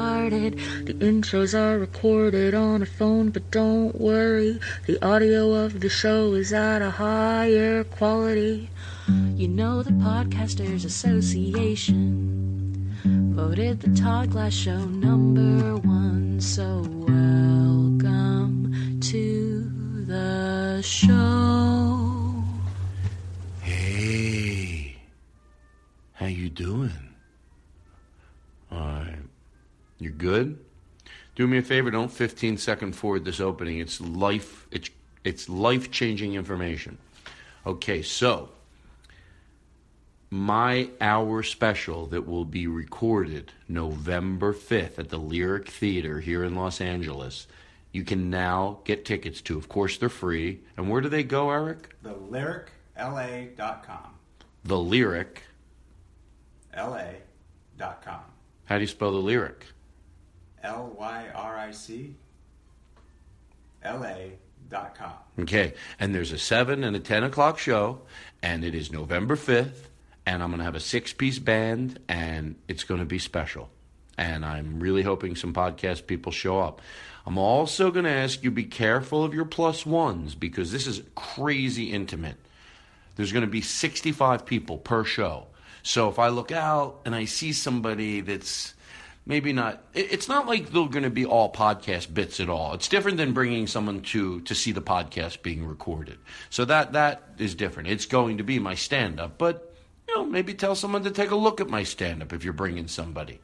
The intros are recorded on a phone, but don't worry. The audio of the show is at a higher quality. You know the Podcasters Association voted the Todd Glass Show number one. So welcome to the show. Hey, how you doing? Uh, you good? Do me a favor. Don't 15 second forward this opening. It's life. It's it's life changing information. Okay, so my hour special that will be recorded November 5th at the Lyric Theater here in Los Angeles. You can now get tickets to. Of course, they're free. And where do they go, Eric? the TheLyricLA.com. The Lyric. LA.com. How do you spell the lyric? L Y R I C. com. Okay. And there's a 7 and a 10 o'clock show, and it is November 5th, and I'm going to have a six piece band, and it's going to be special. And I'm really hoping some podcast people show up. I'm also going to ask you be careful of your plus ones because this is crazy intimate. There's going to be 65 people per show. So if I look out and I see somebody that's maybe not it's not like they're going to be all podcast bits at all it's different than bringing someone to to see the podcast being recorded so that that is different it's going to be my stand up but you know maybe tell someone to take a look at my stand up if you're bringing somebody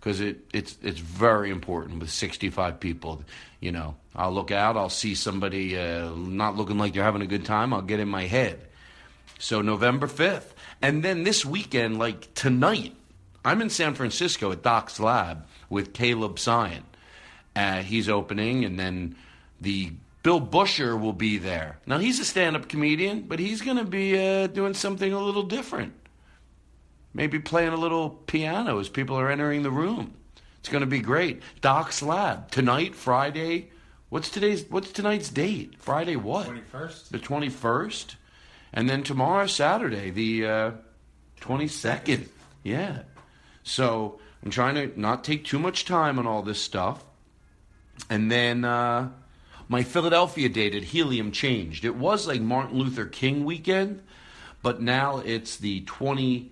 because it, it's it's very important with 65 people. You know, I'll look out, I'll see somebody uh, not looking like they're having a good time. I'll get in my head. So November 5th, and then this weekend, like tonight, I'm in San Francisco at Doc's Lab with Caleb Synan. Uh, he's opening, and then the Bill Busher will be there. Now he's a stand-up comedian, but he's going to be uh, doing something a little different maybe playing a little piano as people are entering the room. It's going to be great. Doc's Lab tonight, Friday. What's today's? What's tonight's date? Friday what? 21st. The twenty first, and then tomorrow, Saturday, the twenty second. yeah. So I'm trying to not take too much time on all this stuff, and then. Uh, my Philadelphia date at Helium changed. It was like Martin Luther King weekend, but now it's the 25th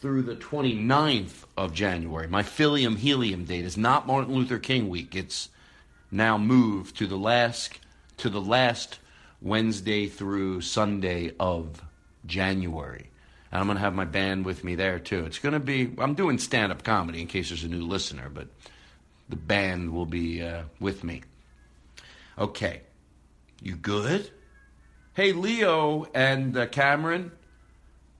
through the 29th of January. My Philium Helium date is not Martin Luther King week. It's now moved to the last to the last Wednesday through Sunday of January. And I'm going to have my band with me there too. It's going to be I'm doing stand-up comedy in case there's a new listener, but the band will be uh, with me. Okay. You good? Hey Leo and uh, Cameron,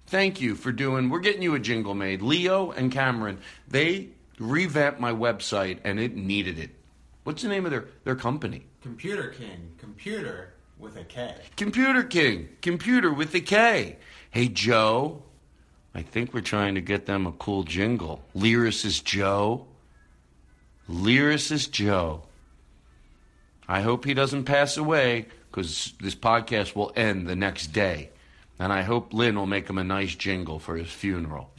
Thank you for doing. We're getting you a jingle made. Leo and Cameron, they revamped my website and it needed it. What's the name of their, their company? Computer King. Computer with a K. Computer King. Computer with a K. Hey, Joe. I think we're trying to get them a cool jingle. Lyris is Joe. Lyris is Joe. I hope he doesn't pass away because this podcast will end the next day. And I hope Lynn will make him a nice jingle for his funeral.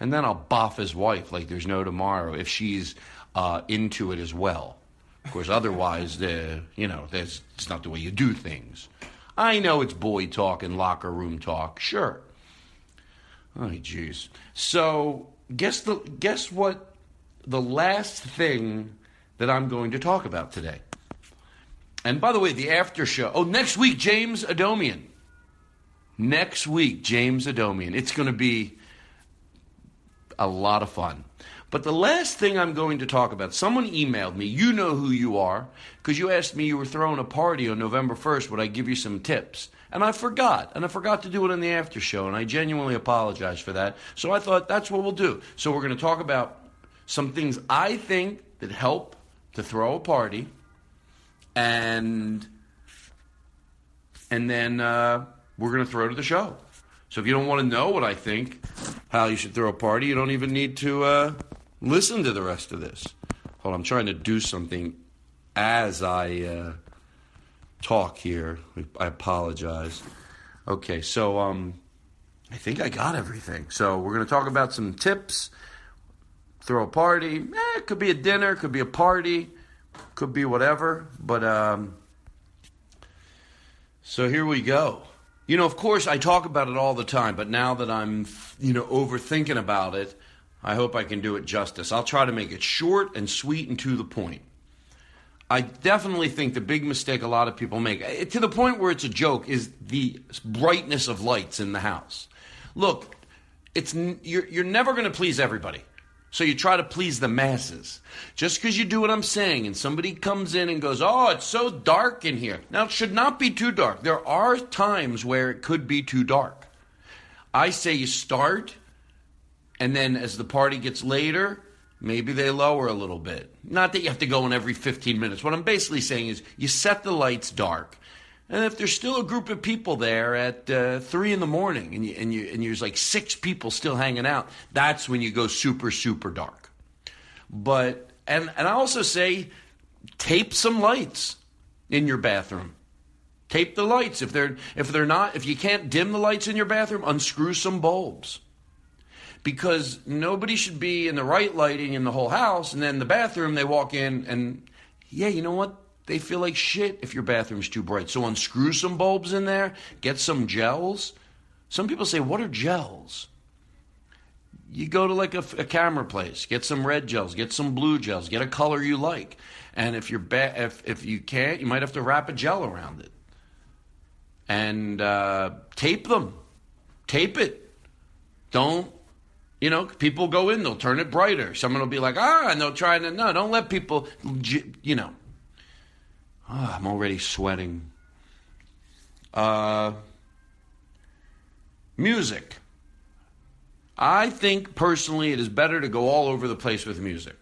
And then I'll boff his wife like there's no tomorrow if she's uh, into it as well. Of course, otherwise, the you know, that's it's not the way you do things. I know it's boy talk and locker room talk, sure. Oh, jeez. So, guess the guess what? The last thing that I'm going to talk about today. And by the way, the after show. Oh, next week, James Adomian. Next week, James Adomian. It's going to be a lot of fun. But the last thing I'm going to talk about, someone emailed me, you know who you are, because you asked me you were throwing a party on November 1st, would I give you some tips? And I forgot, and I forgot to do it in the after show, and I genuinely apologize for that. So I thought that's what we'll do. So we're going to talk about some things I think that help to throw a party, and and then uh, we're going to throw to the show. So if you don't want to know what I think, how you should throw a party, you don't even need to uh, listen to the rest of this. Hold on, I'm trying to do something as I uh, talk here. I apologize. Okay, so um, I think I got everything. So we're going to talk about some tips. Throw a party. Eh, it could be a dinner, could be a party, could be whatever. But um, so here we go. You know, of course, I talk about it all the time, but now that I'm, you know, overthinking about it, I hope I can do it justice. I'll try to make it short and sweet and to the point. I definitely think the big mistake a lot of people make, eh, to the point where it's a joke, is the brightness of lights in the house. Look, it's you're, you're never going to please everybody. So you try to please the masses. Just because you do what I'm saying and somebody comes in and goes, oh, it's so dark in here. Now, it should not be too dark. There are times where it could be too dark. I say you start, and then as the party gets later, maybe they lower a little bit. Not that you have to go in every 15 minutes. What I'm basically saying is you set the lights dark. And if there's still a group of people there at uh, three in the morning, and you, and you and there's like six people still hanging out, that's when you go super super dark. But and and I also say, tape some lights in your bathroom. Tape the lights if they're if they're not if you can't dim the lights in your bathroom, unscrew some bulbs. Because nobody should be in the right lighting in the whole house, and then the bathroom they walk in and yeah, you know what? They feel like shit if your bathroom's too bright. So unscrew some bulbs in there, get some gels. Some people say, What are gels? You go to like a, a camera place, get some red gels, get some blue gels, get a color you like. And if you're ba- if, if you can't, you might have to wrap a gel around it. And uh, tape them. Tape it. Don't you know, people go in, they'll turn it brighter. Someone will be like, ah, and they'll try to, no, don't let people, you know, Oh, I'm already sweating. Uh, music. I think personally it is better to go all over the place with music.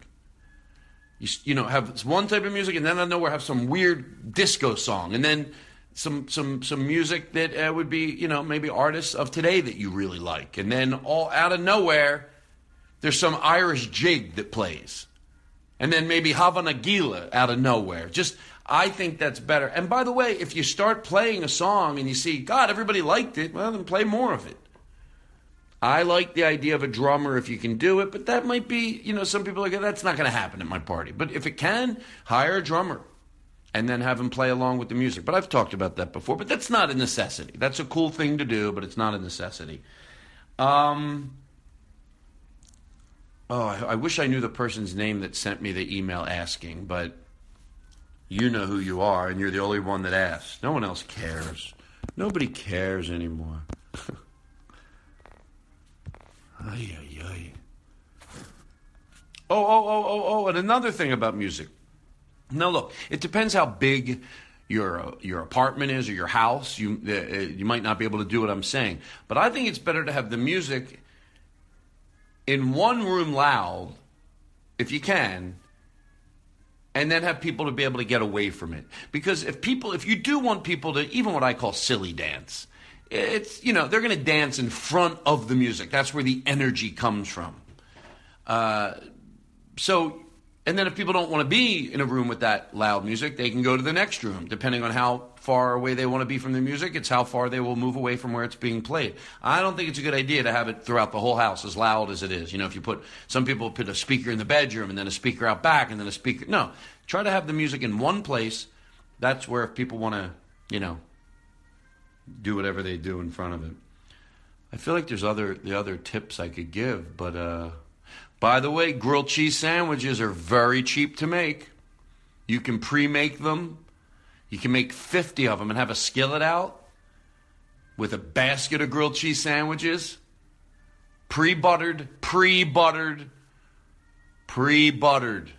You, you know, have one type of music, and then I know we have some weird disco song, and then some some some music that uh, would be you know maybe artists of today that you really like, and then all out of nowhere, there's some Irish jig that plays, and then maybe Hava Nagila out of nowhere. Just I think that's better. And by the way, if you start playing a song and you see, God, everybody liked it, well, then play more of it. I like the idea of a drummer if you can do it, but that might be, you know, some people are like, that's not going to happen at my party. But if it can, hire a drummer. And then have them play along with the music. But I've talked about that before. But that's not a necessity. That's a cool thing to do, but it's not a necessity. Um, oh, I, I wish I knew the person's name that sent me the email asking, but you know who you are, and you're the only one that asked. No one else cares. Nobody cares anymore. ay, ay, ay. Oh, oh, oh, oh, oh, and another thing about music. Now, look, it depends how big your your apartment is or your house. You uh, you might not be able to do what I'm saying, but I think it's better to have the music in one room loud, if you can, and then have people to be able to get away from it. Because if people, if you do want people to, even what I call silly dance, it's you know they're going to dance in front of the music. That's where the energy comes from. Uh, so and then if people don't want to be in a room with that loud music, they can go to the next room. Depending on how far away they want to be from the music, it's how far they will move away from where it's being played. I don't think it's a good idea to have it throughout the whole house as loud as it is. You know, if you put some people put a speaker in the bedroom and then a speaker out back and then a speaker. No, try to have the music in one place. That's where if people want to, you know, do whatever they do in front of it. I feel like there's other the other tips I could give, but uh by the way, grilled cheese sandwiches are very cheap to make. You can pre make them. You can make 50 of them and have a skillet out with a basket of grilled cheese sandwiches. Pre buttered, pre buttered, pre buttered.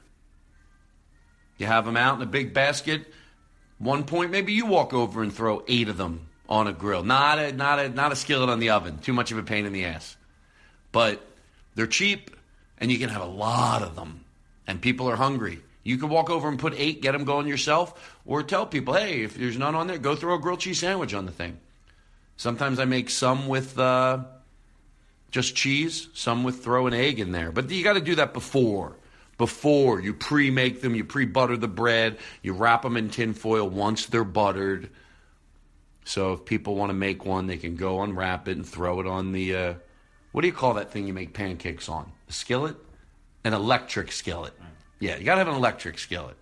You have them out in a big basket. One point, maybe you walk over and throw eight of them on a grill. Not a, not a, not a skillet on the oven. Too much of a pain in the ass. But they're cheap and you can have a lot of them, and people are hungry. You can walk over and put eight, get them going yourself, or tell people, hey, if there's none on there, go throw a grilled cheese sandwich on the thing. Sometimes I make some with uh, just cheese, some with throw an egg in there. But you got to do that before. Before you pre make them, you pre butter the bread, you wrap them in tin foil once they're buttered. So if people want to make one, they can go unwrap it and throw it on the. Uh, what do you call that thing you make pancakes on? A skillet? An electric skillet. Yeah, you got to have an electric skillet.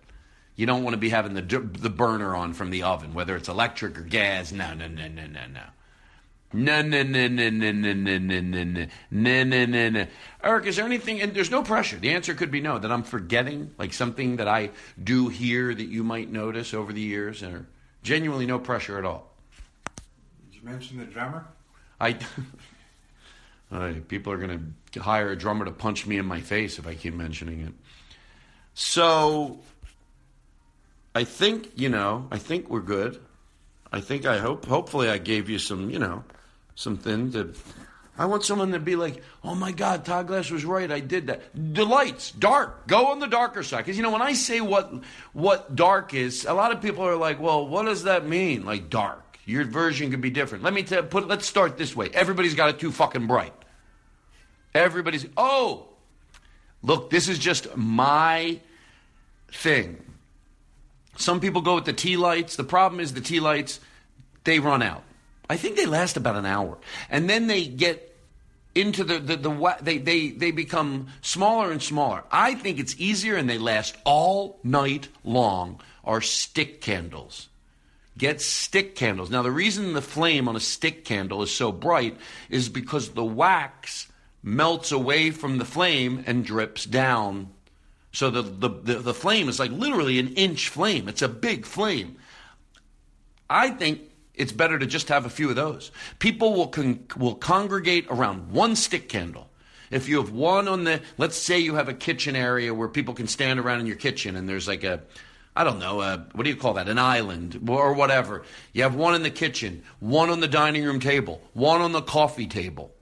You don't want to be having the the burner on from the oven, whether it's electric or gas. No, no, no, no, no, no. No, no, no, no, no, no, no, no, no, no, no, no, no, no. Eric, is there anything, and there's no pressure. The answer could be no, that I'm forgetting, like something that I do here that you might notice over the years, or genuinely no pressure at all. Did you mention the drummer? I. Uh, people are going to hire a drummer to punch me in my face if I keep mentioning it. So, I think you know. I think we're good. I think I hope. Hopefully, I gave you some. You know, something to. I want someone to be like, "Oh my God, Todd Glass was right. I did that." The lights, dark. Go on the darker side, because you know when I say what what dark is, a lot of people are like, "Well, what does that mean?" Like dark. Your version could be different. Let me tell, put. Let's start this way. Everybody's got it too fucking bright. Everybody's. Oh, look, this is just my thing. Some people go with the tea lights. The problem is the tea lights, they run out. I think they last about an hour, and then they get into the, the, the, they, they, they become smaller and smaller. I think it's easier and they last all night long are stick candles. Get stick candles. Now, the reason the flame on a stick candle is so bright is because the wax melts away from the flame and drips down. So the, the, the, the, flame is like literally an inch flame. It's a big flame. I think it's better to just have a few of those. People will, con- will congregate around one stick candle. If you have one on the, let's say you have a kitchen area where people can stand around in your kitchen and there's like a, I don't know, what do you call that? An island or whatever. You have one in the kitchen, one on the dining room table, one on the coffee table,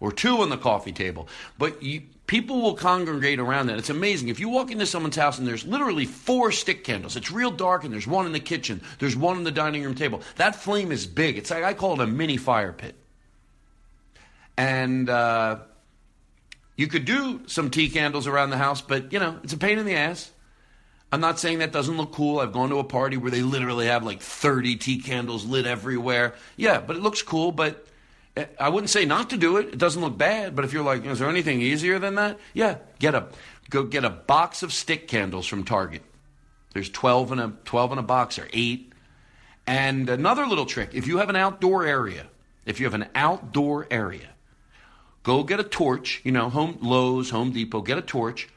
or two on the coffee table. But you, people will congregate around that. It's amazing. If you walk into someone's house and there's literally four stick candles, it's real dark, and there's one in the kitchen, there's one on the dining room table. That flame is big. It's like I call it a mini fire pit. And uh, you could do some tea candles around the house, but you know, it's a pain in the ass. I'm not saying that doesn't look cool. I've gone to a party where they literally have like 30 tea candles lit everywhere. Yeah, but it looks cool, but Eh, I wouldn't say not to do it. It doesn't look bad, but if you're like, is there anything easier than that? Yeah, get a go get a box of stick candles from Target. There's 12 in a 12 in a box or 8. And another little trick, if you have an outdoor area, if you have an outdoor area, go get a torch, you know, Home Lowe's, Home Depot, get a torch,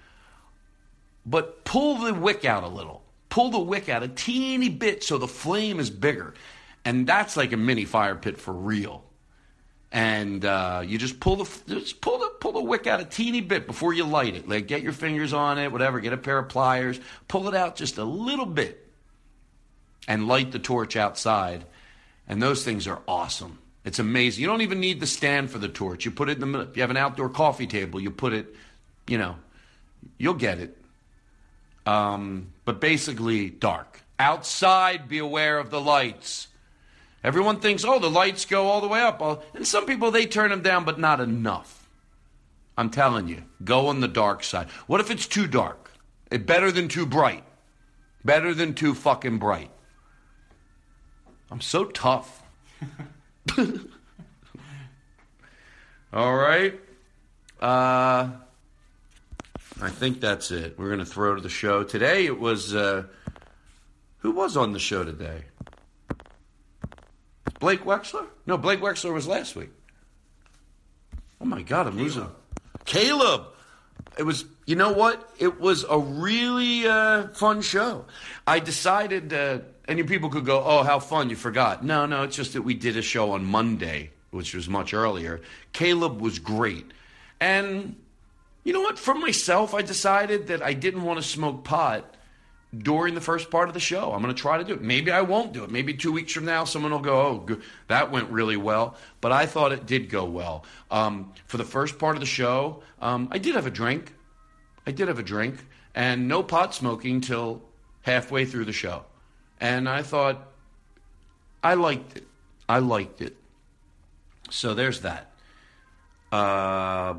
but pull the wick out a little. Pull the wick out a teeny bit so the flame is bigger. And that's like a mini fire pit for real. And uh, you just pull the just pull the pull the wick out a teeny bit before you light it. Like get your fingers on it, whatever. Get a pair of pliers, pull it out just a little bit, and light the torch outside. And those things are awesome. It's amazing. You don't even need the stand for the torch. You put it in the. If you have an outdoor coffee table, you put it. You know, you'll get it. Um, but basically, dark. Outside, be aware of the lights. Everyone thinks, oh, the lights go all the way up. And some people, they turn them down, but not enough. I'm telling you, go on the dark side. What if it's too dark? It better than too bright. Better than too fucking bright. I'm so tough. all right. Uh, I think that's it. We're going to throw to the show. Today it was. Uh, who was on the show today? Blake Wexler? No, Blake Wexler was last week. Oh my God, I'm losing. Caleb. It was, you know what? It was a really uh, fun show. I decided, uh, and you people could go, oh, how fun, you forgot. No, no, it's just that we did a show on Monday, which was much earlier. Caleb was great. And you know what? For myself, I decided that I didn't want to smoke pot during the first part of the show. I'm going to try to do it. Maybe I won't do it. Maybe two weeks from now, someone will go, oh, that went really well. But I thought it did go well. Um, for the first part of the show, um, I did have a drink. I did have a drink, and no pot smoking till halfway through the show. And I thought, I liked it. I liked it. So there's that. Uh,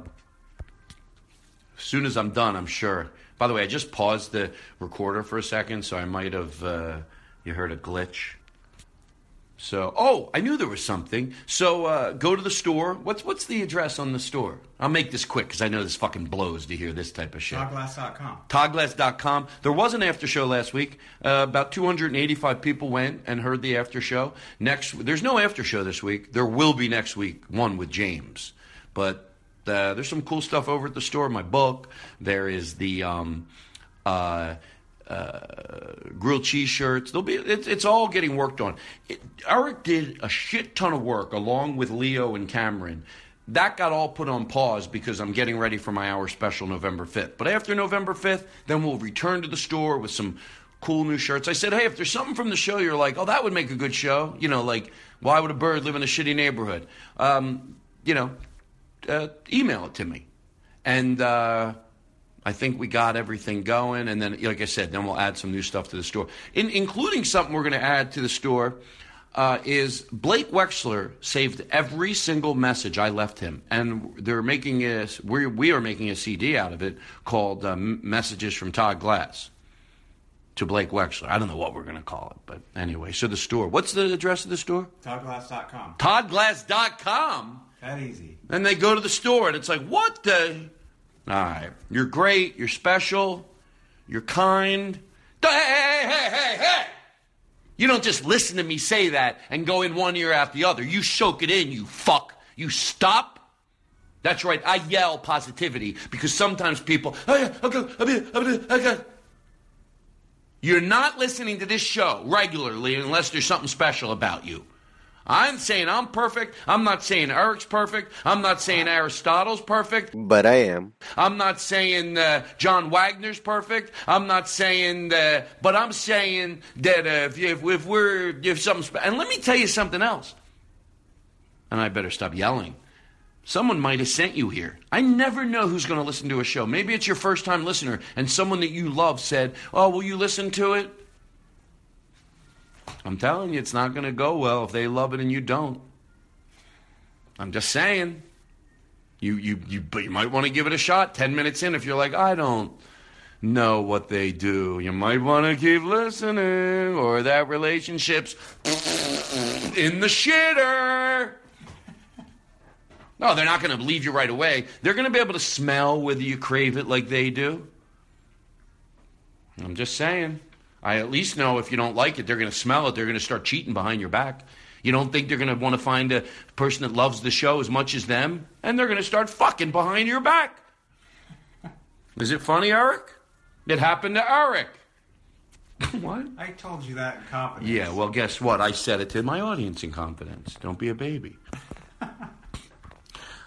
as soon as I'm done, I'm sure by the way, I just paused the recorder for a second, so I might have uh, you heard a glitch. So, oh, I knew there was something. So, uh, go to the store. What's what's the address on the store? I'll make this quick because I know this fucking blows to hear this type of shit. Toddglass.com. Toddglass.com. There was an after show last week. Uh, about 285 people went and heard the after show. Next, there's no after show this week. There will be next week, one with James. But uh, there's some cool stuff over at the store. My book. There is the um, uh, uh, grilled cheese shirts. There'll be. It, it's all getting worked on. It, Eric did a shit ton of work along with Leo and Cameron. That got all put on pause because I'm getting ready for my hour special November 5th. But after November 5th, then we'll return to the store with some cool new shirts. I said, hey, if there's something from the show you're like, oh, that would make a good show, you know, like, why would a bird live in a shitty neighborhood? Um, you know, uh, email it to me. And uh, I think we got everything going. And then, like I said, then we'll add some new stuff to the store, In, including something we're going to add to the store. Uh, is Blake Wexler saved every single message I left him, and they're making a we we are making a CD out of it called uh, Messages from Todd Glass to Blake Wexler. I don't know what we're going to call it, but anyway. So the store. What's the address of the store? Toddglass.com. Toddglass.com. That easy. Then they go to the store and it's like, what the? All right. You're great. You're special. You're kind. Hey, hey, hey, hey, hey! You don't just listen to me say that and go in one ear after the other. You soak it in, you fuck. You stop. That's right. I yell positivity because sometimes people, you're not listening to this show regularly unless there's something special about you. I'm saying I'm perfect. I'm not saying Eric's perfect. I'm not saying Aristotle's perfect. But I am. I'm not saying uh, John Wagner's perfect. I'm not saying, uh, but I'm saying that uh, if, if, if, we're if something, and let me tell you something else. And I better stop yelling. Someone might have sent you here. I never know who's going to listen to a show. Maybe it's your first time listener, and someone that you love said, "Oh, will you listen to it?" I'm telling you, it's not going to go well if they love it and you don't. I'm just saying. You, you, you, but you might want to give it a shot 10 minutes in if you're like, I don't know what they do. You might want to keep listening, or that relationship's in the shitter. No, they're not going to leave you right away. They're going to be able to smell whether you crave it like they do. I'm just saying. I at least know if you don't like it, they're going to smell it. They're going to start cheating behind your back. You don't think they're going to want to find a person that loves the show as much as them, and they're going to start fucking behind your back. Is it funny, Eric? It happened to Eric. what? I told you that in confidence. Yeah, well, guess what? I said it to my audience in confidence. Don't be a baby.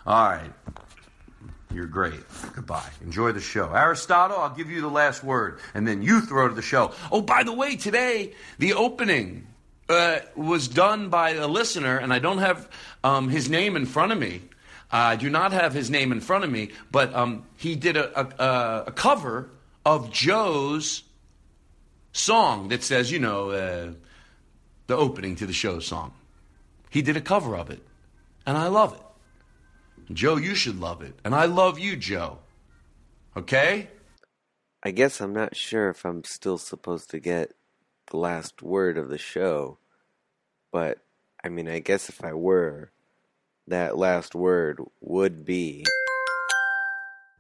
All right. You're great. Goodbye. Enjoy the show. Aristotle, I'll give you the last word, and then you throw to the show. Oh, by the way, today, the opening uh, was done by a listener, and I don't have um, his name in front of me. I do not have his name in front of me, but um, he did a, a, a cover of Joe's song that says, you know, uh, the opening to the show song. He did a cover of it, and I love it. Joe, you should love it. And I love you, Joe. Okay? I guess I'm not sure if I'm still supposed to get the last word of the show, but I mean, I guess if I were, that last word would be.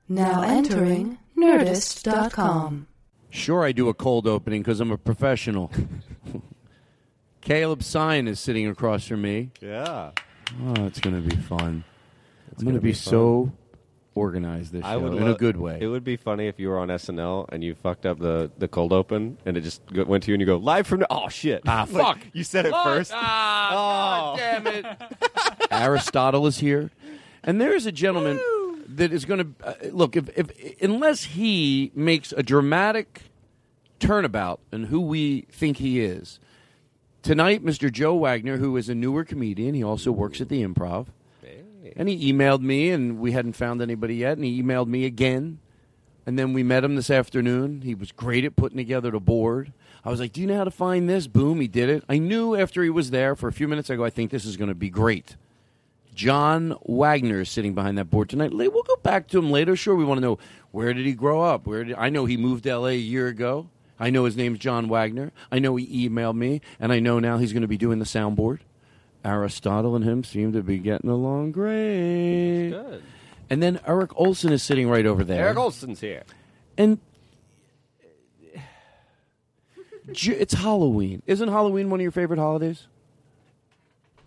Now entering Nerdist.com. Sure, I do a cold opening because I'm a professional. Caleb Synan is sitting across from me. Yeah. Oh, it's going to be fun. I'm going gonna be, fun. so organized this I show would in a good way. It would be funny if you were on SNL and you fucked up the, the cold open and it just go- went to you and you go live from oh shit Ah, fuck. you said it first Ah, Oh. God damn it. Aristotle is here. And there is a gentleman that is going to uh, look if, if unless he makes a dramatic turnabout in who we think he is. Tonight, Mr. Joe Wagner, who is a newer comedian, he also works at the Improv. And he emailed me, and we hadn't found anybody yet. And he emailed me again, and then we met him this afternoon. He was great at putting together the board. I was like, "Do you know how to find this?" Boom, he did it. I knew after he was there for a few minutes. I go, "I think this is going to be great." John Wagner is sitting behind that board tonight. We'll go back to him later. Sure, we want to know where did he grow up? Where did I know he moved to L.A. a year ago? I know his name's John Wagner. I know he emailed me, and I know now he's going to be doing the soundboard. Aristotle and him seem to be getting along great. Good. And then Eric Olson is sitting right over there. Eric Olson's here And Ju- it's Halloween. Isn't Halloween one of your favorite holidays?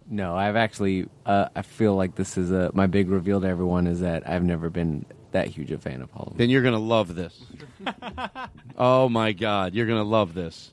No, I've actually. Uh, I feel like this is a, my big reveal to everyone is that I've never been that huge a fan of Halloween. Then you're going to love this. oh my God, you're going to love this.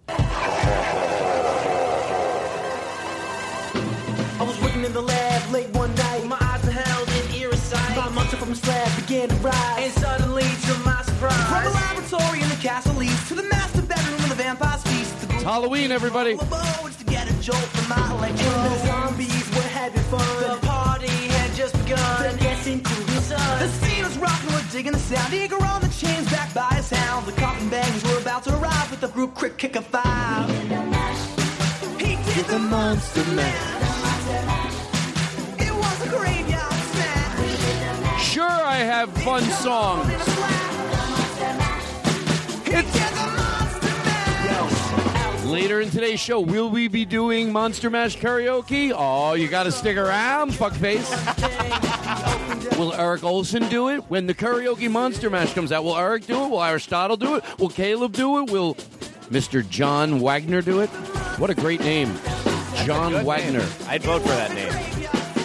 I in the lab late one night. My eyes beheld an eerie sight. My monster from the slab began to rise. And suddenly, to my surprise, from the laboratory in the castle leads to the master bedroom in the vampire's feast. The It's Halloween, everybody. to get a jolt from my electro. And the zombies were having fun. The party had just begun. The guests including son. The scene was rocking, we're digging the sound. Eager on the chains, backed by his hound. The coffin bangs were about to arrive with the group quick kick of five. He did the monster mash. Sure, I have fun songs. Later in today's show, will we be doing Monster Mash karaoke? Oh, you got to stick around, fuckface. will Eric Olson do it when the karaoke Monster Mash comes out? Will Eric do it? Will Aristotle do it? Will Caleb do it? Will Mr. John Wagner do it? What a great name, John Wagner. I'd vote for that name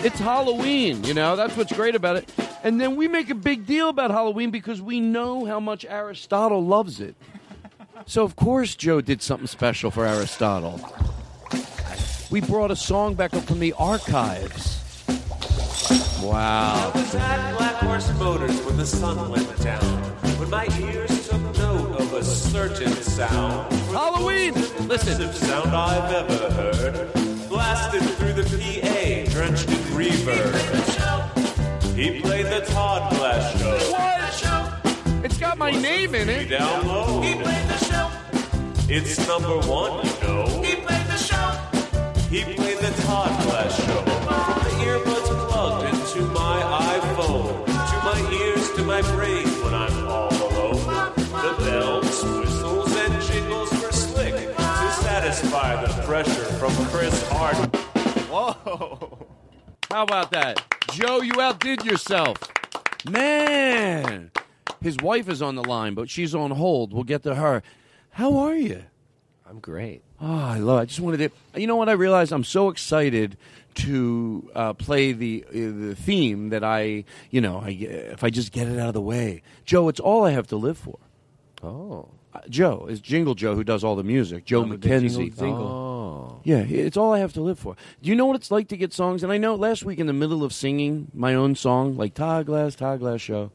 It's Halloween, you know, that's what's great about it. And then we make a big deal about Halloween because we know how much Aristotle loves it. So, of course, Joe did something special for Aristotle. We brought a song back up from the archives. Wow. I was at Black Horse Motors when the sun went down. When my ears took note of a certain sound. Halloween! Listen. Sound I've ever heard. Blasted through the PA, drenched in reverb. He played the Todd Glass Show. What? It's got my name in it. Download. He played the show. It's number one, you know. He played the show. He played the Todd Glass Show. The earbuds plugged into my iPhone. To my ears, to my brain when I'm all alone. The bells, whistles, and jingles were slick to satisfy the pressure from Chris Hart. Whoa. How about that? Joe, you outdid yourself. Man. His wife is on the line, but she's on hold. We'll get to her. How are you? I'm great. Oh, I love. It. I just wanted to. You know what? I realized I'm so excited to uh, play the uh, the theme that I, you know, I, if I just get it out of the way, Joe, it's all I have to live for. Oh, uh, Joe is Jingle Joe who does all the music. Joe I'm a big McKenzie. Jingle Jingle. Oh. Yeah, it's all I have to live for. Do you know what it's like to get songs? And I know last week in the middle of singing my own song, like Todd Glass, Todd Glass Show,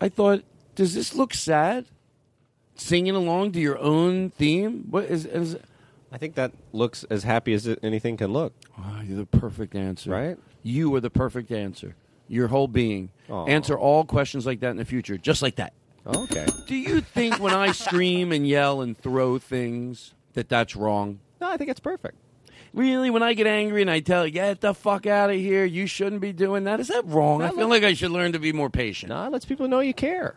I thought, does this look sad? Singing along to your own theme? What is, is I think that looks as happy as it- anything can look. Oh, you're the perfect answer. Right? You are the perfect answer. Your whole being. Answer all questions like that in the future, just like that. Okay. Do you think when I scream and yell and throw things that that's wrong? No, I think it's perfect. Really, when I get angry and I tell you, get the fuck out of here, you shouldn't be doing that. Is that wrong? I feel like I should learn to be more patient. No, it lets people know you care.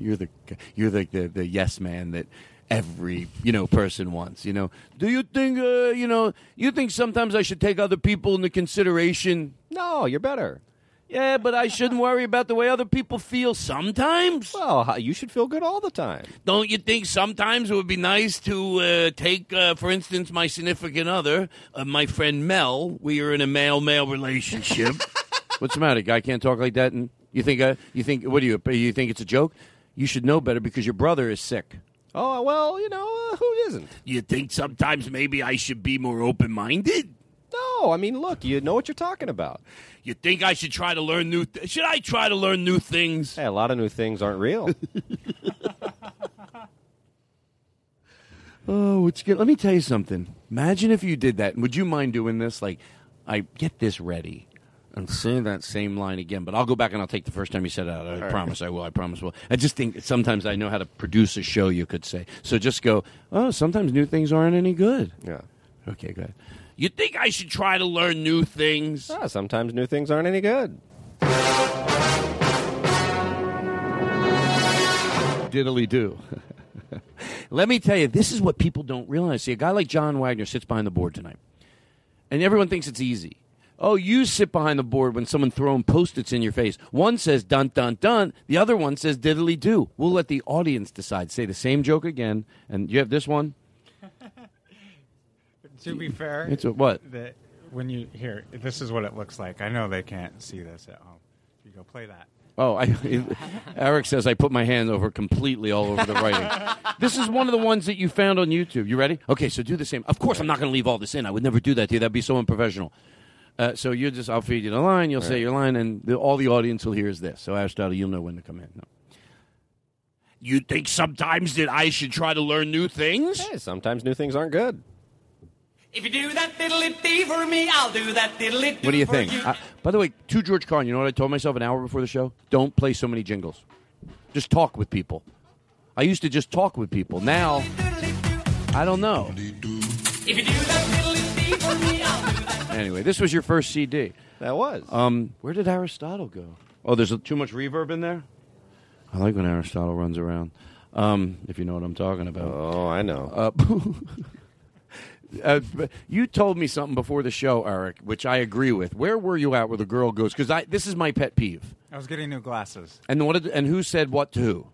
You're the you're the, the the yes man that every you know person wants. You know, do you think uh, you know you think sometimes I should take other people into consideration? No, you're better. Yeah, but I shouldn't worry about the way other people feel sometimes. Well, you should feel good all the time. Don't you think sometimes it would be nice to uh, take, uh, for instance, my significant other, uh, my friend Mel? We are in a male-male relationship. What's the matter? Guy can't talk like that, and you think uh, you think what do you you think it's a joke? You should know better because your brother is sick. Oh well, you know uh, who isn't? You think sometimes maybe I should be more open-minded? No, I mean, look, you know what you're talking about. You think I should try to learn new? Th- should I try to learn new things? Hey, a lot of new things aren't real. Oh, it's good. Let me tell you something. Imagine if you did that. Would you mind doing this? Like, I get this ready and say that same line again, but I'll go back and I'll take the first time you said it out. I right. promise I will. I promise I will. I just think sometimes I know how to produce a show, you could say. So just go, oh, sometimes new things aren't any good. yeah. Okay, good. You think I should try to learn new things? Ah, sometimes new things aren't any good. Diddly do. Let me tell you, this is what people don't realize. See, a guy like John Wagner sits behind the board tonight, and everyone thinks it's easy. Oh, you sit behind the board when someone throwing post-its in your face. One says dun dun dun, the other one says diddly do. We'll let the audience decide. Say the same joke again, and you have this one. To be fair, It's a- what? The, when you here, this is what it looks like. I know they can't see this at home. If you go play that. Oh, I, Eric says I put my hand over completely all over the writing. this is one of the ones that you found on YouTube. You ready? Okay, so do the same. Of course, I'm not going to leave all this in. I would never do that to you. That'd be so unprofessional. Uh, so you just, I'll feed you the line. You'll say your line, and the, all the audience will hear is this. So Aristotle, you'll know when to come in. No. You think sometimes that I should try to learn new things? Hey, sometimes new things aren't good. If you do that diddly dee for me, I'll do that diddly What do you think? Uh, by the way, to George Carlin, you know what I told myself an hour before the show? Don't play so many jingles. Just talk with people. I used to just talk with people. Now, I don't know. If you do that diddly dee for me, I'll do that. Anyway, this was your first CD. That was. Um, where did Aristotle go? Oh, there's too much reverb in there. I like when Aristotle runs around. Um, if you know what I'm talking about. Oh, I know. Uh, uh, you told me something before the show, Eric, which I agree with. Where were you at where the girl goes? Because I this is my pet peeve. I was getting new glasses. And what? Did, and who said what to who?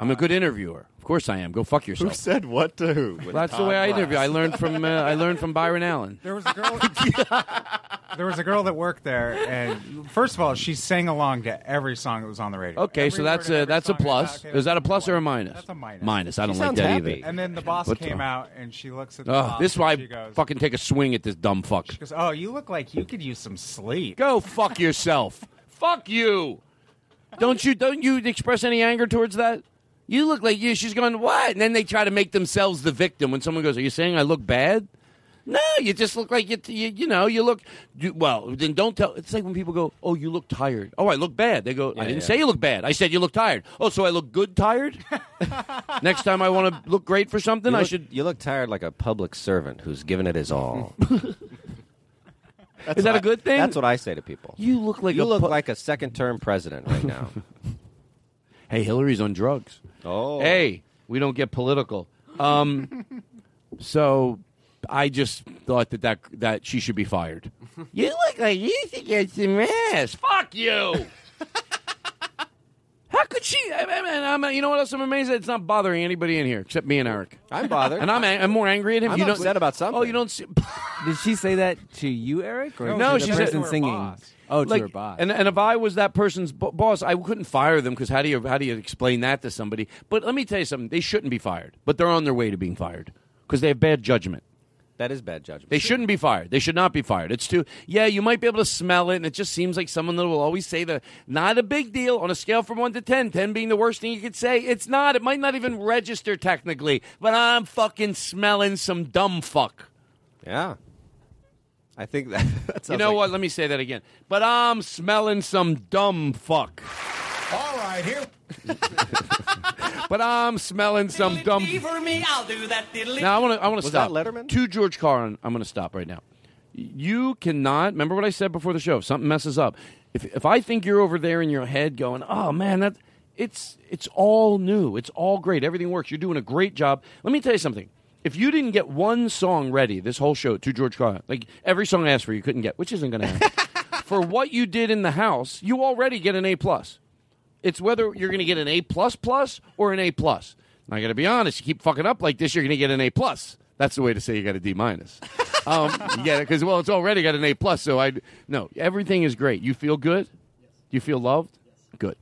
I'm a good interviewer. Of course I am. Go fuck yourself. Who said what to who? With That's the Todd way I interview. I learned from uh, I learned from Byron Allen. There was a girl. there was a girl that worked there, and first of all, she sang along to every song that was on the radio. Okay, Every so word that's of a every that's a song. plus. Okay, Is that a plus or a minus? That's a minus. Minus. I don't like sounds that happy. either. And then the boss What's came wrong? out, and she looks at the Oh, boss. this is why and I she goes, fucking take a swing at this dumb fuck. She goes, "Oh, you look like you could use some sleep." Go fuck yourself. fuck you. Don't you don't you express any anger towards that? You look like you. She's going what? And then they try to make themselves the victim when someone goes, "Are you saying I look bad?" No, you just look like you. You, you know, you look you, well. Then don't tell. It's like when people go, "Oh, you look tired." Oh, I look bad. They go, "I didn't yeah. say you look bad. I said you look tired." Oh, so I look good tired. Next time I want to look great for something, You I should. You look tired like a public servant who's given it his all. That's Is that what a good thing? That's what I say to people. You look like you a look pu- like a second-term president right now. Hey, Hillary's on drugs. oh, Hey, we don't get political. Um, so I just thought that, that that she should be fired. you look like you should get some ass. Fuck you. How could she? I, I, I'm, you know what else? I'm amazed that it's not bothering anybody in here except me and Eric. I'm bothered. and I'm I'm more angry at him. I'm you don't upset about something. Oh, you don't see. Did she say that to you, Eric, or No, to she the said person to singing? boss. Oh, to her boss. And and if I was that person's b- boss, I couldn't fire them because how do you how do you explain that to somebody? But let me tell you something: they shouldn't be fired, but they're on their way to being fired because they have bad judgment. That is bad judgment. They shouldn't be fired. They should not be fired. It's too. Yeah, you might be able to smell it, and it just seems like someone that will always say the not a big deal on a scale from one to 10, 10 being the worst thing you could say. It's not. It might not even register technically, but I'm fucking smelling some dumb fuck. Yeah. I think that. that You know like- what? Let me say that again. But I'm smelling some dumb fuck. All right, here. But I'm smelling some dumb. for me, I'll do that diddly. Now I want to. I want to stop. that Letterman? To George Carlin, I'm going to stop right now. You cannot remember what I said before the show. If something messes up, if if I think you're over there in your head going, "Oh man, that it's it's all new. It's all great. Everything works. You're doing a great job." Let me tell you something. If you didn't get one song ready this whole show to George Carlin, like every song I asked for, you couldn't get, which isn't going to happen. for what you did in the house, you already get an A plus. It's whether you're going to get an A plus plus or an A plus. I got to be honest. You keep fucking up like this, you're going to get an A plus. That's the way to say you got a D minus. Um, you get it because well, it's already got an A plus. So I no, everything is great. You feel good. Yes. You feel loved. Good.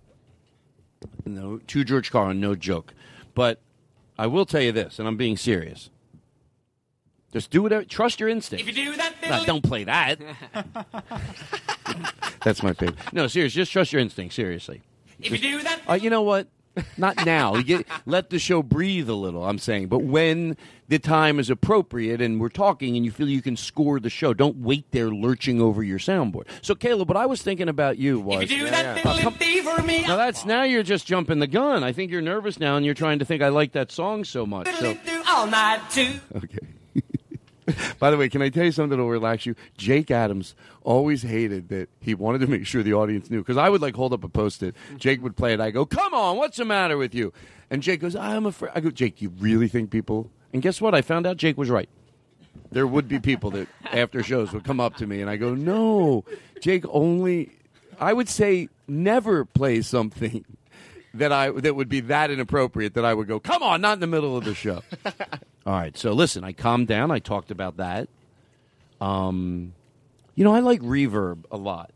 No, to George Carlin, no joke. But I will tell you this, and I'm being serious. Just do whatever. Trust your instinct. If you do that No, don't play that. That's my favorite. No, serious. Just trust your instinct. Seriously. If you do that. Uh, you know what? Not now. Get, let the show breathe a little. I'm saying, but when the time is appropriate and we're talking and you feel you can score the show, don't wait there lurching over your soundboard. So, Caleb, what I was thinking about you was If you do that diddly for me, now that's now you're just jumping the gun. I think you're nervous now and you're trying to think I like that song so much. So, do all night too. okay. By the way, can I tell you something that'll relax you? Jake Adams always hated that he wanted to make sure the audience knew because I would like hold up a post-it. Jake would play it. I go, "Come on, what's the matter with you?" And Jake goes, "I'm afraid." I go, "Jake, you really think people?" And guess what? I found out Jake was right. There would be people that after shows would come up to me and I go, "No, Jake only." I would say never play something that I that would be that inappropriate that I would go, "Come on, not in the middle of the show." All right, so listen, I calmed down. I talked about that. Um, you know, I like reverb a lot.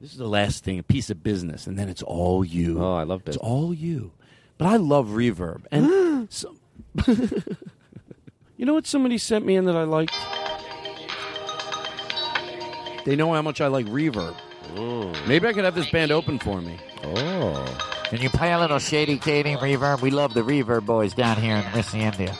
This is the last thing, a piece of business, and then it's all you. Oh, I love it. It's all you. But I love reverb, and some, you know what somebody sent me in that I liked. They know how much I like reverb. Maybe I could have this band open for me. Oh. Can you play a little Shady Katie reverb? We love the reverb boys down here in Missy, India.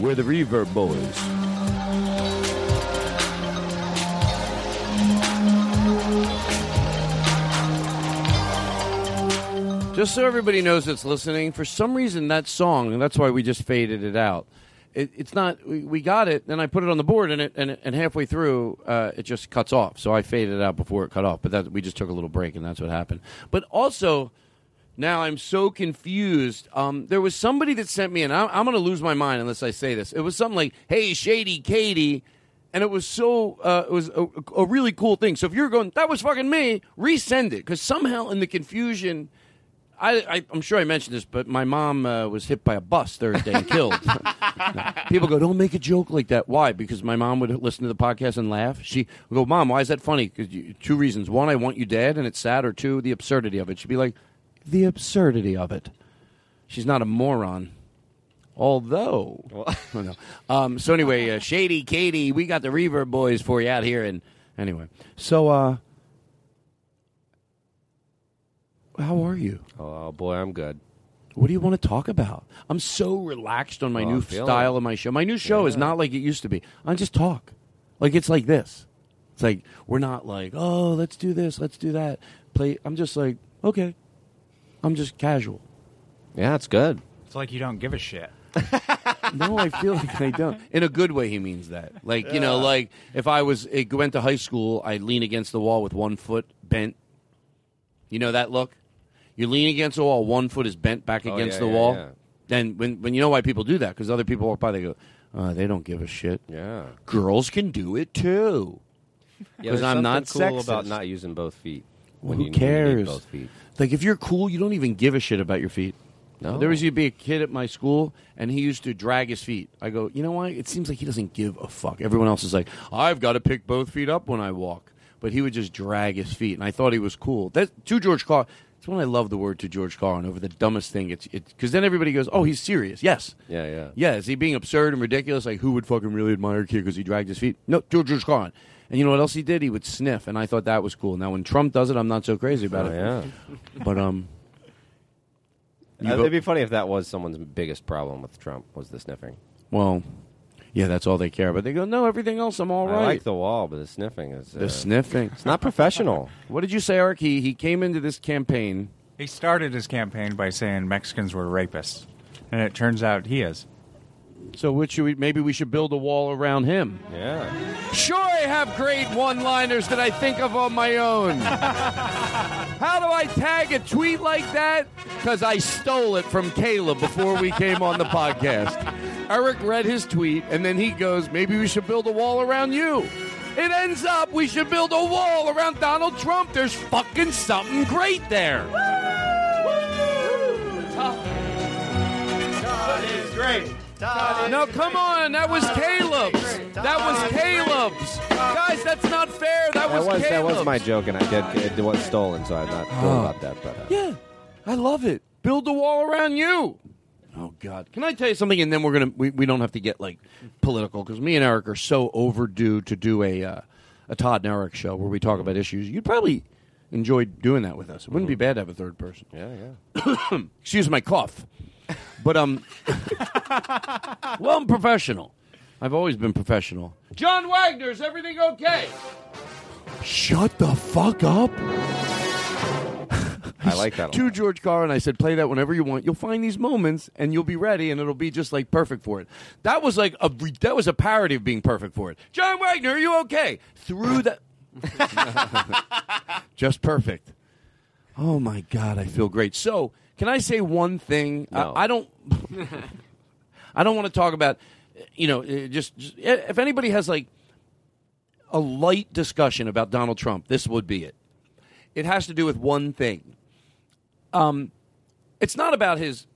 We're the reverb boys. Just so everybody knows that's listening, for some reason that song, and that's why we just faded it out. It, it's not. We, we got it, and I put it on the board, and it and, and halfway through, uh, it just cuts off. So I faded it out before it cut off. But that we just took a little break, and that's what happened. But also, now I'm so confused. Um, there was somebody that sent me, and I'm, I'm going to lose my mind unless I say this. It was something like, "Hey, Shady Katie," and it was so uh, it was a, a really cool thing. So if you're going, that was fucking me, resend it because somehow in the confusion. I, I, I'm sure I mentioned this, but my mom uh, was hit by a bus Thursday and killed. People go, don't make a joke like that. Why? Because my mom would listen to the podcast and laugh. She would go, Mom, why is that funny? Because two reasons: one, I want you dead, and it's sad; or two, the absurdity of it. She'd be like, the absurdity of it. She's not a moron. Although, oh, no. um, so anyway, uh, Shady Katie, we got the Reverb Boys for you out here, and anyway, so uh, how are you? Oh boy, I'm good. What do you want to talk about? I'm so relaxed on my Oh, new style it. of my show. My new show is not like it used to be. I just talk. Like it's like this. It's like we're not like, oh, let's do this, let's do that. Play. I'm just like, okay. I'm just casual. Yeah, it's good. It's like you don't give a shit. no, I feel like I don't. In a good way, he means that. Like you know, like if I was eh, went to high school, I'd lean against the wall with one foot bent. You know that look? You lean against the wall, one foot is bent back Oh, against yeah, the yeah, wall. yeah. Then when when you know why people do that? Because other people walk by, they go, uh, they don't give a shit. Yeah. Girls can do it too. Because I'm not cool sexist. about not using both feet. When Who you, cares? both feet. Like if you're cool, you don't even give a shit about your feet. No. There was used to be a kid at my school, and he used to drag his feet. I go, you know what? It seems like he doesn't give a fuck. Everyone else is like, I've got to pick both feet up when I walk, but he would just drag his feet, and I thought he was cool. That to George Carlin. That's when I love the word to George Carlin over the dumbest thing. It's because then everybody goes, oh, he's serious. Yes. Yeah, yeah. Yeah, is he being absurd and ridiculous? Like, who would fucking really admire a kid because he dragged his feet? No, George George Carlin. And you know what else he did? He would sniff, and I thought that was cool. Now, when Trump does it, I'm not so crazy about Oh, it. yeah. But um, Uh, it'd be funny if that was someone's biggest problem with Trump was the sniffing. well, yeah, that's all they care about. They go, no, everything else, I'm all I right. like the wall, but the sniffing is The uh, sniffing. It's not professional. What did you say, Eric? He he came into this campaign. He started his campaign by saying Mexicans were rapists, and it turns out he is. So, which should we, maybe we should build a wall around him. Yeah. Sure, I have great one-liners that I think of on my own. How do I tag a tweet like that? Because I stole it from Caleb before we came on the podcast. Eric read his tweet, and then he goes, "Maybe we should build a wall around you." It ends up we should build a wall around Donald Trump. There's fucking something great there. Todd is great. No, come on. That was Caleb's. That was Caleb's. Guys, that's not fair. That was that was that Caleb's. was my joke, and I did it was stolen, so I'm not cool Oh. about that. But uh, Yeah, I love it. Build a wall around you. Oh God! Can I tell you something? And then we're gonna we, we don't have to get like political because me and Eric are so overdue to do a uh, a Todd and Eric show where we talk about issues. You'd probably enjoy doing that with us. It wouldn't be bad to have a third person. Yeah, yeah. Excuse my cough, but um, well, I'm professional. I've always been professional. John Wagner, is everything okay? Shut the fuck up. I like that. a to lot. George Carlin, I said, play that whenever you want. You'll find these moments, and you'll be ready, and it'll be just like perfect for it. That was like a that was a parody of being perfect for it. John Wagner, are you okay? Through that, just perfect. Oh my God, I feel great. So, can I say one thing? No. I, I don't. I don't want to talk about, you know, uh, just, just if anybody has like a light discussion about Donald Trump, this would be it. It has to do with one thing. Um, it's not about his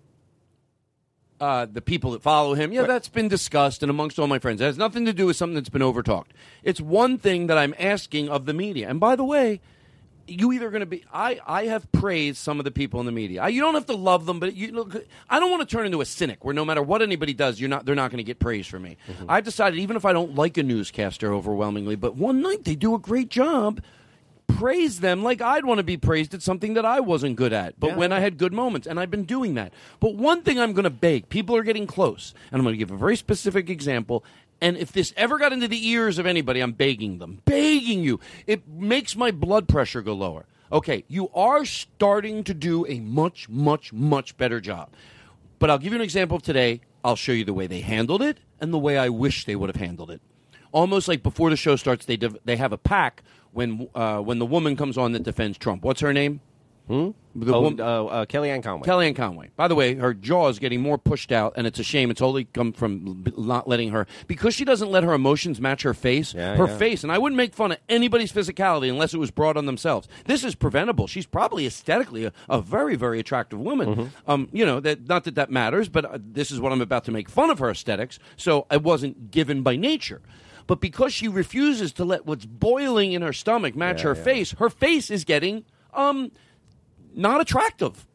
uh, the people that follow him. Yeah, that's been discussed and amongst all my friends. It has nothing to do with something that's been overtalked. It's one thing that I'm asking of the media. And by the way, you either going to be I, I have praised some of the people in the media. I, you don't have to love them, but you look. I don't want to turn into a cynic where no matter what anybody does, you're not they're not going to get praise from me. Mm-hmm. I've decided even if I don't like a newscaster overwhelmingly, but one night they do a great job, praise them like I'd want to be praised at something that I wasn't good at, but when I had good moments, and I've been doing that. But one thing I'm going to beg people are getting close, and I'm going to give a very specific example. And if this ever got into the ears of anybody, I'm begging them, begging you. It makes my blood pressure go lower. Okay, you are starting to do a much, much, much better job. But I'll give you an example of today. I'll show you the way they handled it and the way I wish they would have handled it. Almost like before the show starts, they they have a pack when uh, when the woman comes on that defends Trump. What's her name? Hmm? The oh, wom- uh, uh, Kellyanne Conway. Kellyanne Conway. By the way, her jaw is getting more pushed out, and it's a shame. It's only come from not letting her because she doesn't let her emotions match her face. Yeah, her yeah. face, and I wouldn't make fun of anybody's physicality unless it was brought on themselves. This is preventable. She's probably aesthetically a, a very, very attractive woman. Mm-hmm. Um, you know that not that that matters, but uh, this is what I'm about to make fun of her aesthetics. So it wasn't given by nature. But because she refuses to let what's boiling in her stomach match Yeah, her yeah. face, her face is getting um, not attractive.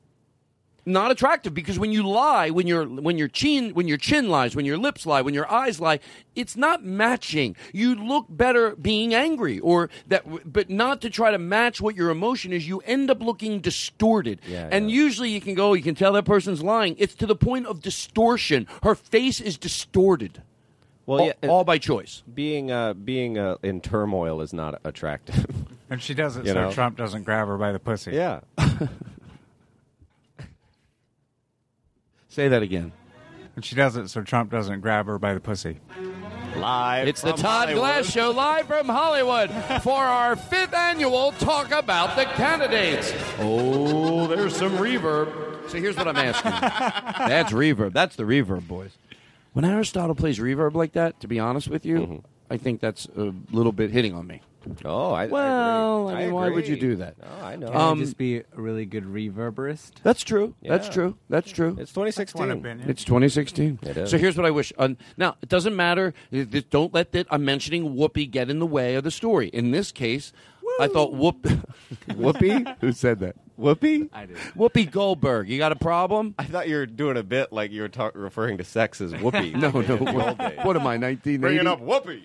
Not attractive because when you lie when your when your chin when your chin lies when your lips lie when your eyes lie it's not matching. You look better being angry or that but not to try to match what your emotion is. You end up looking distorted. Yeah, and usually you can go you can tell that person's lying. It's to the point of distortion. Her face is distorted. Well, all, yeah, all by choice. Being uh, being uh, in turmoil is not attractive. And she does it You so know? Trump doesn't grab her by the pussy. yeah. say that again And she does it so Trump doesn't grab her by the pussy. Live. It's the from Todd Hollywood. Glass Show live from Hollywood for our fifth annual Talk About the Candidates. Oh, there's some reverb. So here's what I'm asking. That's reverb. That's the reverb, boys. When Aristotle plays reverb like that, to be honest with you, mm-hmm. I think that's a little bit hitting on me. Oh, I, well, I, I mean, why would you do that? No, I know. Can Um, I just be a really good reverberist? That's true. That's true. That's true. It's 2016. It's 2016. It is. So here's what I wish. Uh, now it doesn't matter. Th- th- Don't let that I'm mentioning Whoopi get in the way of the story. In this case, I thought Whoop Whoopi. Who said that? Whoopi. I did. Whoopi Goldberg. You got a problem? I thought you were doing a bit like you were talk- referring to sex as Whoopi. No, no. in What, old days. what am I? 1980. Bringing up Whoopi.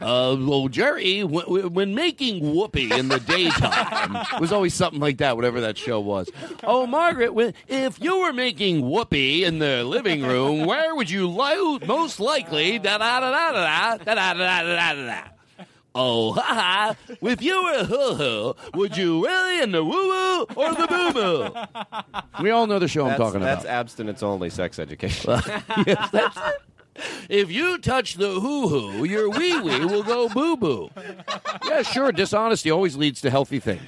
Uh, well, Jerry, w- w- when making Whoopi in the daytime, it was always something like that, whatever that show was. Oh, Margaret, when, if you were making Whoopi in the living room, where would you li- most likely da da da da da da da da da da da? Oh, ha ha! If you were a hoo hoo, would you really in the woo woo or the boo boo? We all know the show I'm That's, talking that's about. abstinence only sex education. yes, that's it. If you touch the hoo hoo, your wee wee will go boo boo. Yeah, sure. Dishonesty always leads to healthy things.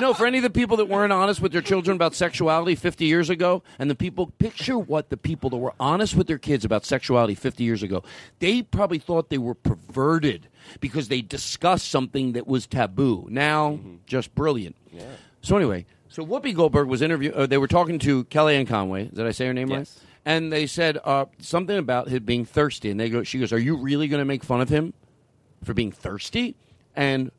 No, for any of the people that weren't honest with their children about sexuality 50 years ago, and the people, picture what the people that were honest with their kids about sexuality 50 years ago, they probably thought they were perverted because they discussed something that was taboo. Now, just brilliant. Yeah. So, anyway, so Whoopi Goldberg was interviewed, uh, they were talking to Kellyanne Conway. Did I say her name right? Yes. And they said uh, something about him being thirsty, and they go, she goes, "Are you really going to make fun of him for being thirsty?" And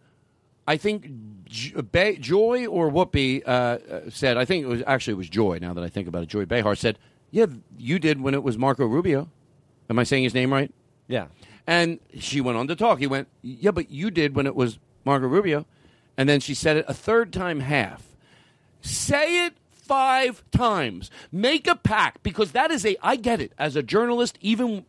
I think Joy or Whoopi uh, uh, said, I think it was actually it was Joy. Now that I think about it, Joy Behar said, "Yeah, you did when it was Marco Rubio." Am I saying his name right? yeah. And she went on to talk. He went, "Yeah, but you did when it was Marco Rubio," and then she said it a third time, half. Say it five times. Make a pact because that is a. I get it as a journalist, even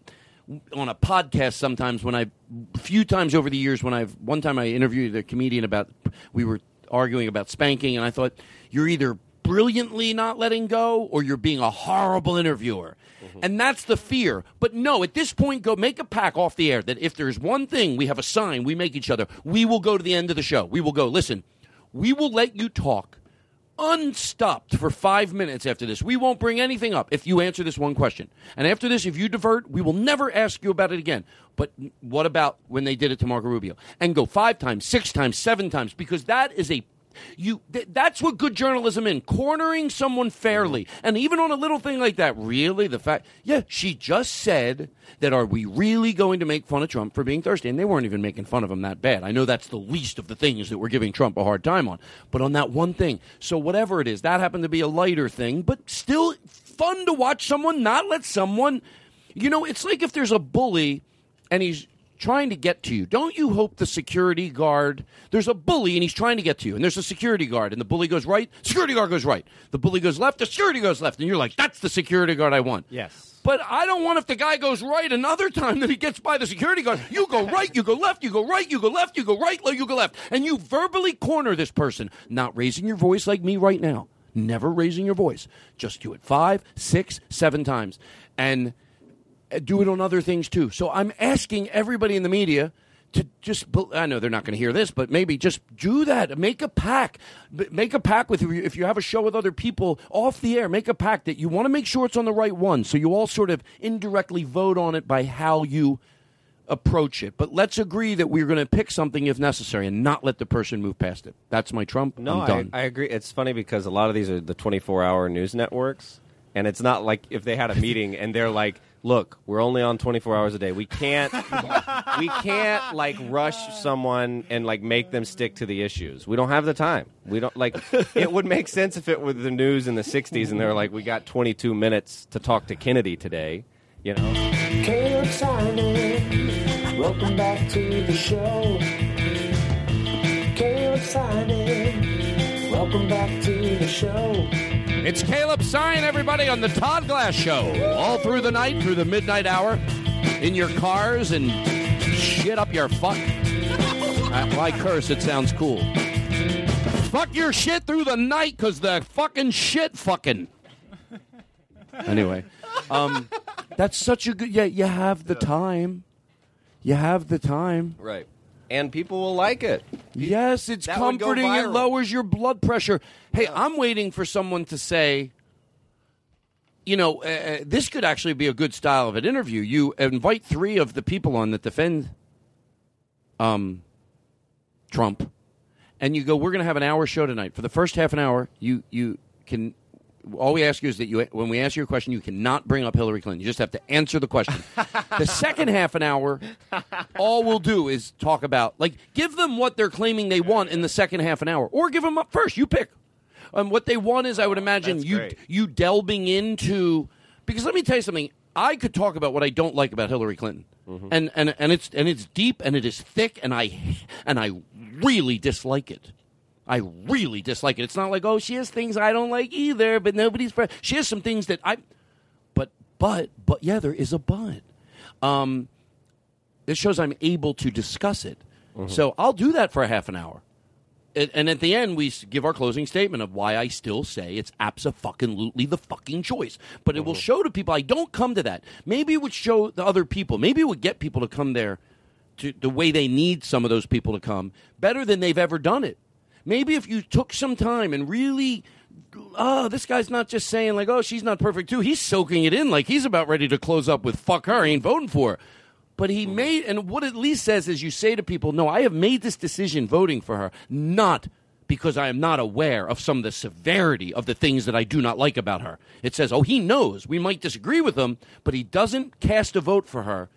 on a podcast. Sometimes when I, a few times over the years, when I've one time I interviewed a comedian about, we were arguing about spanking, and I thought you're either brilliantly not letting go or you're being a horrible interviewer. Mm-hmm. And that's the fear. But no, at this point, go make a pack off the air that if there's one thing we have a sign we make each other, we will go to the end of the show. We will go, listen, we will let you talk unstopped for five minutes after this. We won't bring anything up if you answer this one question. And after this, if you divert, we will never ask you about it again. But what about when they did it to Marco Rubio? And go five times, six times, seven times, because that is a you th- that's what good journalism in cornering someone fairly. Mm-hmm. And even on a little thing like that really the fact yeah she just said that are we really going to make fun of trump for being thirsty? And they weren't even making fun of him that bad. I know that's the least of the things that we're giving trump a hard time on. But on that one thing so whatever it is that happened to be a lighter thing but still fun to watch someone not let someone you know it's like if there's a bully and he's trying to get to you. Don't you hope the security guard, there's a bully and he's trying to get to you, and there's a security guard, and the bully goes right, security guard goes right. The bully goes left, the security goes left, and you're like, that's the security guard I want. Yes. But I don't want if the guy goes right another time that he gets by the security guard. You go right, you go left, you go right, you go left, you go right, you go left. And you verbally corner this person, not raising your voice like me right now. Never raising your voice. Just do it five, six, seven times. And Uh, do it on other things too. So I'm asking everybody in the media to just I know they're not going to hear this, but maybe just do that. Make a pack. Make a pack with you if you have a show with other people off the air. Make a pack that you want to make sure it's on the right one. So you all sort of indirectly vote on it by how you approach it. But let's agree that we're going to pick something if necessary and not let the person move past it. That's my trump. No, I. I agree. It's funny because a lot of these are the 24 hour news networks. And it's not like if they had a meeting and they're like, look, we're only on 24 hours a day. We can't, we can't like rush someone and like make them stick to the issues. We don't have the time. We don't like, it would make sense if it were the news in the 60s and they're like, we got 22 minutes to talk to Kennedy today, you know? Caleb Synan, welcome back to the show. Caleb Synan, welcome back to the show. It's Caleb Synan, everybody, on the Todd Glass Show. All through the night, through the midnight hour, in your cars and shit up your fuck. Uh, Why curse? It sounds cool. Fuck your shit through the night because the fucking shit fucking. Anyway, um, That's such a good. Yeah, you have the time. You have the time. Right. And people will like it. Yes, it's That comforting. It lowers your blood pressure. Hey, I'm waiting for someone to say, you know, uh, uh, this could actually be a good style of an interview. You invite three of the people on that defend um, Trump, and you go, "We're going to have an hour show tonight. For the first half an hour, you you can." All we ask you is that you, when we ask you a question, you cannot bring up Hillary Clinton. You just have to answer the question. the second half an hour, all we'll do is talk about, like, give them what they're claiming they want in the second half an hour, or give them up first. You pick. Um, what they want is, I would imagine, you great. you delving into because let me tell you something. I could talk about what I don't like about Hillary Clinton, and, and and it's and it's deep and it is thick, and I and I really dislike it. I really dislike it. It's not like oh she has things I don't like either, but nobody's. fr- She has some things that I. But but but yeah, there is a but. Um, this shows I'm able to discuss it. So I'll do that for a half an hour. And, and at the end, we give our closing statement of why I still say it's absolutely the fucking choice. But it will show to people I don't come to that. Maybe it would show the other people. Maybe it would get people to come there to the way they need some of those people to come better than they've ever done it. Maybe if you took some time and really, oh, this guy's not just saying like, oh, she's not perfect too. He's soaking it in like he's about ready to close up with fuck her, I ain't voting for her. But he mm-hmm. made, and what it at least says is you say to people, no, I have made this decision voting for her, not because I am not aware of some of the severity of the things that I do not like about her. It says, oh, he knows. We might disagree with him, but he doesn't cast a vote for her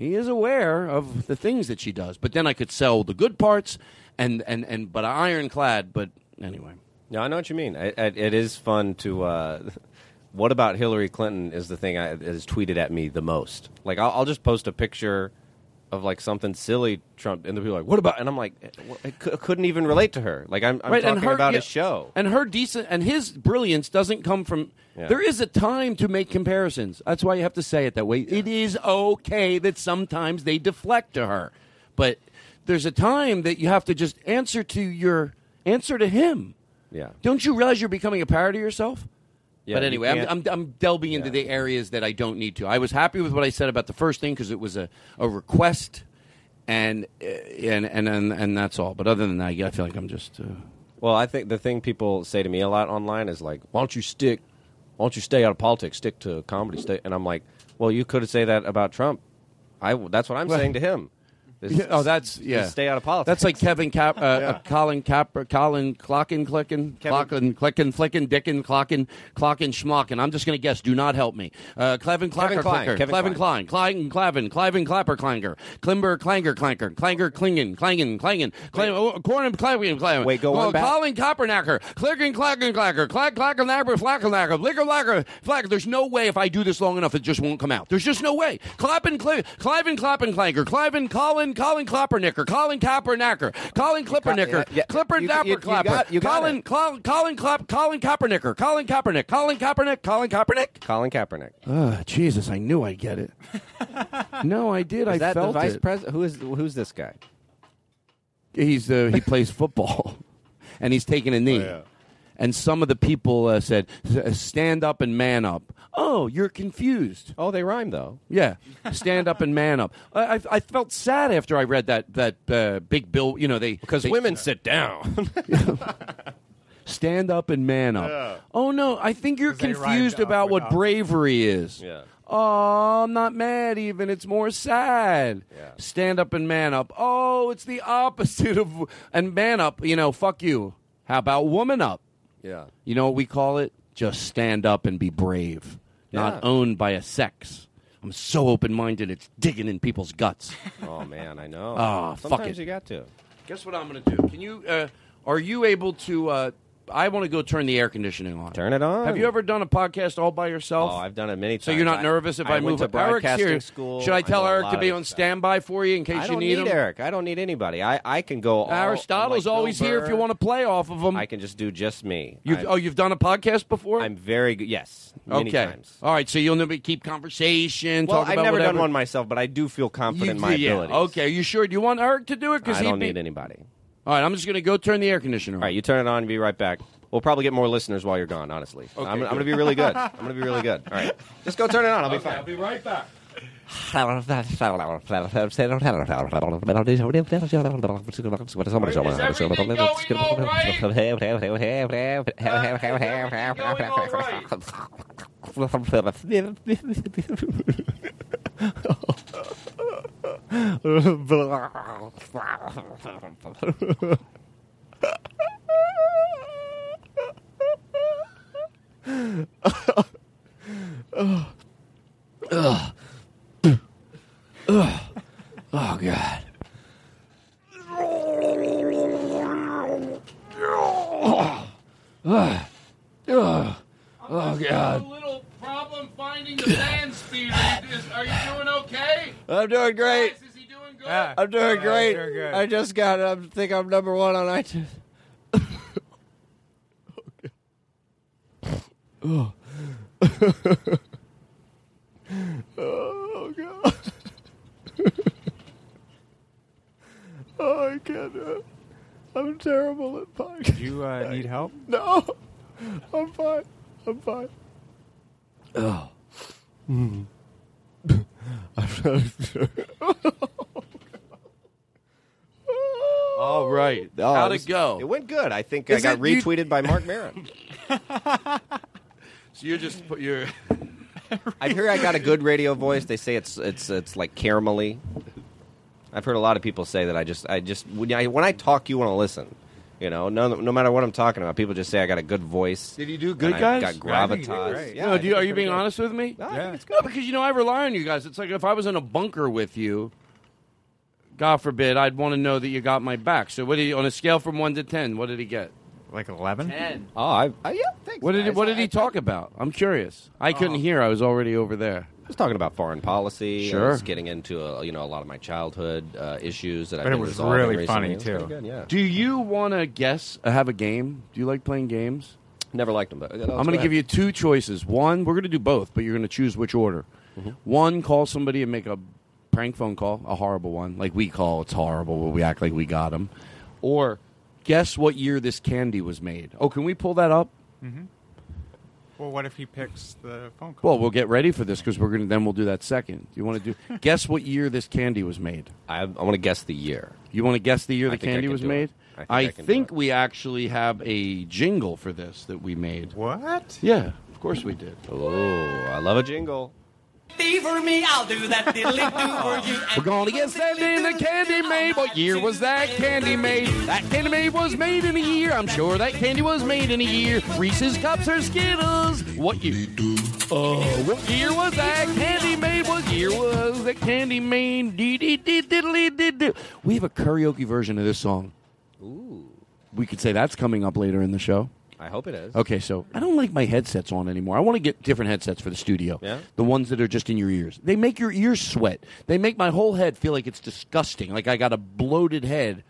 he is aware of the things that she does. But then I could sell the good parts, and and and but ironclad. But anyway, Yeah, I know what you mean. It, it, it is fun to. Uh, what about Hillary Clinton is the thing that is tweeted at me the most. Like, I'll, I'll just post a picture of like something silly Trump, and the people are like, "What about?" And I'm like, I couldn't even relate to her. Like, I'm, I'm right, talking her, about yeah, his show. and her decent and his brilliance doesn't come from. Yeah. There is a time to make comparisons. That's why you have to say it that way. It is okay that sometimes they deflect to her, but there's a time that you have to just answer to your answer to him. Yeah. Don't you realize you're becoming a parody of yourself? Yeah, but anyway, I'm, I'm, I'm delving into the areas that I don't need to. I was happy with what I said about the first thing because it was a, a request, and, uh, and and and and that's all. But other than that, I feel like I'm just. Uh, Well, I think the thing people say to me a lot online is like, "Why don't you stick? Why don't you stay out of politics? Stick to comedy." Stay, and I'm like, "Well, you could say that about Trump. I that's what I'm Well- saying to him. Yeah, oh, that's yeah. Stay out of politics. That's like Kevin Cap, uh, Yeah. uh, Colin Cap, Colin Clockin, Clickin, Clockin, Clickin, Flickin, Dickin, Clockin, Clockin, Schmockin. I'm just going to guess. Do not help me. Uh, Clevin Clacker, Clicker, Clevin Klein, Klein, Clavin, Clavin, Clapper, Clanger, Klimber, Clanger, Clanker, Clanger, Klingen, Klingen, Klingen, Corn, Clavin, Clavin. Wait, go one back. Colin Coppernacker, Clickin, Clackin, Clacker, Clack, Clacker, Napper, Flackinacker, Blicker, Lacker, Flacker. There's no way if I do this long enough, it just won't come out. There's just no way. Clappin, Cliven, Clappin, Clanker, Cliven, Colin, Colin Kloppernicker, Colin Coppernacker, Colin Clippernicker, yeah, yeah. Clipper You- Dapper you- you Clapper, got- you got Colin, it. Colin, Colin Clap, Colin Kaepernicker, Colin Kaepernick, Colin Kaepernick, Colin Kaepernick. Colin Kaepernick. Oh, Jesus, I knew I'd get it. no, I did. I that felt the vice it. president? Who is who's this guy? He's uh, he plays football, and he's taking a knee. And some of the people uh, said, "Stand up and man up." Oh, you're confused. Oh, they rhyme though. Yeah, stand up and man up. I, I, I felt sad after I read that that uh, big bill. You know, they Because they- women sit down. stand up and man up. Yeah. Oh no, I think you're confused about what up. bravery is. yeah. Oh, I'm not mad even. It's more sad. Yeah. Stand up and man up. Oh, it's the opposite of and man up, you know, fuck you. How about woman up? Yeah. You know what we call it? Just stand up and be brave. Not owned by a sex. I'm so open minded it's digging in people's guts. Oh man, I know. Ah, fuck Sometimes it. you got to. Guess what I'm gonna do? Can you uh are you able to uh I want to go turn the air conditioning on. Turn it on. Have you ever done a podcast all by yourself? Oh, I've done it many times. So you're not I- nervous if I, I move to it? Eric's broadcasting here. school. Should I I tell a Eric to be on stuff. standby for you in case I you don't need need him? Eric. I don't need anybody. I, I can go. all, Aristotle's like always here if you want to play off of him. I can just do just me. You've, oh, you've done a podcast before? I'm very good. Yes, many okay. times. All right, so you'll never keep conversation. Well, I've never whatever. done one myself, but I do feel confident You- in my yeah. abilities. Okay, Are you sure? Do you want Eric to do it? I he'd don't be- need anybody. All right, I'm just going to go turn the air conditioner on. All right, you turn it on. And be right back. We'll probably get more listeners while you're gone. Honestly, I'm, I'm going to be really good. I'm going to be really good. All right, just go turn it on. I'll be Okay, fine. I'll be right back. Ugh. Ugh. Oh God. Ugh. Ugh. Oh. Ugh. Oh God. A little problem finding the fan speed. Are you doing okay? I'm doing great. Is he doing good? I'm doing Yeah, great. doing good. I just got. I think I'm number one on iTunes. oh. oh God. oh, I can't. do it. I'm terrible at podcasts. Do you uh, need help? No, I'm fine. I'm fine. Oh. Mm. All right. Oh, How'd it it go? It went good. I think Is I got it- you- retweeted by Marc Maron. So you're just put your. I hear I got a good radio voice. They say it's it's it's like caramelly. I've heard a lot of people say that I just I just when I when I talk, you want to listen. You know, no no matter what I'm talking about, people just say I got a good voice. Did you do good, and guys? I've got Yeah, I think you did gravitas. great. Yeah, no, I do you, think are you being good. honest with me? No, I think it's No, because you know I rely on you guys. It's like if I was in a bunker with you, God forbid, I'd want to know that you got my back. So, what did he, on a scale from one to ten? What did he get? Like 11? Ten. Oh, I, I yeah. Thanks. What did he, guys. what did I- he talk about? I'm curious. I couldn't Oh. hear. I was already over there. I was talking about foreign policy. I Sure. was getting into a, you know a lot of my childhood uh, issues that I've But it been was resolving really recently. funny, It was pretty too. good, yeah. Do you want to guess? Uh, have a game? Do you like playing games? Never liked them, but I'm going to give you two choices. One, we're going to do both, but you're going to choose which order. Mm-hmm. One, call somebody and make a prank phone call, a horrible one, like we call. It's horrible, but we act like we got them. Or guess what year this candy was made. Oh, can we pull that up? Well, what if he picks the phone call? Well, we'll get ready for this because we're going to. Then we'll do that second. You want to do? guess what year this candy was made. I, I want to guess the year. You want to guess the year I the candy can was do it. made? I think I I think we actually have a jingle for this that we made. What? Yeah, of course we did. Oh, I love a jingle. For me, I'll do that diddly do for you. We're gonna get Sandy in the candy made. What year was that candy made? That candy made was made in a year. I'm sure that candy was made in a year. Reese's cups or Skittles. What year? Oh, what year was that candy made? What year was that candy made? Dee dee dee diddly dee. We have a karaoke version of this song. Ooh, We could say that's coming up later in the show. I hope it is. Okay, so I don't like my headsets on anymore. I want to get different headsets for the studio. Yeah? The ones that are just in your ears. They make your ears sweat. They make my whole head feel like it's disgusting, like I got a bloated head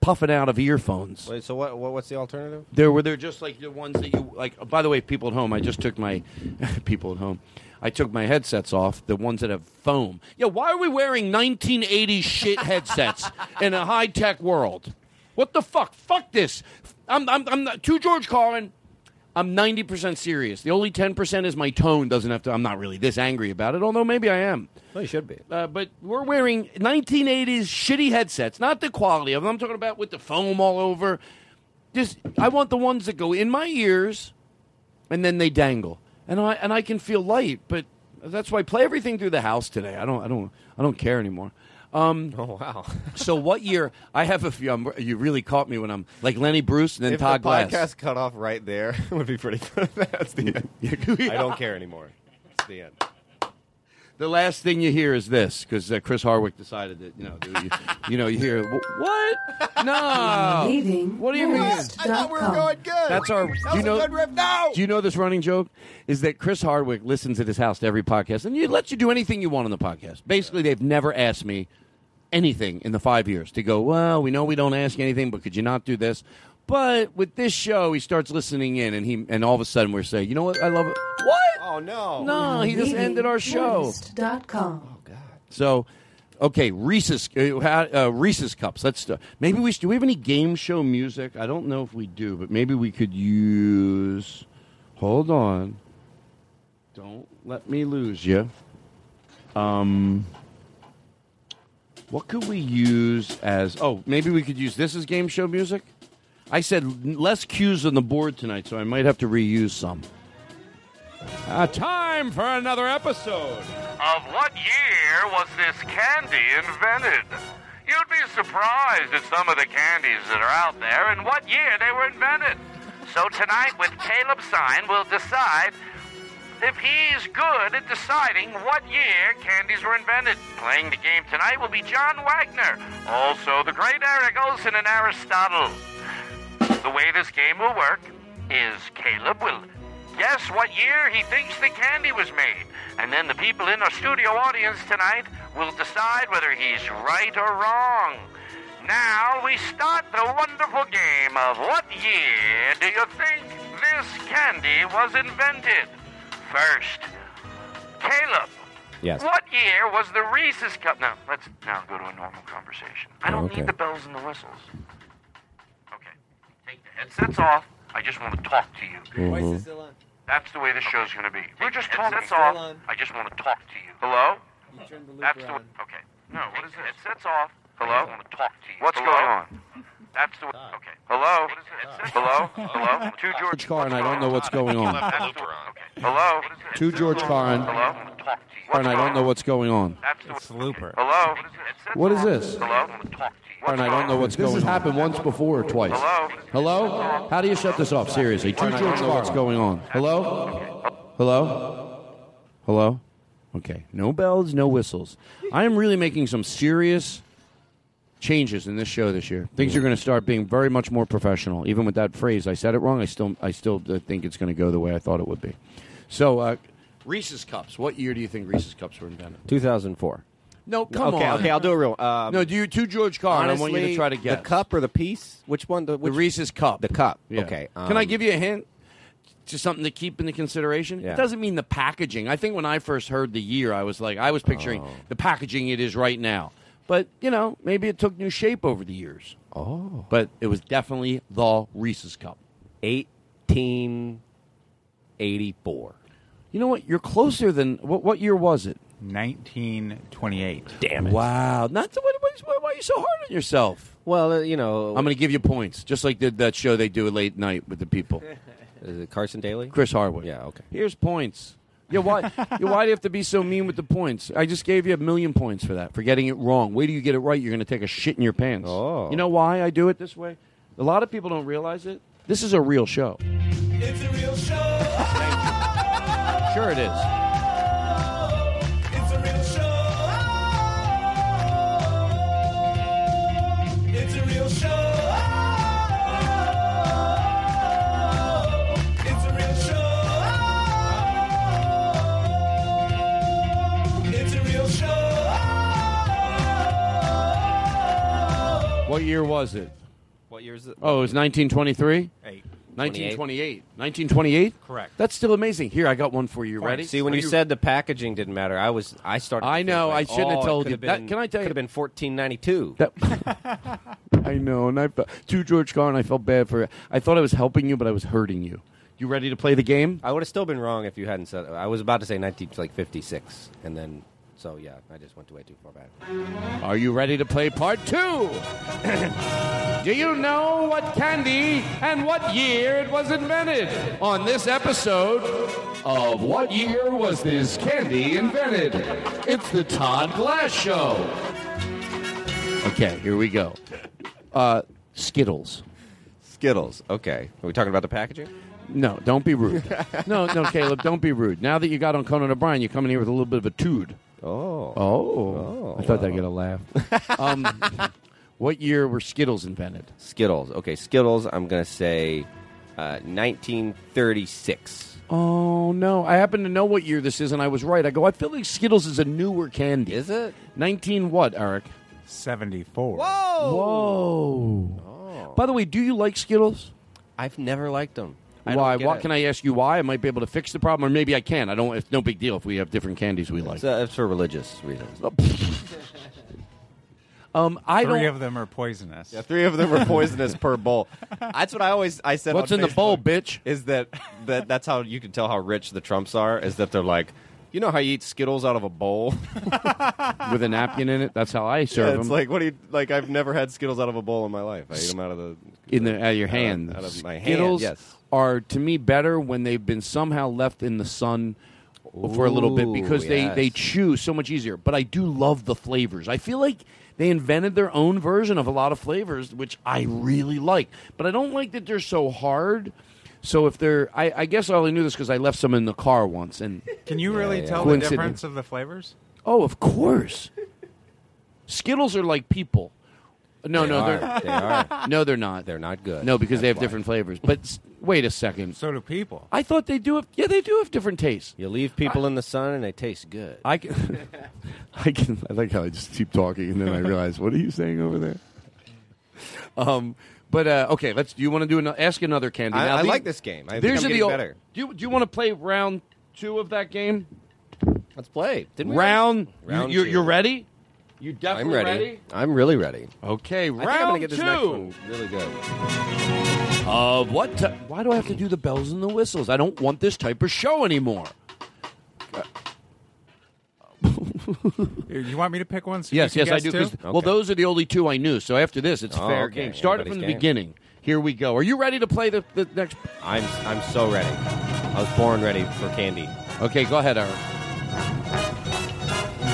puffing out of earphones. Wait, so what, what? What's the alternative? There were they're just like the ones that you like. By the way, people at home, I just took my people at home. I took my headsets off, the ones that have foam. Yeah, why are we wearing 1980s shit headsets in a high tech world? What the fuck? Fuck this. I'm I'm I'm not, to George Carlin. I'm 90% serious. The only 10% is my tone doesn't have to I'm not really this angry about it, although maybe I am. Well, you should be. Uh, but we're wearing 1980s shitty headsets, not the quality of them. I'm talking about with the foam all over. Just, I want the ones that go in my ears, and then they dangle, and I and I can feel light. But that's why I play everything through the house today. I don't, I don't, I don't care anymore. Um, oh wow! so what year? I have a few. I'm, you really caught me when I'm like Lenny Bruce and then if Todd the Glass. podcast cut off right there, it would be pretty. That's the end. I don't care anymore. It's the end. The last thing you hear is this because uh, Chris Hardwick decided that you know, dude, you, you know, you hear what? No, Leaving What do you mean? Nerdist dot com. That's our. Do you know? Do you know this running joke? Is that Chris Hardwick listens at his house to every podcast, and he lets you do anything you want on the podcast. Basically, they've never asked me anything in the five years to go. Well, we know we don't ask anything, but could you not do this? But with this show, he starts listening in, and he and all of a sudden we're saying, you know what? I love it. What? Oh no! No, he just ended our show. Nerdist.com. So Okay, Reese's uh, uh, Reese's cups. Let's uh, maybe we should, do. We have any game show music? I don't know if we do, but maybe we could use. Hold on. Don't let me lose you. Um, what could we use as? Oh, maybe we could use this as game show music. I said less cues on the board tonight, so I might have to reuse some. Uh, time for another episode. Of what year was this candy invented? You'd be surprised at some of the candies that are out there and what year they were invented. So tonight, with Caleb Synan, we'll decide if he's good at deciding what year candies were invented. Playing the game tonight will be John Wagner, also the great Eric Olson and Aristotle. The way this game will work is Caleb will guess what year he thinks the candy was made. And then the people in our studio audience tonight will decide whether he's right or wrong. Now we start the wonderful game of what year do you think this candy was invented? First, Caleb. Yes. What year was the Reese's cup? Now let's now go to a normal conversation. I don't oh, Okay. need the bells and the whistles. Okay, take the headsets off. I just want to talk to you. Mm-hmm. Why is this still on? That's the way this show's going to be. We're just talking. Headsets off. I just want to talk to you. Hello? That's the way. Okay. No, what is this? Headsets off. Hello? I want to talk to you. What's going on? That's the way. Okay. Hello? Hello? Hello? To George George Carr, and I don't know what's going on. Okay. Hello? To George Carlin, Hello? I talk to you. and I don't know what's going on. That's the Looper. Hello? What is this? Hello? I want to talk to you. And I don't know what's going. This going has on. happened once before or twice. Hello? Hello? How do you shut this off? Seriously, to And I George don't know what's going on. Hello? Hello? Hello? Okay. No bells, no whistles. I am really making some serious changes in this show this year. Things are going to start being very much more professional. Even with that phrase, I said it wrong. I still, I still uh, think it's going to go the way I thought it would be. So, uh, Reese's cups. What year do you think Reese's cups were invented? 2004. No, come okay, on. Okay, I'll do a real. Um, no, do you to George Carr? and I want you to try to guess the cup or the piece. Which one? The, which, the Reese's cup. The cup. Yeah. Okay. Can I um, give you a hint? Just something to keep into consideration. Yeah. It doesn't mean the packaging. I think when I first heard the year, I was like, I was picturing Oh. the packaging it is right now. But you know, maybe it took new shape over the years. Oh. But it was definitely the Reese's cup. 1884. You know what? You're closer than what? What year was it? 1928. Damn it. Wow. Not why, why, why are you so hard on yourself? Well, uh, you know, I'm going to give you points, just like the, that show they do at late night with the people. is it Carson Daly? Chris Hardwick. Yeah. Okay. Here's points. Yeah, why? yeah, why do you have to be so mean with the points? I just gave you a million points for that, for getting it wrong. Wait till you get it right, you're going to take a shit in your pants. Oh. You know why I do it this way? A lot of people don't realize it. This is a real show. It's a real show. Sure, it is. It's a real show. It's a real show. What year was it? What year is it? Oh, it was 1923? Eight. 1928. 1928? Correct. That's still amazing. Here, I got one for you. You Ready? See, when Are you, said the packaging didn't matter, I was I started. I know, like, I shouldn't have oh, it told you. have That- can I tell you- Could have been 1492. That, I know, and I fe- to George Carr, and I felt bad for. It. I thought I was helping you, but I was hurting you. You ready to play the game? I would have still been wrong if you hadn't said. I was about to say 19 like 56, and then so yeah, I just went way too far back. Are you ready to play part two? Do you know what candy and what year it was invented? On this episode of What Year Was This Candy Invented? It's the Todd Glass Show. Okay, here we go. Uh, Skittles. Skittles. Okay, are we talking about the packaging? No, don't be rude. no, no, Caleb, don't be rude. Now that you got on Conan O'Brien, you're coming here with a little bit of a tude. Oh. Oh. I thought that'd get a laugh. um, what year were Skittles invented? Skittles. Okay, Skittles. I'm gonna say uh, 1936. Oh no! I happen to know what year this is, and I was right. I go. I feel like Skittles is a newer candy. Is it? Nineteen what, Eric? 74. Whoa! Oh. By the way, do you like Skittles? I've never liked them. I why? get Why it. can I ask you why? I might be able to fix the problem, or maybe I can. I don't. It's no big deal if we have different candies we like. It's, uh, it's for religious reasons. Um, I Three don't. of them are poisonous. Yeah, three of them are poisonous per bowl. That's what I always I said. What's on in the bowl, bitch? Is that that that's how you can tell how rich the Trumps are? Is that they're like, you know how you eat Skittles out of a bowl with a napkin in it. That's how I serve Yeah, them. it's like what do you like? I've never had Skittles out of a bowl in my life. I eat them out of the in the out of your out of- hand. out of my hand, Skittles yes. Are to me better when they've been somehow left in the sun for a little bit because they yes. they chew so much easier. But I do love the flavors. I feel like they invented their own version of a lot of flavors, which I really like. But I don't like that they're so hard. So if they're, I, I guess I only knew this because I left some in the car once. And Can you really tell the Coincidence. difference of the flavors? Oh, of course. Skittles are like people. No, They no, are. they're They are. No, they're not. They're not good. No, because they have why. different flavors. But s- wait a second. So do people. I thought they do have. Yeah, they do have different tastes. You leave people in the sun and they taste good. I can. I can. I like how I just keep talking and then I realize what are you saying over there. Um. But uh, okay, let's. Do you want to do an, ask another candy? I- Now, I the- like this game. I think There's I'm the getting better. Do you, do you want to play round two of that game? Let's play. Didn't we round. Round you, two. You're ready. You definitely I'm definitely ready. I'm really ready. Okay, I round think I'm gonna get this two. next one really good. Of what? ti- why do I have to do the bells and the whistles? I don't want this type of show anymore. You want me to pick one? So yes, yes, I do. do. 'cause- too? Well, those are the only two I knew. So after this, it's Oh, fair okay. game. Start it from the game. beginning. Here we go. Are you ready to play the, the next? I'm I'm so ready. I was born ready for candy. Okay, go ahead, Eric.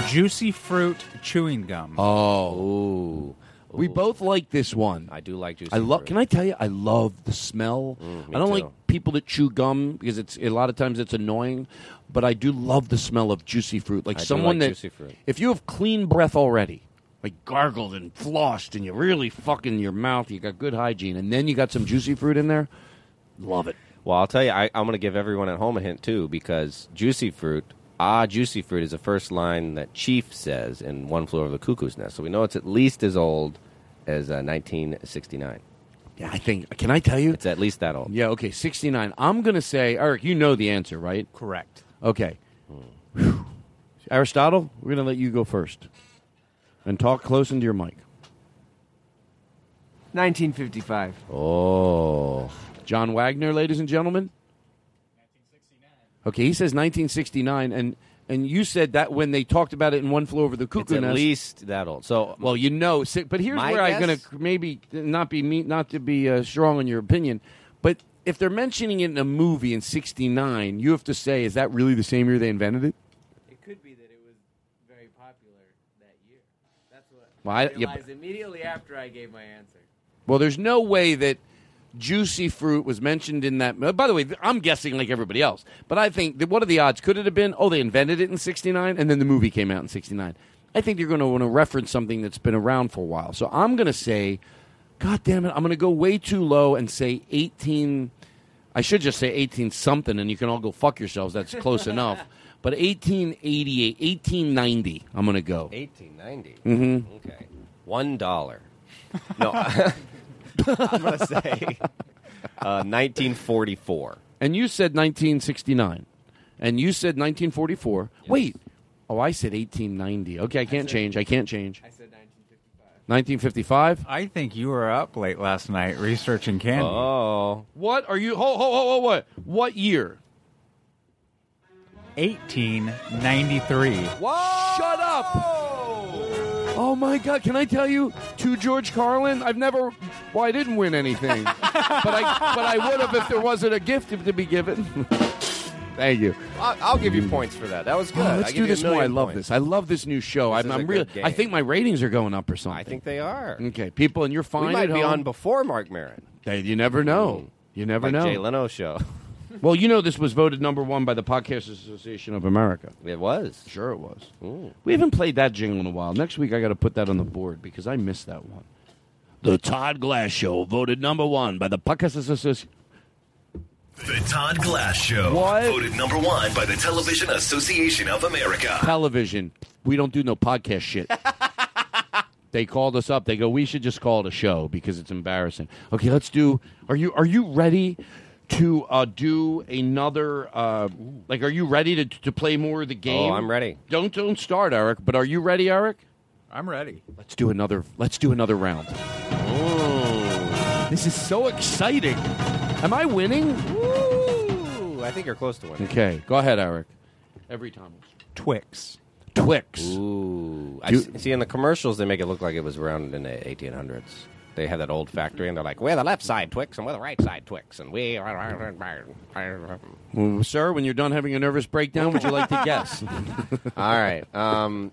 Juicy fruit chewing gum. Oh, Ooh. We both like this one. I do like juicy. I love. Can I tell you? I love the smell. Mm, I don't too. like people that chew gum because it's a lot of times it's annoying. But I do love the smell of juicy fruit. Like I someone like that, juicy fruit. if you have clean breath already, like gargled and flossed, and you really fucking your mouth, you got good hygiene, and then you got some juicy fruit in there. Love it. Well, I'll tell you, I, I'm going to give everyone at home a hint too, because juicy fruit, ah, juicy fruit is the first line that Chief says in One Flew Over the Cuckoo's Nest. So we know it's at least as old as uh, 1969. Yeah, I think. Can I tell you? It's at least that old. Yeah. Okay. Sixty nine. I'm gonna say, Eric. You know the answer, right? Correct. Okay. Whew. Aristotle, we're gonna let you go first, and talk close into your mic. 1955. Oh, John Wagner, ladies and gentlemen. Okay, he says 1969, and and you said that when they talked about it in One Flew Over the it's Cuckoo at Nest. least that old. So, well, you know, but here's My where I'm going to maybe not be me, not to be uh, strong in your opinion, but if they're mentioning it in a movie in '69, you have to say, is that really the same year they invented it? It could be that it was very popular that year. That's what Well, I- I yeah, immediately after I gave my answer. Well, there's no way that juicy fruit was mentioned in that. uh, By the way, I'm guessing like everybody else, but I think that what are the odds? Could it have been? Oh, they invented it in '69, and then the movie came out in '69. I think you're going to want to reference something that's been around for a while. So I'm going to say, God damn it, I'm going to go way too low and say 18. I should just say 18 something, and you can all go fuck yourselves. That's close enough. But 1888, 1890, I'm going to go. 1890. Mm-hmm. Okay, one dollar. No, I'm going to say uh, 1944. And you said 1969. And you said 1944. Wait. Oh, I said 1890. Okay, I can't change. I can't change. I said 1955. 1955? I think you were up late last night researching candy. Oh, What are you? Ho, ho, ho, ho, what? What year? 1893. Shut up! Oh my God! Can I tell you, to George Carlin, I've never. Well, I didn't win anything, but I but I would have if there wasn't a gift to be given. Thank you. I'll, I'll give you points for that. That was oh, good. Oh, I let's give do this more. I love points. this. I love this new show. This I'm, is I'm really. I think my ratings are going up or something. I think they are. Okay, people, and you're fine. we might at be home? on before Marc Maron. You never know. Mm-hmm. You never like know. Jay Leno show. Well, you know this was voted number one by the Podcast Association of America. It was. Sure, it was. Ooh. We haven't played that jingle in a while. Next week, I got to put that on the board because I missed that one. The Todd Glass Show voted number one by the Podcast Association. The Todd Glass Show. What? Voted number one by the Television Association of America. Television. We don't do no podcast shit. they called us up. They go, we should just call it a show because it's embarrassing. Okay, let's do. Are you Are you ready to uh, do another. Uh, like, are you ready to to play more of the game? Oh, I'm ready. Don't don't start, Eric. But are you ready, Eric? I'm ready. Let's do another. Let's do another round. This is so exciting. Am I winning? Ooh, I think you're close to winning. Okay, go ahead, Eric. Every time. Twix. Twix. Ooh. I Do- s- see, in the commercials, they make it look like it was around in the 1800s. They have that old factory, and they're like, we're the left side Twix, and we're the right side Twix, and we. Well, sir, when you're done having a nervous breakdown, would you like to guess? All right. Um,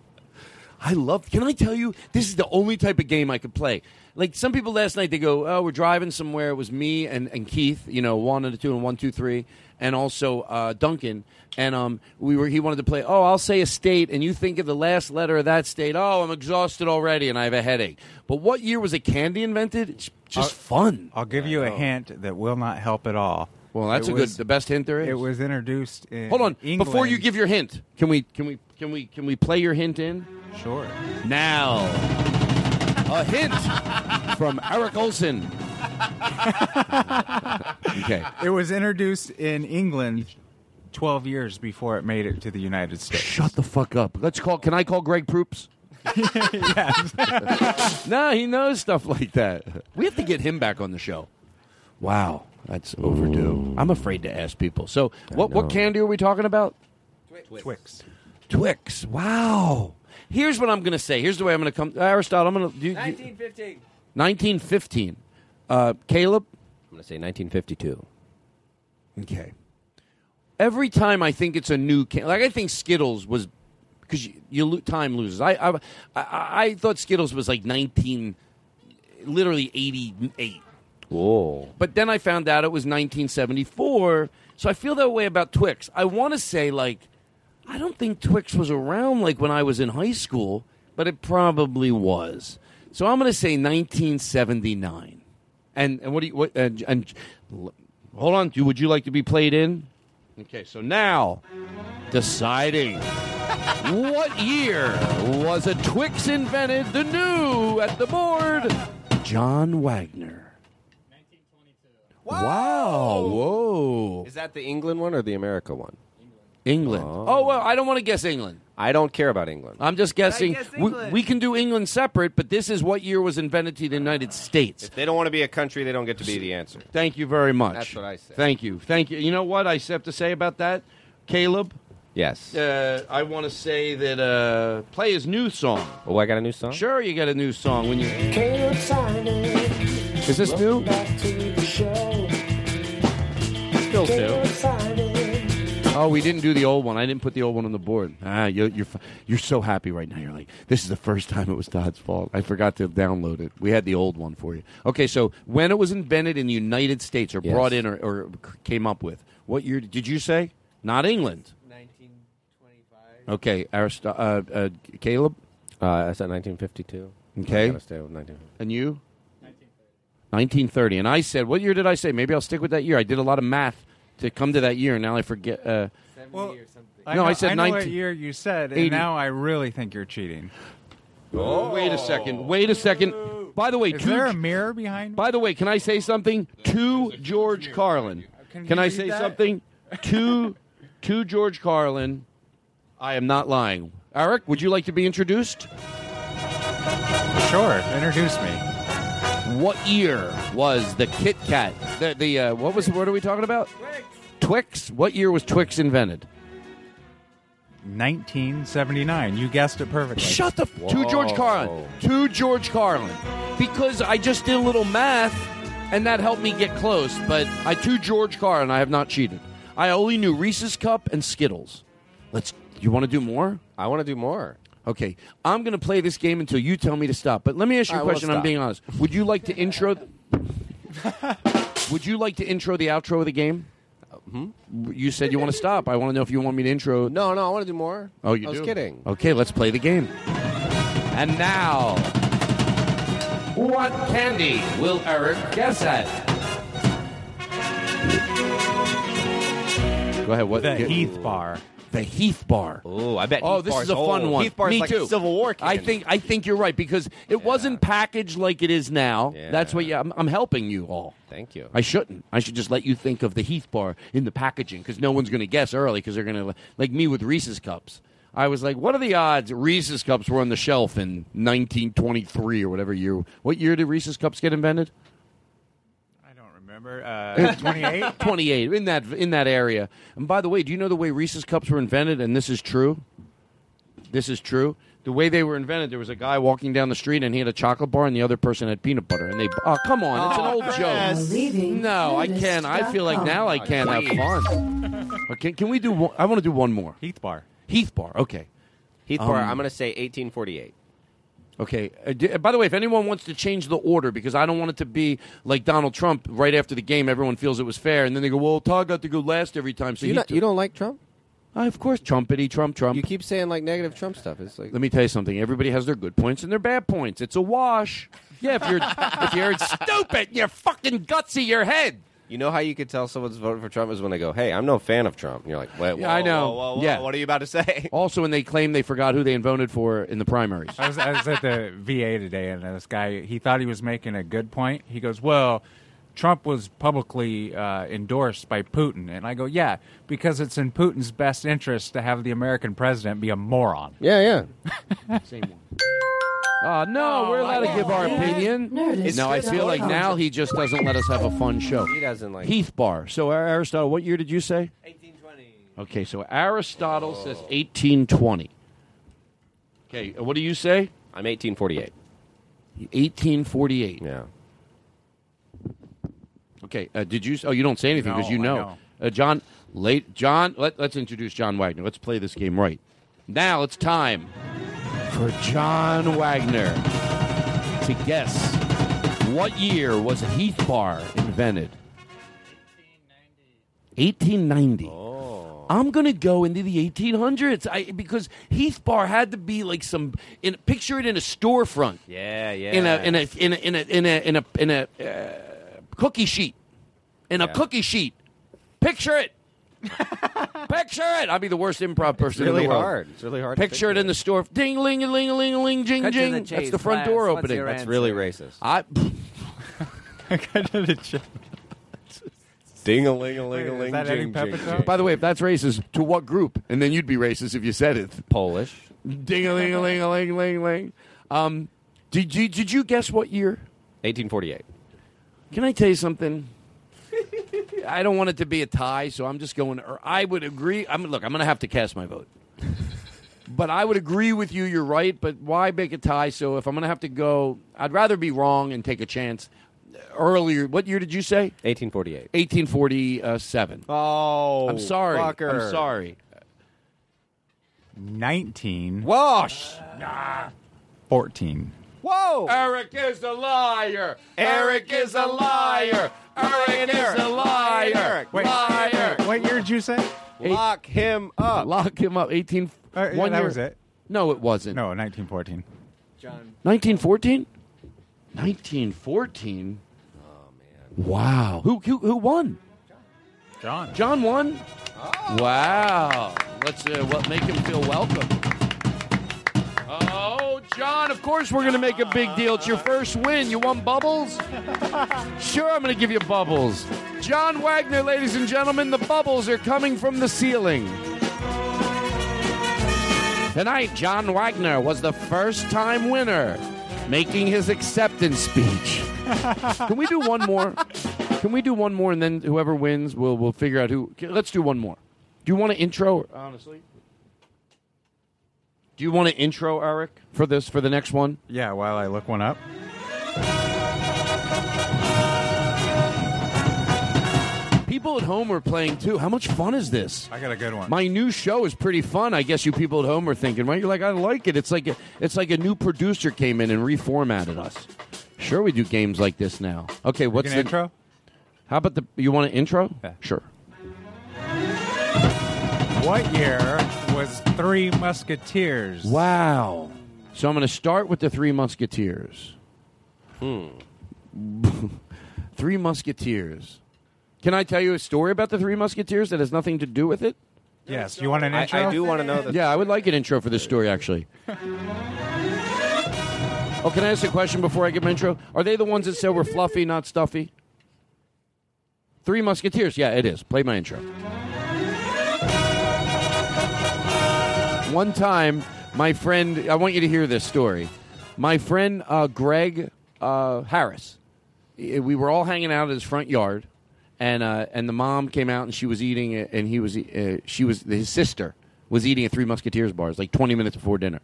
I love. Can I tell you? This is the only type of game I could play. Like some people last night, they go, "Oh, we're driving somewhere." It was me and, and Keith, you know, one and a two and one, two, three, and also uh, Duncan. And um, we were. He wanted to play. Oh, I'll say a state, and you think of the last letter of that state. Oh, I'm exhausted already, and I have a headache. But what year was a candy invented? It's just I'll- fun. I'll give you a hint that will not help at all. Well, that's It a good. The best hint there is. It was introduced in Hold on, England. before you give your hint, can we can we can we can we play your hint in? Sure. Now, a hint from Eric Olson. okay. It was introduced in England 12 years before it made it to the United States. Shut the fuck up. Let's call. Can I call Greg Proops? no, he knows stuff like that. We have to get him back on the show. Wow, that's overdue. I'm afraid to ask people. So, what what know. candy are we talking about? Twix. Twix. Wow. Here's what I'm going to say. Here's the way I'm going to come. Aristotle, I'm going to. 1915. 1915. Uh, Caleb? I'm going to say 1952. Okay. Every time I think it's a new can, like I think Skittles was because you, you time loses. I, I I I thought Skittles was like 19, literally 88. Whoa. But then I found out it was 1974. So I feel that way about Twix. I want to say like I don't think Twix was around like when I was in high school, but it probably was. So I'm going to say 1979. And and what do you what and, and hold on, do would you like to be played in? Okay, so now deciding what year was a Twix invented? The new at the board, John Wagner. 1922. Wow! Whoa! Is that the England one or the America one? England. Oh, well, I don't want to guess England. I don't care about England. I'm just guessing. guess we, we can do England separate, but this is what year was invented to the United States. If they don't want to be a country, they don't get to be the answer. Thank you very much. That's what I say. Thank you. Thank you. You know what I have to say about that, Caleb? Yes. Uh, I want to say that uh, play his new song. Oh, I got a new song. Sure, you got a new song when you. Is this new? Back to the show. Still new. Oh, we didn't do the old one. I didn't put the old one on the board. Ah, you're you're, you're so happy right now. You're like, this is the first time it was Todd's fault. I forgot to download it. We had the old one for you. Okay, so when it was invented in the United States or Yes. brought in or, or came up with, what year did you say? Not England. 1925. Okay, Arist- uh, uh, Caleb. Uh, I said 1952. Okay. I stay with 1950. And you? 1930. 1930. And I said, what year did I say? Maybe I'll stick with that year. I did a lot of math to come to that year, and now I forget. Uh, Well, No, know, I said know 19 what year you said, and 80. now I really think you're cheating. Oh, wait a second. Wait a second. By the way, Is to- there a mirror behind? by the way, can I say something to George Carlin? Can Can I say that? something to to George Carlin? I am not lying. Eric, would you like to be introduced? Sure, introduce me. What year was the Kit Kat? The, the uh, what was what are we talking about? Twix. What year was Twix invented? 1979. You guessed it perfectly. Shut the f- to George Carlin. To George Carlin, because I just did a little math, and that helped me get close. But I to George Carlin, I have not cheated. I only knew Reese's Cup and Skittles. Let's. You want to do more? I want to do more. Okay, I'm going to play this game until you tell me to stop. But let me ask you All a question. I'm stop. being honest. Would you like to intro? Would you like to intro the outro of the game? Hmm? You said you want to stop. I want to know if you want me to intro. No, no, I want to do more. Oh, you I was do? kidding. Okay, let's play the game. And now, what candy will Eric guess at? Go ahead. What? The get- Heath bar. The Heath Bar. Oh, I bet. Oh, Heath this Bar's is a fun old. one. Heath Bar's Me like too. Civil War. I think I think you're right because it wasn't packaged like it is now. That's what you, I'm, I'm helping you all. Thank you. I shouldn't. I should just let you think of the Heath Bar in the packaging because no one's going to guess early because they're going to like me with Reese's cups. I was like, what are the odds Reese's cups were on the shelf in 1923 or whatever year? What year did Reese's cups get invented? Remember, uh, 28? 28 in that in that area. And by the way, do you know the way Reese's cups were invented? And this is true. This is true. The way they were invented, there was a guy walking down the street and he had a chocolate bar, and the other person had peanut butter. And they, oh come on, it's an old Chris. joke. No, I can't. I feel like now I can't have fun. Okay, can we do? One, I want to do one more. Heath Bar. Heath Bar. Okay. Heath Bar. Um, I'm going to say 1848. Okay. Uh, by the way, if anyone wants to change the order, because I don't want it to be like Donald Trump right after the game, everyone feels it was fair, and then they go, "Well, Todd got to go last every time." So you, not, you don't like Trump? Uh, of course, Trumpity, Trump, Trump. You keep saying like negative Trump stuff. It's like Let me tell you something. Everybody has their good points and their bad points. It's a wash. Yeah, if you're if you're stupid, you're fucking gutsy your head. You know how you could tell someone's voting for Trump is when they go, "Hey, I'm no fan of Trump." And you're like, "Wait, Yeah, I know. whoa, whoa, whoa, yeah. what are you about to say?" Also, when they claim they forgot who they voted for in the primaries. I was, I was at the VA today, and this guy he thought he was making a good point. He goes, "Well, Trump was publicly uh, endorsed by Putin," and I go, "Yeah, because it's in Putin's best interest to have the American president be a moron." Yeah, yeah. Same one. Oh no, we're allowed to give our opinion. Nerdist. No, I feel like now he just doesn't let us have a fun show. He doesn't like Heath Bar. So Ar- Aristotle, what year did you say? 1820. Okay, so Aristotle says 1820. Okay, uh, what do you say? I'm 1848. 1848. Yeah. Okay, uh, did you? Oh, you don't say anything because No, you I know. know. Uh, John, late John. Let, let's introduce John Wagner. Let's play this game right. Now it's time for John Wagner to guess what year was a Heath Bar invented. 1890. Oh. I'm gonna go into the 1800s I, because Heath Bar had to be like some. In, picture it in a storefront Yeah, yeah. in a in a in a in a in a in a, in a uh, cookie sheet. In a cookie sheet. Picture it. picture it. I'd be the worst improv person really in the world. hard. It's really hard. to Picture it in the store. Ding ling a ling a ling a ling jing Cut to the jing. chase, That's the front Lance. door What's opening. your That's answer? really racist. I Ding a ling a ling a Wait, is ling that Eddie jing jing. Pepitone? jing. By the way, if that's racist, to what group? And then you'd be racist if you said it. Polish. Ding a ling a ling a ling ling ling. Um, did you did you guess what year? 1848. Can I tell you something? I don't want it to be a tie, so I'm just going. Or I would agree. I'm look. I'm going to have to cast my vote. but I would agree with you. You're right. But why make a tie? So if I'm going to have to go, I'd rather be wrong and take a chance. Earlier, what year did you say? 1848. 1847. Oh, I'm sorry. fucker. I'm sorry. 19. Wash. Nah. 14. Whoa. Eric is a liar. Eric is a liar. Eric is a liar. Wait, Liar. What year did you say? Lock him up. Lock him up. 18. Uh, yeah, one that year. was it. No, it wasn't. No, 1914. John. 1914? 1914? Oh, man. Wow. Who, who, who won? John. John won? Wow. Let's uh, what, make him feel welcome. Oh, John, of course we're going to make a big deal. It's your first win. You want bubbles? Sure, I'm going to give you bubbles. John Wagner, ladies and gentlemen, the bubbles are coming from the ceiling. Tonight, John Wagner was the first time winner making his acceptance speech. Can we do one more? Can we do one more and then whoever wins, we'll, we'll figure out who. Let's do one more. Do you want an intro, honestly? Do you want to intro, Eric, for this, for the next one? Yeah, while I look one up. People at home are playing too. How much fun is this? I got a good one. My new show is pretty fun. I guess you people at home are thinking, right? You're like, I like it. It's like a, it's like a new producer came in and reformatted us. Sure, we do games like this now. Okay, what's the intro? How about the? You want an intro? Yeah. Sure. What year was Three Musketeers? Wow. So I'm going to start with the Three Musketeers. Hmm. Three Musketeers. Can I tell you a story about the Three Musketeers that has nothing to do with it? Yes, you want an I- intro? I do want to know the. Yeah, I would like an intro for this story, actually. Oh, can I ask a question before I give my intro? Are they the ones that said we're fluffy, not stuffy? Three Musketeers. Yeah, it is. Play my intro. One time, my friend, I want you to hear this story. My friend uh, Greg uh, Harris, eh, we were all hanging out in his front yard, and uh, and the mom came out and she was eating it, and he was uh, she was his sister was eating at Three Musketeers bars like twenty minutes before dinner,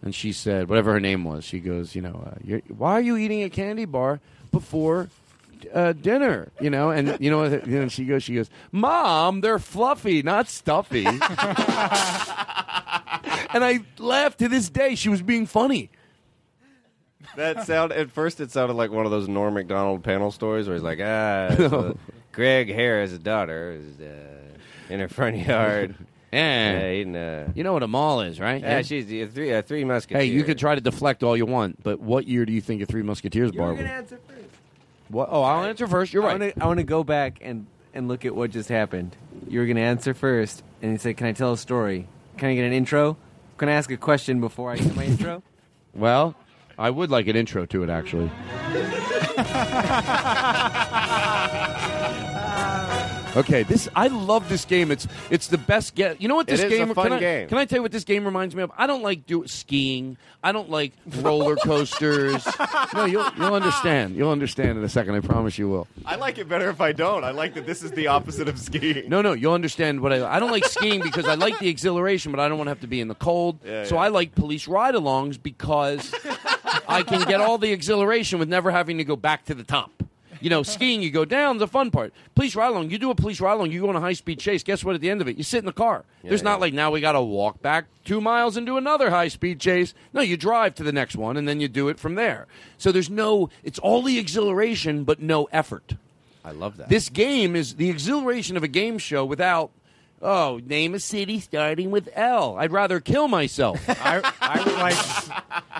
and she said whatever her name was, she goes, you know, uh, why are you eating a candy bar before uh, dinner, you know, and you know, and she goes, she goes, Mom, they're fluffy, not stuffy. and I laugh to this day. She was being funny. That sound at first it sounded like one of those Norm Macdonald panel stories where he's like, ah, so Greg Harris' daughter is uh, in her front yard. Yeah. uh, eating, uh, You know what a mall is, right? yeah, she's the three uh, three musketeers. Hey, you could try to deflect all you want, but what year do you think a Three Musketeers bar was? answer first. What? Oh, I'll answer first. You're right. I want to go back and, and look at what just happened. You were going to answer first, and he said, "Can I tell a story? Can I get an intro? Can I ask a question before I get my intro?" Well, I would like an intro to it, actually. Okay, this I love this game. It's it's the best get. You know what this is game? fun can I, game. Can I tell you what this game reminds me of? I don't like do skiing. I don't like roller coasters. no, you'll you'll understand. You'll understand in a second. I promise you will. I like it better if I don't. I like that this is the opposite of skiing. No, no, you'll understand what I. I don't like skiing because I like the exhilaration, but I don't want to have to be in the cold. Yeah, so yeah. I like police ride-alongs because I can get all the exhilaration with never having to go back to the top. You know, skiing, you go down, the fun part. Police ride along, you do a police ride along, you go on a high speed chase. Guess what? At the end of it, you sit in the car. There's not like now we got to walk back two miles and do another high speed chase. No, you drive to the next one and then you do it from there. So there's no, it's all the exhilaration, but no effort. I love that. This game is the exhilaration of a game show without, oh, name a city starting with L. I'd rather kill myself. I, I would like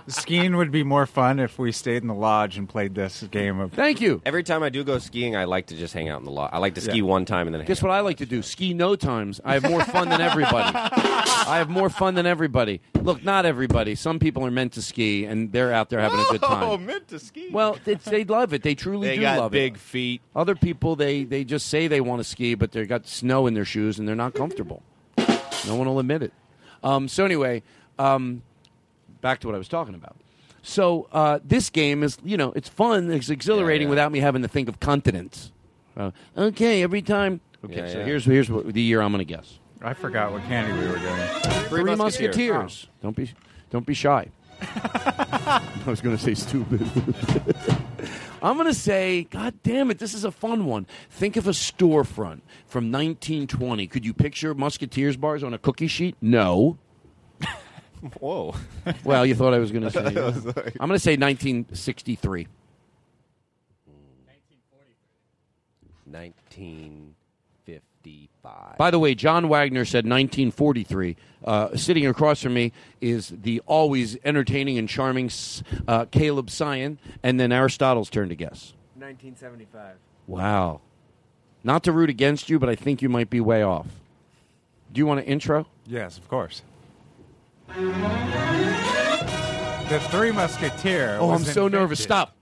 skiing would be more fun if we stayed in the lodge and played this game of. Thank you. Every time I do go skiing, I like to just hang out in the lodge. I like to ski Yeah. one time and then. Guess what I like to do? Ski no times. I have more fun than everybody. I have more fun than everybody. Look, not everybody. Some people are meant to ski, and they're out there having a good time. Oh, meant to ski. Well, it's, they love it. They truly They do got love big it. feet. Other people, they they just say they want to ski, but they've got snow in their shoes and they're not comfortable. no one will admit it. Um, so anyway, um, back to what I was talking about. So uh, this game is, you know, it's fun, it's exhilarating without me having to think of continents. Uh, okay, every time. Okay, Yeah, so yeah. here's here's what, the year I'm going to guess. I forgot what candy we were doing. Three, Musketeers. Don't be don't be shy. I was going to say stupid. I'm going to say, God damn it, this is a fun one. Think of a storefront from 1920. Could you picture Musketeers bars on a cookie sheet? No. Whoa. Well, you thought I was going to say. I was like- I'm going to say 1963. 1955. By the way, John Wagner said 1943. Uh, sitting across from me is the always entertaining and charming uh, Caleb Synan, and then Aristotle's turn to guess. 1975. Wow. Not to root against you, but I think you might be way off. Do you want an intro? Yes, of course. The Three Musketeer. Oh, I'm so invented- nervous. Stop.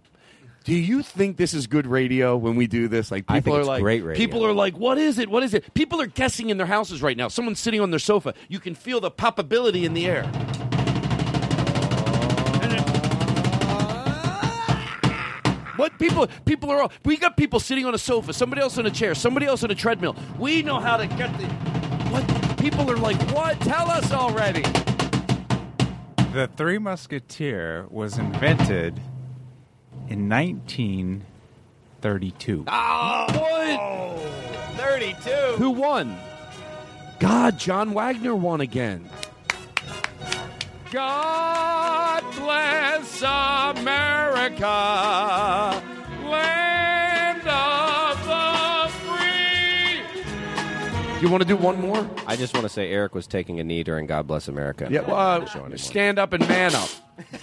Do you think this is good radio when we do this? Like people I think are it's like, great radio. people are like, what is it? What is it? People are guessing in their houses right now. Someone's sitting on their sofa. You can feel the poppability in the air. What people? People are all. We got people sitting on a sofa. Somebody else on a chair. Somebody else on a treadmill. We know how to get the. What? People are like, what? Tell us already. The Three Musketeer was invented in 1932. Oh, what? 32. Who won? God, John Wagner won again. God bless America, You want to do one more? I just want to say Eric was taking a knee during God Bless America. Yeah, well, uh, stand up and man up.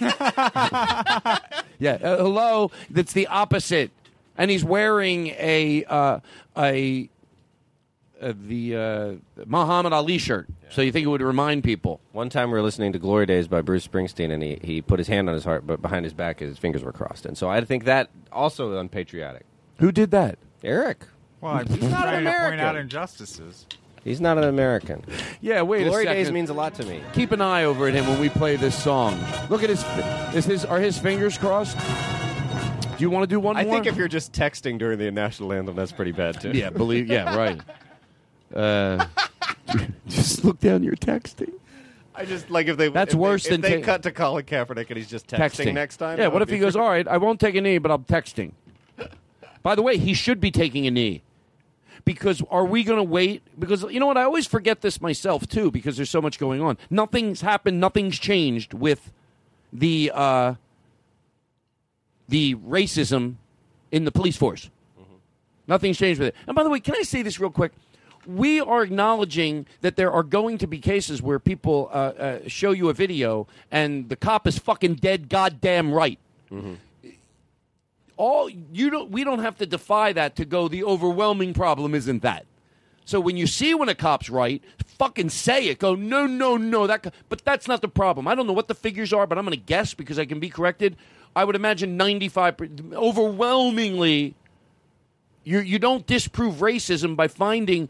yeah, uh, hello. That's the opposite. And he's wearing a uh, a uh, the uh, Muhammad Ali shirt. So you think it would remind people? One time we were listening to Glory Days by Bruce Springsteen, and he, he put his hand on his heart, but behind his back, his fingers were crossed. And so I think that also unpatriotic. Who did that? Eric. Well, He's not trying an to point American. out injustices. He's not an American. Yeah, wait Glory a second. Days means a lot to me. Keep an eye over at him when we play this song. Look at his. Is his are his fingers crossed? Do you want to do one more? I more? think if you're just texting during the national anthem, that's pretty bad too. Yeah, believe. Yeah, right. Uh, just look down your texting. I just like if they. That's if they- worse if than they ta- cut to Colin Kaepernick and he's just texting, next time. Yeah. that What would if he be goes? All right, I won't take a knee, but I'm texting. By the way, he should be taking a knee. Because are we going to wait? Because you know what? I always forget this myself too. Because there's so much going on. Nothing's happened. Nothing's changed with the uh, the racism in the police force. Nothing's changed with it. And by the way, can I say this real quick? We are acknowledging that there are going to be cases where people uh, uh, show you a video and the cop is fucking dead goddamn right. All you don't, we don't have to defy that to go. The overwhelming problem isn't that. So when you see when a cop's right, fucking say it. Go no, no, no. That, but that's not the problem. I don't know what the figures are, but I'm going to guess because I can be corrected. I would imagine 95, overwhelmingly, you you don't disprove racism by finding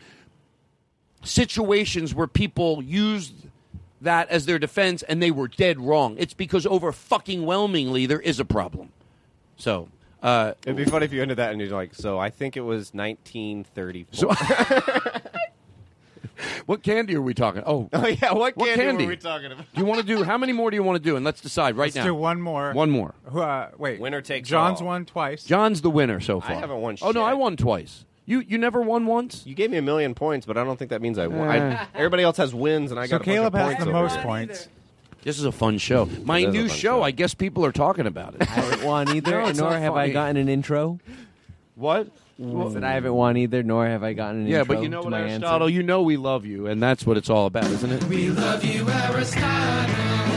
situations where people used that as their defense and they were dead wrong. It's because over fucking whelmingly there is a problem. So. Uh, It'd be funny if you ended that and you're like, so I think it was 1934. So- what candy are we talking? Oh, Oh, yeah, what candy were candy we talking about? Do you want to do? How many more do you want to do? And let's decide right Let's now. do one more. One more. Uh, wait. Winner takes John's all. won twice. John's the winner so far. I haven't won Oh no, shit. I won twice. You you never won once. You gave me a million points, but I don't think that means I won. Eh. I, everybody else has wins, and I So got a Caleb bunch of has points the over most here. points. This is a fun show. My It is a new fun show, show. I guess people are talking about it. I haven't won either, No, it's nor not have I funny. gotten an intro. What? I said I haven't won either, nor have I gotten an yeah, intro but you know to what, my Aristotle? answer. You know we love you, and that's what it's all about, isn't it? We love you, Aristotle.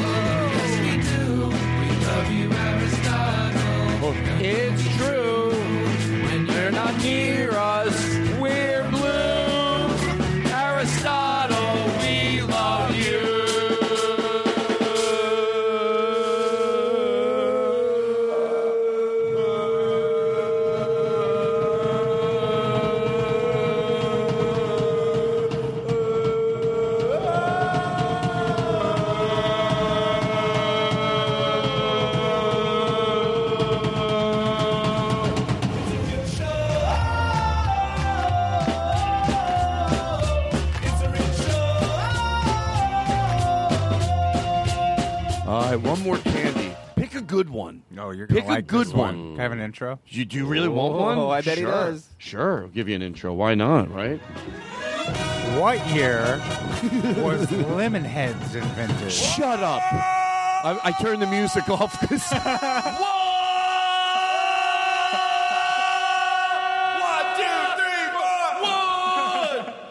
One more candy. Pick a good one. No, you're gonna Pick like a good this one. one. Can I have an intro? You do you really want one? Oh, I bet he Sure. does. Sure, I'll give you an intro. Why not? Right? What year was Lemonheads invented? Shut up. I, I turned the music off because.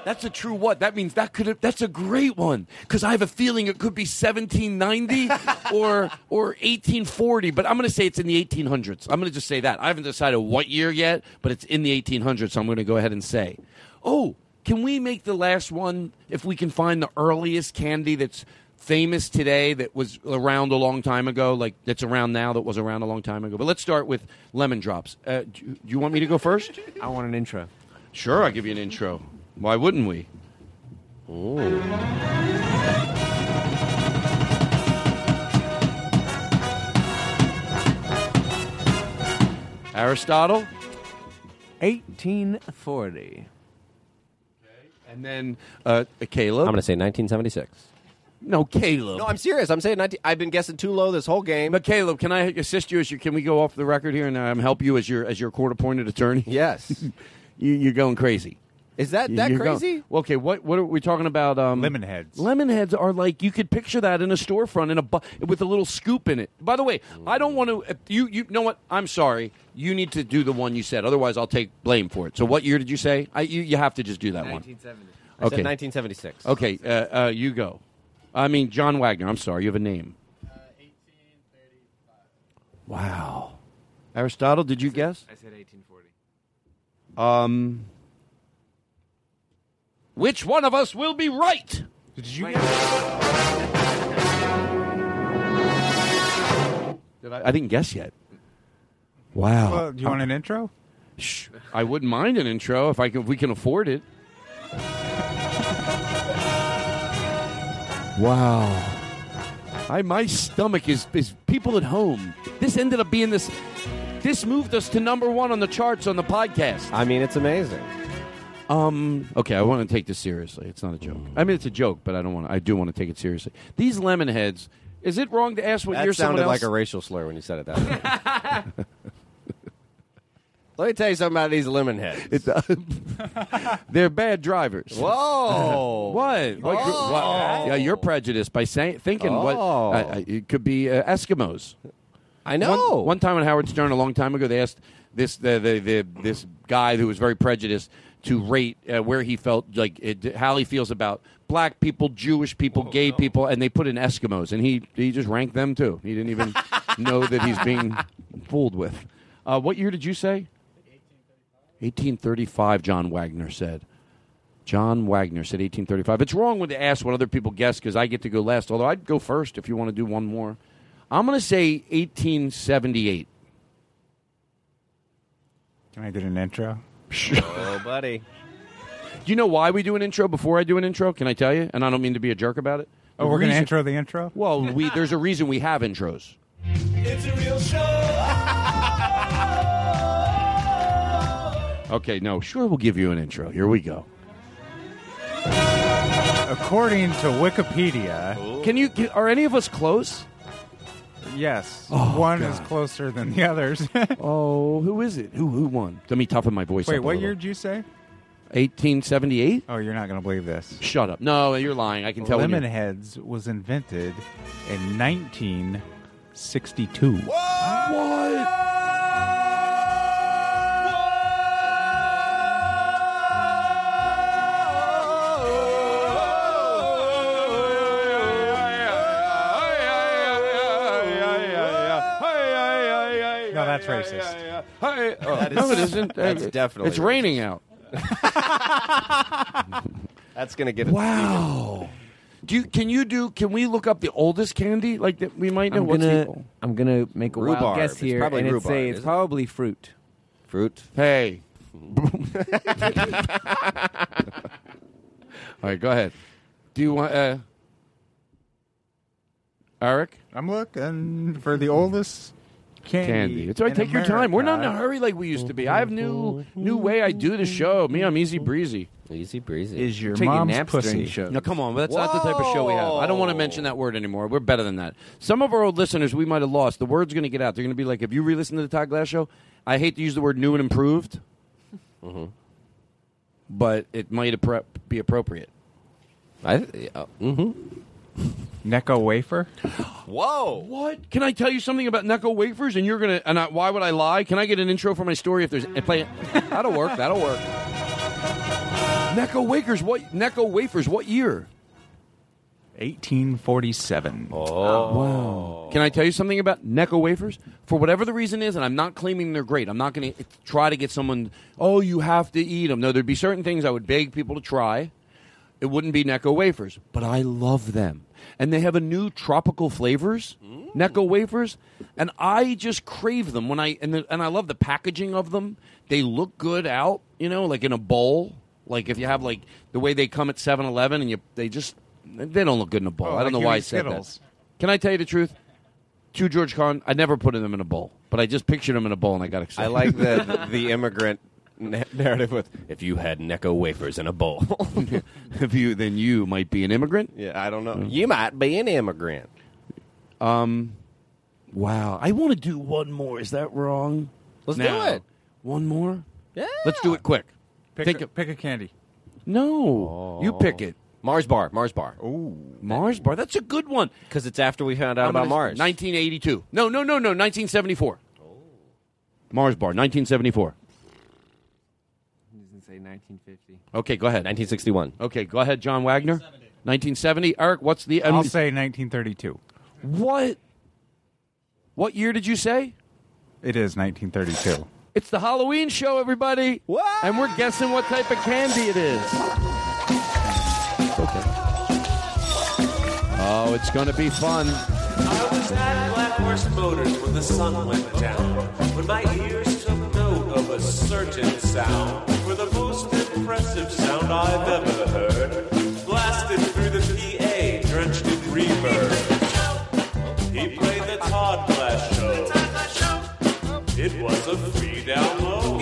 That's a true what? That means that could have. That's a great one because I have a feeling it could be 1790 or or 1840. But I'm going to say it's in the 1800s. I'm going to just say that. I haven't decided what year yet, but it's in the 1800s. So I'm going to go ahead and say, oh, can we make the last one if we can find the earliest candy that's famous today that was around a long time ago, like that's around now that was around a long time ago. But let's start with lemon drops. Uh, do, do you want me to go first? I want an intro. Sure, I'll give you an intro. Why wouldn't we? Oh, Aristotle, 1840. and then uh, Caleb. I'm going to say 1976. no, Caleb. No, I'm serious. I'm saying 19, I've been guessing too low this whole game. But Caleb, can I assist you? As your, can we go off the record here and um, help you as your as your court appointed attorney? yes. you, you're going crazy. Is that that you're going- crazy? Okay, what what are we talking about? Um, Lemonheads. Lemonheads are like you could picture that in a storefront in a bu- with a little scoop in it. By the way, I don't want to. You you know what? I'm sorry. You need to do the one you said. Otherwise, I'll take blame for it. So, what year did you say? I you, you have to just do that one. 1970. I Okay. said 1976. Okay, uh, uh, you go. I mean, John Wagner. I'm sorry. You have a name. Wow. Aristotle, did you guess? I said 1840. Um, Which one of us will be right? Did you? Did I, I didn't guess yet. Wow. Well, do you want an intro? Shh. I wouldn't mind an intro if I can, if we can afford it. Wow. I my stomach is is people at home. This ended up being this. This moved us to number one on the charts on the podcast. I mean, it's amazing. Um. Okay, I want to take this seriously. It's not a joke. I mean, it's a joke, but I don't want. To, I do want to take it seriously. These lemon heads. Is it wrong to ask what that year someone sounded else? like a racial slur when you said it that way. Let me tell you something about these lemon heads. They're bad drivers. Whoa. what? What- Oh. what- Yeah, you're prejudiced by saying thinking what Oh. uh, uh, it could be uh, Eskimos. I know. One, one time on Howard Stern, a long time ago, they asked this the, the, the this guy who was very prejudiced to rate uh, where he felt like it, how he feels about black people, Jewish people, gay people, and they put in Eskimos, and he he just ranked them too. He didn't even know that he's being fooled with. Uh, what year did you say? 1835. John Wagner said. John Wagner said 1835. It's wrong when they ask what other people guess because I get to go last. Although I'd go first if you want to do one more. I'm going to say 1878. Can I get an intro? Oh, buddy. Do you know why we do an intro before I do an intro? Can I tell you? And I don't mean to be a jerk about it. Oh, The we're going to intro the intro? Well, we there's a reason we have intros. It's a real show. Okay, no, sure we'll give you an intro. Here we go. According to Wikipedia, Can you? Can, are any of us close? Yes, Oh, one is God. closer than the others. oh, who is it? Who who won? Let me toughen my voice. Wait, up a what little. year did you say? 1878. Oh, you're not going to believe this. Shut up. No, you're lying. I can tell. when you're- Lemonheads was invented in 1962. What? No, that's racist. Hey, oh, That no, it isn't. that's Uh, definitely It's raining out. That's going to get it. Wow. Do you, can you do? Can we look up the oldest candy like that we might know? I'm What's gonna, the, I'm gonna make a Rhubarb. wild guess here probably and it's rhubarb, say it's isn't it? probably fruit. Fruit. Hey. All right, go ahead. Do you want uh, Eric? I'm looking for the oldest candy. Candy. It's all right. in Take your time. We're not in a hurry like we used to be. I have new new way I do the show. Me, I'm easy breezy. Easy breezy. Is your Taking mom's naps during pussy? show. No, come on. That's not the type of show we have. I don't want to mention that word anymore. We're better than that. Some of our old listeners we might have lost. The word's going to get out. They're going to be like, if you re-listen to the Todd Glass show?" I hate to use the word "new and improved," Mhm. but it might appro- be appropriate. I, uh, mm-hmm. Necco wafer? Whoa. What? Can I tell you something about Necco wafers? And you're gonna. And I, why would I lie? Can I get an intro for my story? If there's and play, that'll work. That'll work. Necco wafers. What? Necco wafers. What year? 1847. Oh. Wow. Can I tell you something about Necco wafers? For whatever the reason is, and I'm not claiming they're great. I'm not going to try to get someone. Oh, you have to eat them. No, there'd be certain things I would beg people to try. It wouldn't be Necco wafers, but I love them, and they have a new tropical flavors. Mm. Necco wafers, and I just crave them when I and the, and I love the packaging of them. They look good out, you know, like in a bowl. Like if you have like the way they come at 7-Eleven and you they just they don't look good in a bowl. Oh, I don't like know why I eat said Skittles. that. Can I tell you the truth? To George Carlin, I never put them in a bowl, but I just pictured them in a bowl and I got excited. I like the the immigrant na- narrative with if you had Necco wafers in a bowl. if you then you might be an immigrant. yeah, I don't know. You might be an immigrant. Um, wow. I want to do one more. Is that wrong? Let's Now. do it. One more. Yeah. Let's do it quick. Pick, Think a, of- pick a candy. No, you pick it. Mars bar. Mars bar. Ooh. Mars bar. That's a good one. Because it's after we found out I'm about Mars. 1982. No, no, no, no. 1974. Mars bar. 1974. 1950. Okay, go ahead. 1961. Okay, go ahead, John Wagner. 1970. Eric, what's the? I'll say 1932. What? What year did you say? It is 1932. It's the Halloween show, everybody. What? And we're guessing what type of candy it is. Okay. Oh, it's going to be fun. I was at Black Horse Motors when the sun went down. When my ears a certain sound. For the most impressive sound I've ever heard. Blasted through the PA, drenched in reverb. He played the Todd Glass Show. It was a free download.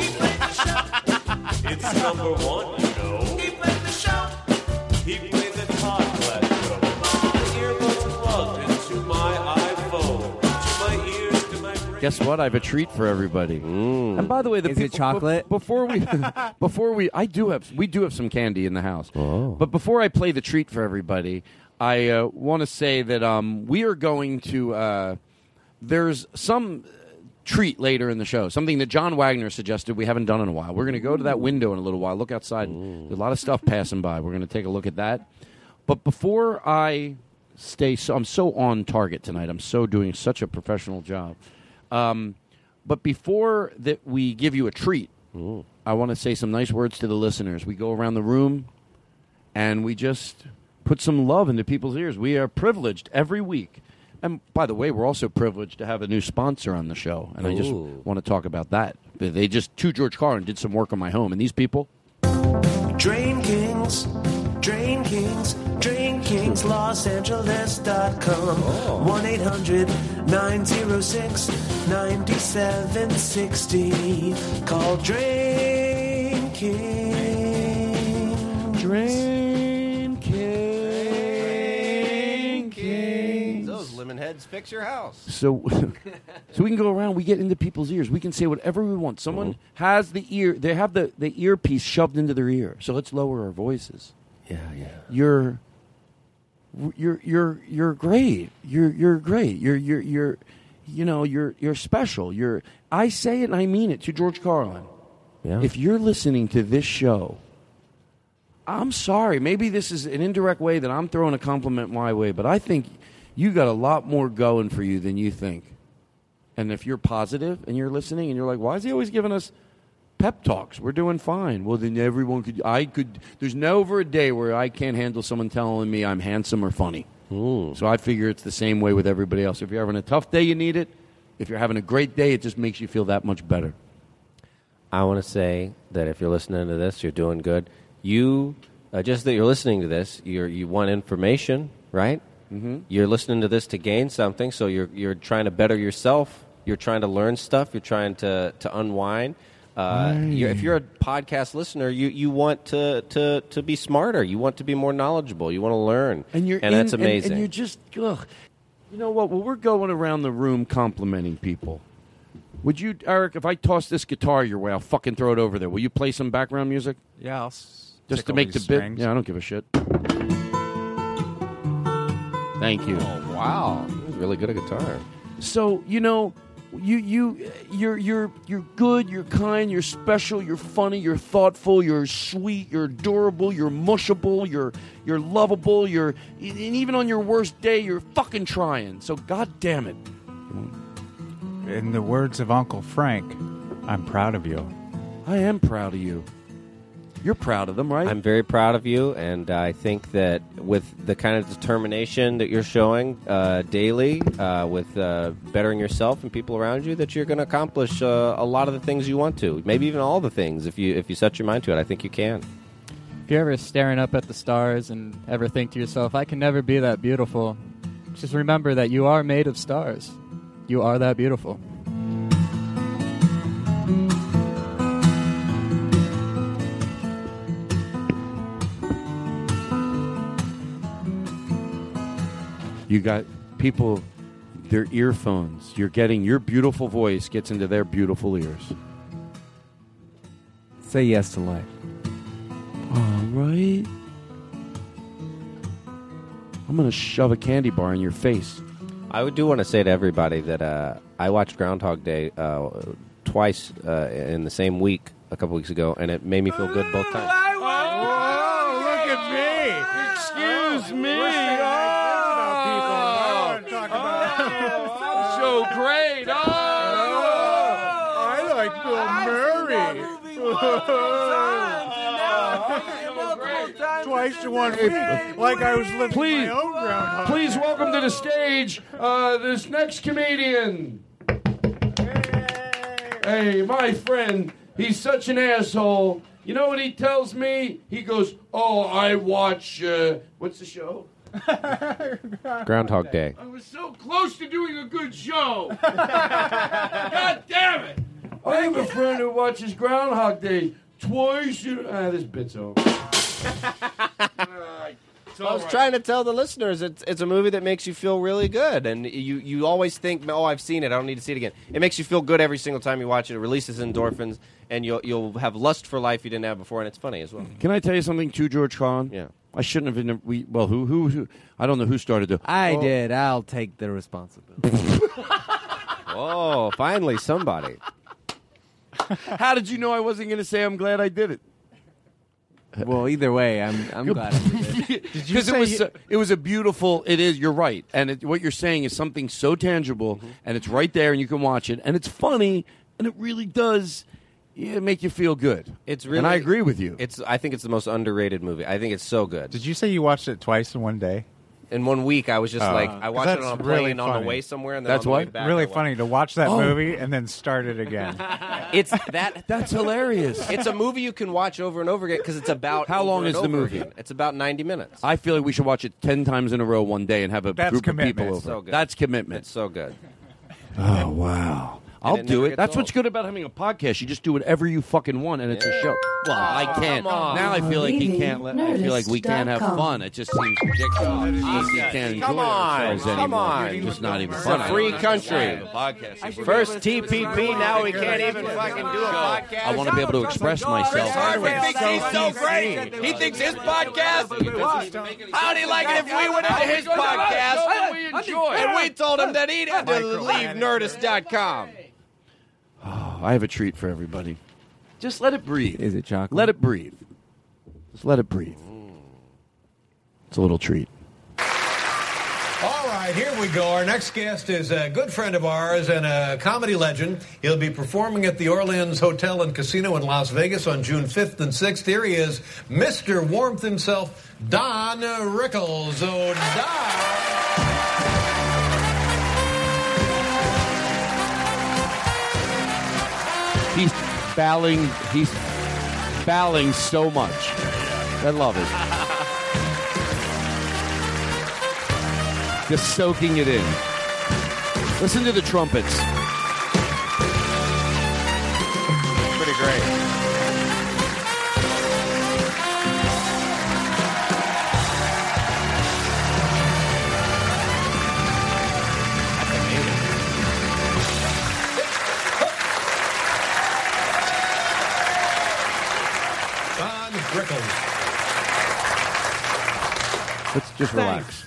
It's number one, you know. He played the show. Guess what? I have a treat for everybody. And by the way, the Is it people- chocolate? be- before we, before we, I do have, we do have some candy in the house. But before I play the treat for everybody, I uh, want to say that um, we are going to. Uh, there's some treat later in the show, something that John Wagner suggested we haven't done in a while. We're going to go to that window in a little while, look outside. There's a lot of stuff passing by. We're going to take a look at that. But before I stay, so I'm so on target tonight. I'm so doing such a professional job. Um, but before that, we give you a treat. I want to say some nice words to the listeners. We go around the room, and we just put some love into people's ears. We are privileged every week. And by the way, we're also privileged to have a new sponsor on the show, and I just want to talk about that. They just to George Carlin did some work on my home, and these people Drain Kings, Drain Kings, Drain Kings, Los Angeles.com. 1 800 906 9760. Call Drain Kings. Drain Kings. Those lemon heads fix your house. So, so we can go around. We get into people's ears. We can say whatever we want. Someone Mm-hmm. has the ear. They have the the earpiece shoved into their ear. So let's lower our voices. Yeah, yeah. You're, you're, you're, you're great. You're, you're great. You're, you're, you're, you know, you're, you're special. You're. I say it and I mean it to George Carlin. Yeah. If you're listening to this show, I'm sorry. Maybe this is an indirect way that I'm throwing a compliment my way, but I think you got a lot more going for you than you think. And if you're positive and you're listening and you're like, why is he always giving us pep talks? We're doing fine. Well, then everyone could. I could. There's never a day where I can't handle someone telling me I'm handsome or funny. So I figure it's the same way with everybody else. If you're having a tough day, you need it. If you're having a great day, it just makes you feel that much better. I want to say that if you're listening to this, you're doing good. You, uh, just that you're listening to this, you're, you want information, right? Mm-hmm. You're listening to this to gain something, so you're, you're trying to better yourself. You're trying to learn stuff. You're trying to, to unwind. Uh, you're, if you're a podcast listener, you, you want to, to, to be smarter. You want to be more knowledgeable. You want to learn. and you're and in- that's amazing. And, you're just ugh. You know what? Well, we're going around the room complimenting people. Would you, Eric? If I toss this guitar your way, I'll fucking throw it over there. Will you play some background music? Yeah, I'll s- just to make the these bit. Yeah, I don't give a shit. Thank you. Oh, wow, He's really good at guitar. So you know, you you you're you're you're good. You're kind. You're special. You're funny. You're thoughtful. You're sweet. You're durable, You're mushable. You're you're lovable. You're and even on your worst day, you're fucking trying. So god damn it. In the words of Uncle Frank, I'm proud of you. I am proud of you. You're proud of them, right? I'm very proud of you, and I think that with the kind of determination that you're showing uh, daily, uh, with uh, bettering yourself and people around you, that you're going to accomplish uh, a lot of the things you want to. Maybe even all the things if you if you set your mind to it. I think you can. If you're ever staring up at the stars and ever think to yourself, I can never be that beautiful, just remember that you are made of stars. You are that beautiful. You got people, their earphones. You're getting your beautiful voice gets into their beautiful ears. Say yes to life. All right. I'm gonna shove a candy bar in your face. I would do want to say to everybody that uh, I watched Groundhog Day uh, twice uh, in the same week a couple weeks ago, and it made me feel good both times. Oh, look at me! Excuse me. Twice in one week, like I was living Please, my own groundhog. please welcome to the stage uh, this next comedian. Hey, my friend, he's such an asshole. You know what he tells me? He goes, "Oh, I watch uh, what's the show?" Groundhog Day. I was so close to doing a good show. God damn it! I have a friend who watches Groundhog Day twice. In, ah, this bit's over. I was trying to tell the listeners it's it's a movie that makes you feel really good, and you you always think, oh, I've seen it, I don't need to see it again. It makes you feel good every single time you watch it. It releases endorphins, and you'll you'll have lust for life you didn't have before, and it's funny as well. Can I tell you something too, George Carlin? Yeah. I shouldn't have been. We well, who who, who I don't know who started to. I Oh, did. I'll take the responsibility. Oh, finally somebody. How did you know I wasn't going to say I'm glad I did it? well, either way, I'm I'm glad. I did it. Because it was so- it was a beautiful. It is. You're right, and it, what you're saying is something so tangible, Mm-hmm. and it's right there, and you can watch it, and it's funny, and it really does yeah, make you feel good. It's really, and I agree with you. It's I think it's the most underrated movie. I think it's so good. Did you say you watched it twice in one day? In one week, I was just like, uh, I watched it That's on a really on funny. the way somewhere, and then That's on the way what? back, really I watched- funny to watch that Oh. movie and then start it again. It's that. That's hilarious. It's a movie you can watch over and over again because it's about. How over long and is the over movie? again. It's about ninety minutes. I feel like we should watch it ten times in a row one day and have a That's group of commitment. people It's over. so good. That's commitment. It's so good. Oh wow. I'll do it. gets That's what's good about having a podcast. You just do whatever you fucking want, and it's a show. Well, I Oh, can't. come. Now I feel like he can't. Let, I feel like we can't have fun. It just seems ridiculous. Ah, we can't Come enjoy on. ourselves Come anymore. on. It's just not even fun. It's fun. a free country. I have. First TPP, now we can't even fucking do a podcast. I want to be able to express myself. thinks he's so great. He thinks his podcast. How'd he like it if we went into his podcast we enjoy. and we told him that he'd have to leave Nerdist.com? I have a treat for everybody. Just let it breathe. Is it chocolate? Let it breathe. Just let it breathe. It's a little treat. All right, here we go. Our next guest is a good friend of ours and a comedy legend. He'll be performing at the Orleans Hotel and Casino in Las Vegas on June 5th and 6th. Here he is, Mr. Warmth himself, Don Rickles. Oh, Don. Bowing. He's bowing so much. I love it. Just soaking it in. Listen to the trumpets. Pretty great. Let's just relax.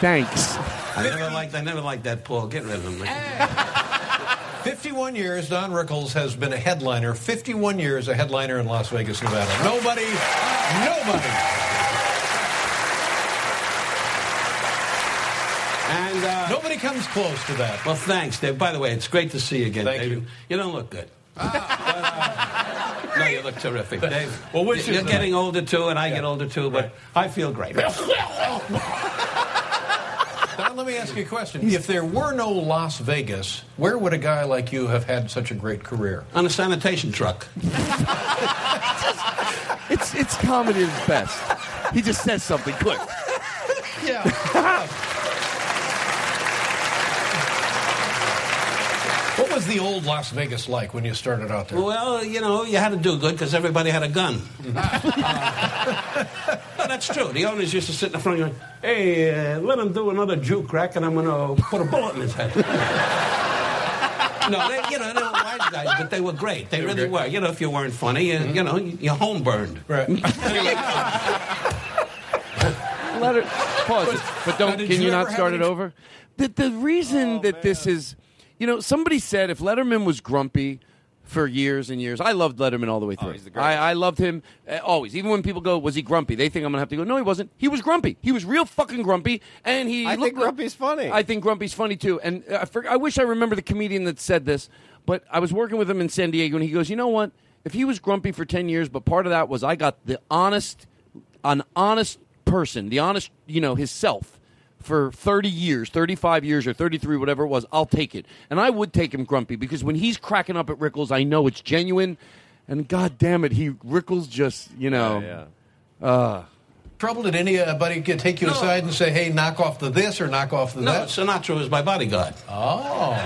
Thanks. I never liked, I never liked that, Paul. Get rid of him. 51 years, Don Rickles has been a headliner. 51 years a headliner in Las Vegas, Nevada. Nobody, nobody. And uh, Nobody comes close to that. well, thanks, Dave. By the way, it's great to see you again, Thank Dave. you. You don't look good. But, uh, no, you look terrific, Dave. Well, which you're is the- getting older too, and I get older too, but I feel great. Don, let me ask you a question. If there were no Las Vegas, where would a guy like you have had such a great career? On a sanitation truck. It's it's comedy at its best. He just says something quick. Yeah. what was the old Las Vegas like when you started out there? Well, you know, you had to do good because everybody had a gun. no, that's true. The owners used to sit in the front going, hey, uh, let him do another juke crack and I'm going to put a bullet in his head. no, they, you know, they were wise guys, but they were great. They, really were. You know, if you weren't funny, you, you know, you, your home burned. Right. Let her pause it. But don't. Can you you, not start any it over? The the reason that this is, you know, somebody said if Letterman was grumpy for years and years, I loved Letterman all the way through. he's the greatest. I, I loved him uh, always. Even when people go, "Was he grumpy?" They think I'm gonna have to go. No, he wasn't. He was grumpy. He was real fucking grumpy, and he. I think Grumpy's funny. I think Grumpy's funny too. And uh, I, for, I wish I remember the comedian that said this, but I was working with him in San Diego, and he goes, "You know what? if he was grumpy for ten years, but part of that was I got the honest, an honest person, the honest, you know, his self. For 30 years, 35 years, or 33, whatever it was, I'll take it. And I would take him grumpy because when he's cracking up at Rickles, I know it's genuine. And God damn it, he Rickles just, you know. Yeah, Uh, Trouble? Did anybody get- take you aside and say, "Hey, knock off the this or knock off the No, that"? Sinatra was my bodyguard. Oh,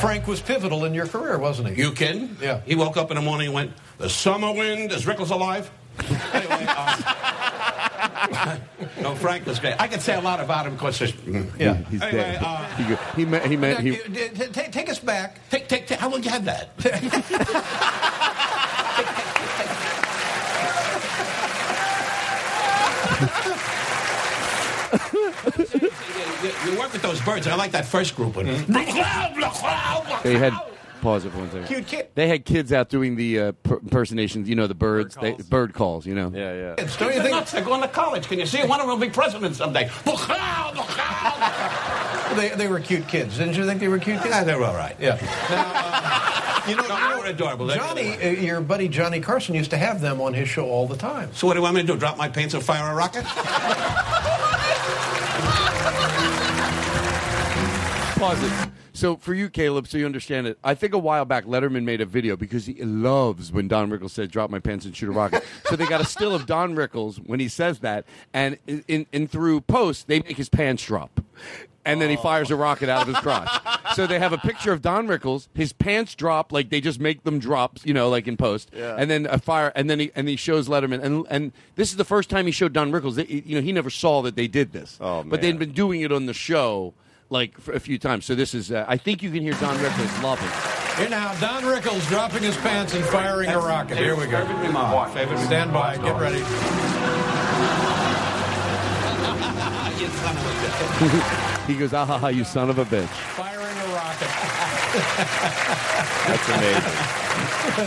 Frank was pivotal in your career, wasn't he? You kidding? Yeah. He woke up in the morning and went, "The summer wind is Rickles alive." anyway, uh, no, Frank was great. I could say a lot about him because Yeah. he's Anyway, dead. uh, he, he meant, he meant, he, Now, you- t- t- take us back. Take, take, take. How long you had that? you, you work with those birds. and I like that first group. One. They had pause it for one second. Cute kid. They had kids out doing the uh, per- impersonations. You know, the birds. Bird calls. They, bird calls you know. Yeah, yeah. Don't you They're think nuts. They're going to college. Can you see? One of them will be president someday. they, they were cute kids? Didn't you think they were cute kids? Yeah, they were all right. Yeah. You know, No, you know, they were adorable. Johnny, uh, your buddy Johnny Carson used to have them on his show all the time. So what do you want me to do? Drop my pants and fire a rocket? Pause it. So for you, Caleb, so you understand it, I think a while back Letterman made a video because he loves when Don Rickles said, "drop my pants and shoot a rocket." so they got a still of Don Rickles when he says that, and in, in, through post they make his pants drop. And then he oh. fires a rocket out of his crotch. so they have a picture of Don Rickles. His pants drop like they just make them drop, you know, like in post. Yeah. And then a fire, and then he and he shows Letterman, and and this is the first time he showed Don Rickles. That, you know, he never saw that they did this. Oh, But they'd been doing it on the show like a few times. So this is, uh, I think you can hear Don Rickles loving. Here now, Don Rickles dropping his pants and firing a rocket. Here we go. Favorite remark. Favorite Stand by. Get ready. You son of a bitch. he goes, ah ha ha, you son of a bitch. Firing a rocket. That's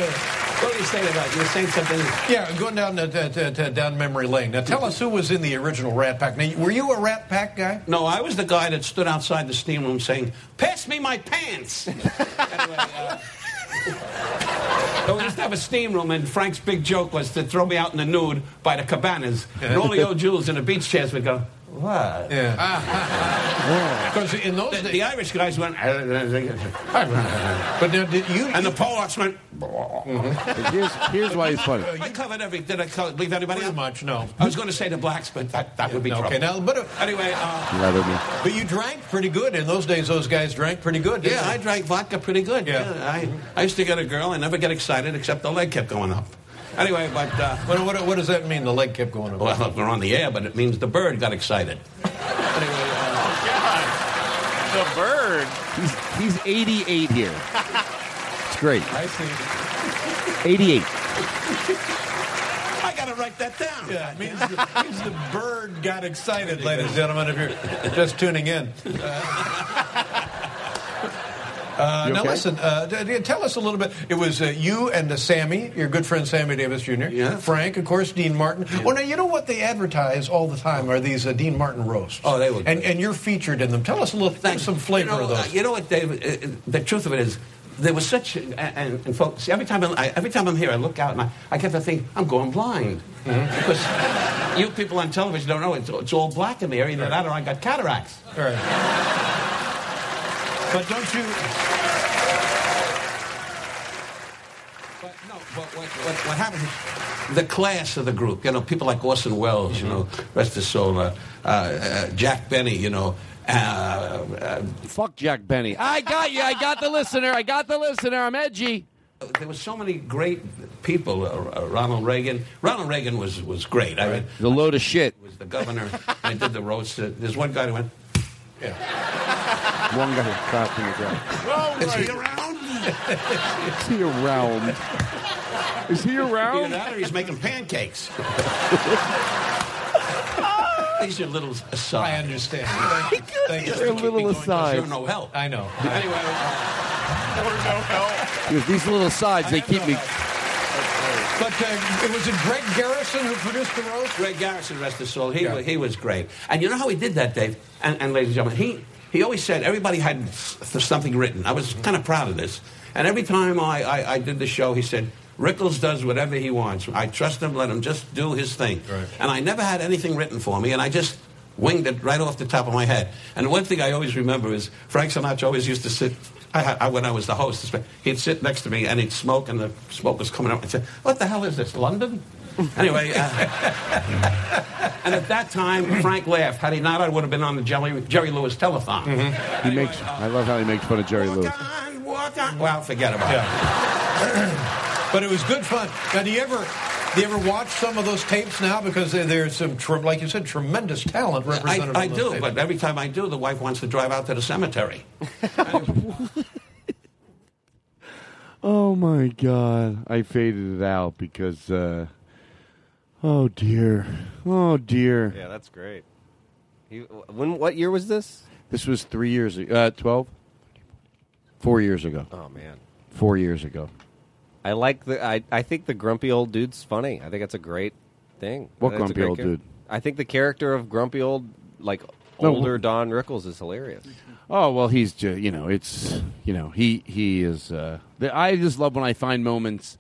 amazing. What do you saying to that? You were saying something. Yeah, going down to, to, to, down memory lane. Now, tell us who was in the original Rat Pack. Now, were you a Rat Pack guy? No, I was the guy that stood outside the steam room saying, "Pass me my pants." anyway, uh, so we used to have a steam room, and Frank's big joke was to throw me out in the nude by the cabanas, and all the old Jews in the beach chairs would go, "What?" Yeah. Because in those The, days, the Irish guys went, but now, did you? and the Polacks went. Here's, here's why he's funny. I covered every. Did I co- leave anybody Pretty out? much, no. I was going to say the blacks, but that, that would be No, trouble. okay, now, but, uh, Anyway, uh, Letterman. but you drank pretty good. In those days, those guys drank pretty good. didn't yeah, they? I drank vodka pretty good. Yeah. Yeah, I, I used to get a girl and never get excited except the leg kept going up. Anyway, but uh, What, what, what does that mean? The leg kept going up. well, we're on the air, but it means the bird got excited. anyway, uh, The bird. He's, he's 88 here. It's great. I see. 88. I got to write that down. Yeah, it means the, means the bird got excited, ladies and gentlemen, if you're just tuning in. Uh, You now okay? listen, uh, tell us a little bit. It was uh, you and uh, Sammy, your good friend Sammy Davis Jr. Yeah. Frank, of course, Dean Martin. Well, now you know what they advertise all the time are these uh, Dean Martin roasts. Oh, they were And, and you're featured in them. Tell us a little, give some flavor you know, of those. uh, you know what, Dave? Uh, uh, the truth of it is, there was such, and, and, and folks, see, every time, I, every time I'm here, I look out and I, I get to think, I'm going blind. Mm-hmm. Because you people on television don't know, it's, it's all black in there. Either that or I got cataracts. Right. But don't you? But no, but what, what, what happened is the class of the group, you know, people like Orson Welles, you know, rest his soul, uh, uh, uh, Jack Benny, you know, uh, uh, Fuck Jack Benny. I got you. I got the listener. I got the listener. I'm edgy. there were so many great people. Uh, uh, Ronald Reagan. Ronald Reagan was, was great. I mean, The load of shit. was the governor. I did the roast. Uh, there's one guy who went, One guy clapped in the ground. "Is he around?" Is he around? Is he Either around? that or he's making pancakes. These are little I understand. Thank. Thank. They're little asides. You're no help. I know. Anyway, uh, Because these little sides, they keep me. But uh, was it Greg Garrison who produced the roast? Greg Garrison, rest his soul, he, Yeah. was, he was great. And you know how he did that, Dave? And, and ladies and gentlemen, he, he always said everybody had something written. I was kind of proud of this. And every time I, I, I did the show, he said, Rickles does whatever he wants. I trust him. Let him just do his thing. And I never had anything written for me, and I just winged it right off the top of my head. And one thing I always remember is Frank Sinatra always used to sit. I, had- I, when I was the host, he'd sit next to me and he'd smoke, and the smoke was coming up. And say, "What the hell is this, London?" Anyway, uh, and at that time, Frank laughed. Had he not, I would have been on the Jerry, Jerry Lewis telethon. He makes. I love how he makes fun of Jerry Lewis. Walk on. Well, forget about it. But it was good fun. Now, do you ever, do you ever watch some of those tapes now? Because there's some, like you said, tremendous talent represented. I, I on do, tapes. but every time I do, the wife wants to drive out to the cemetery. Oh my god! I faded it out because. Uh, oh dear. Oh dear. Yeah, that's great. He, when? What year was this? This was three years ago. Uh, Twelve. Four years ago. Oh man. Four years ago. I like the. I, I think the grumpy old dude's funny. I think it's a great thing. What a grumpy great old char- dude? I think the character of grumpy old, like No, older wh- Don Rickles, is hilarious. Oh well, he's just you know it's you know he he is. Uh, the, I just love when I find moments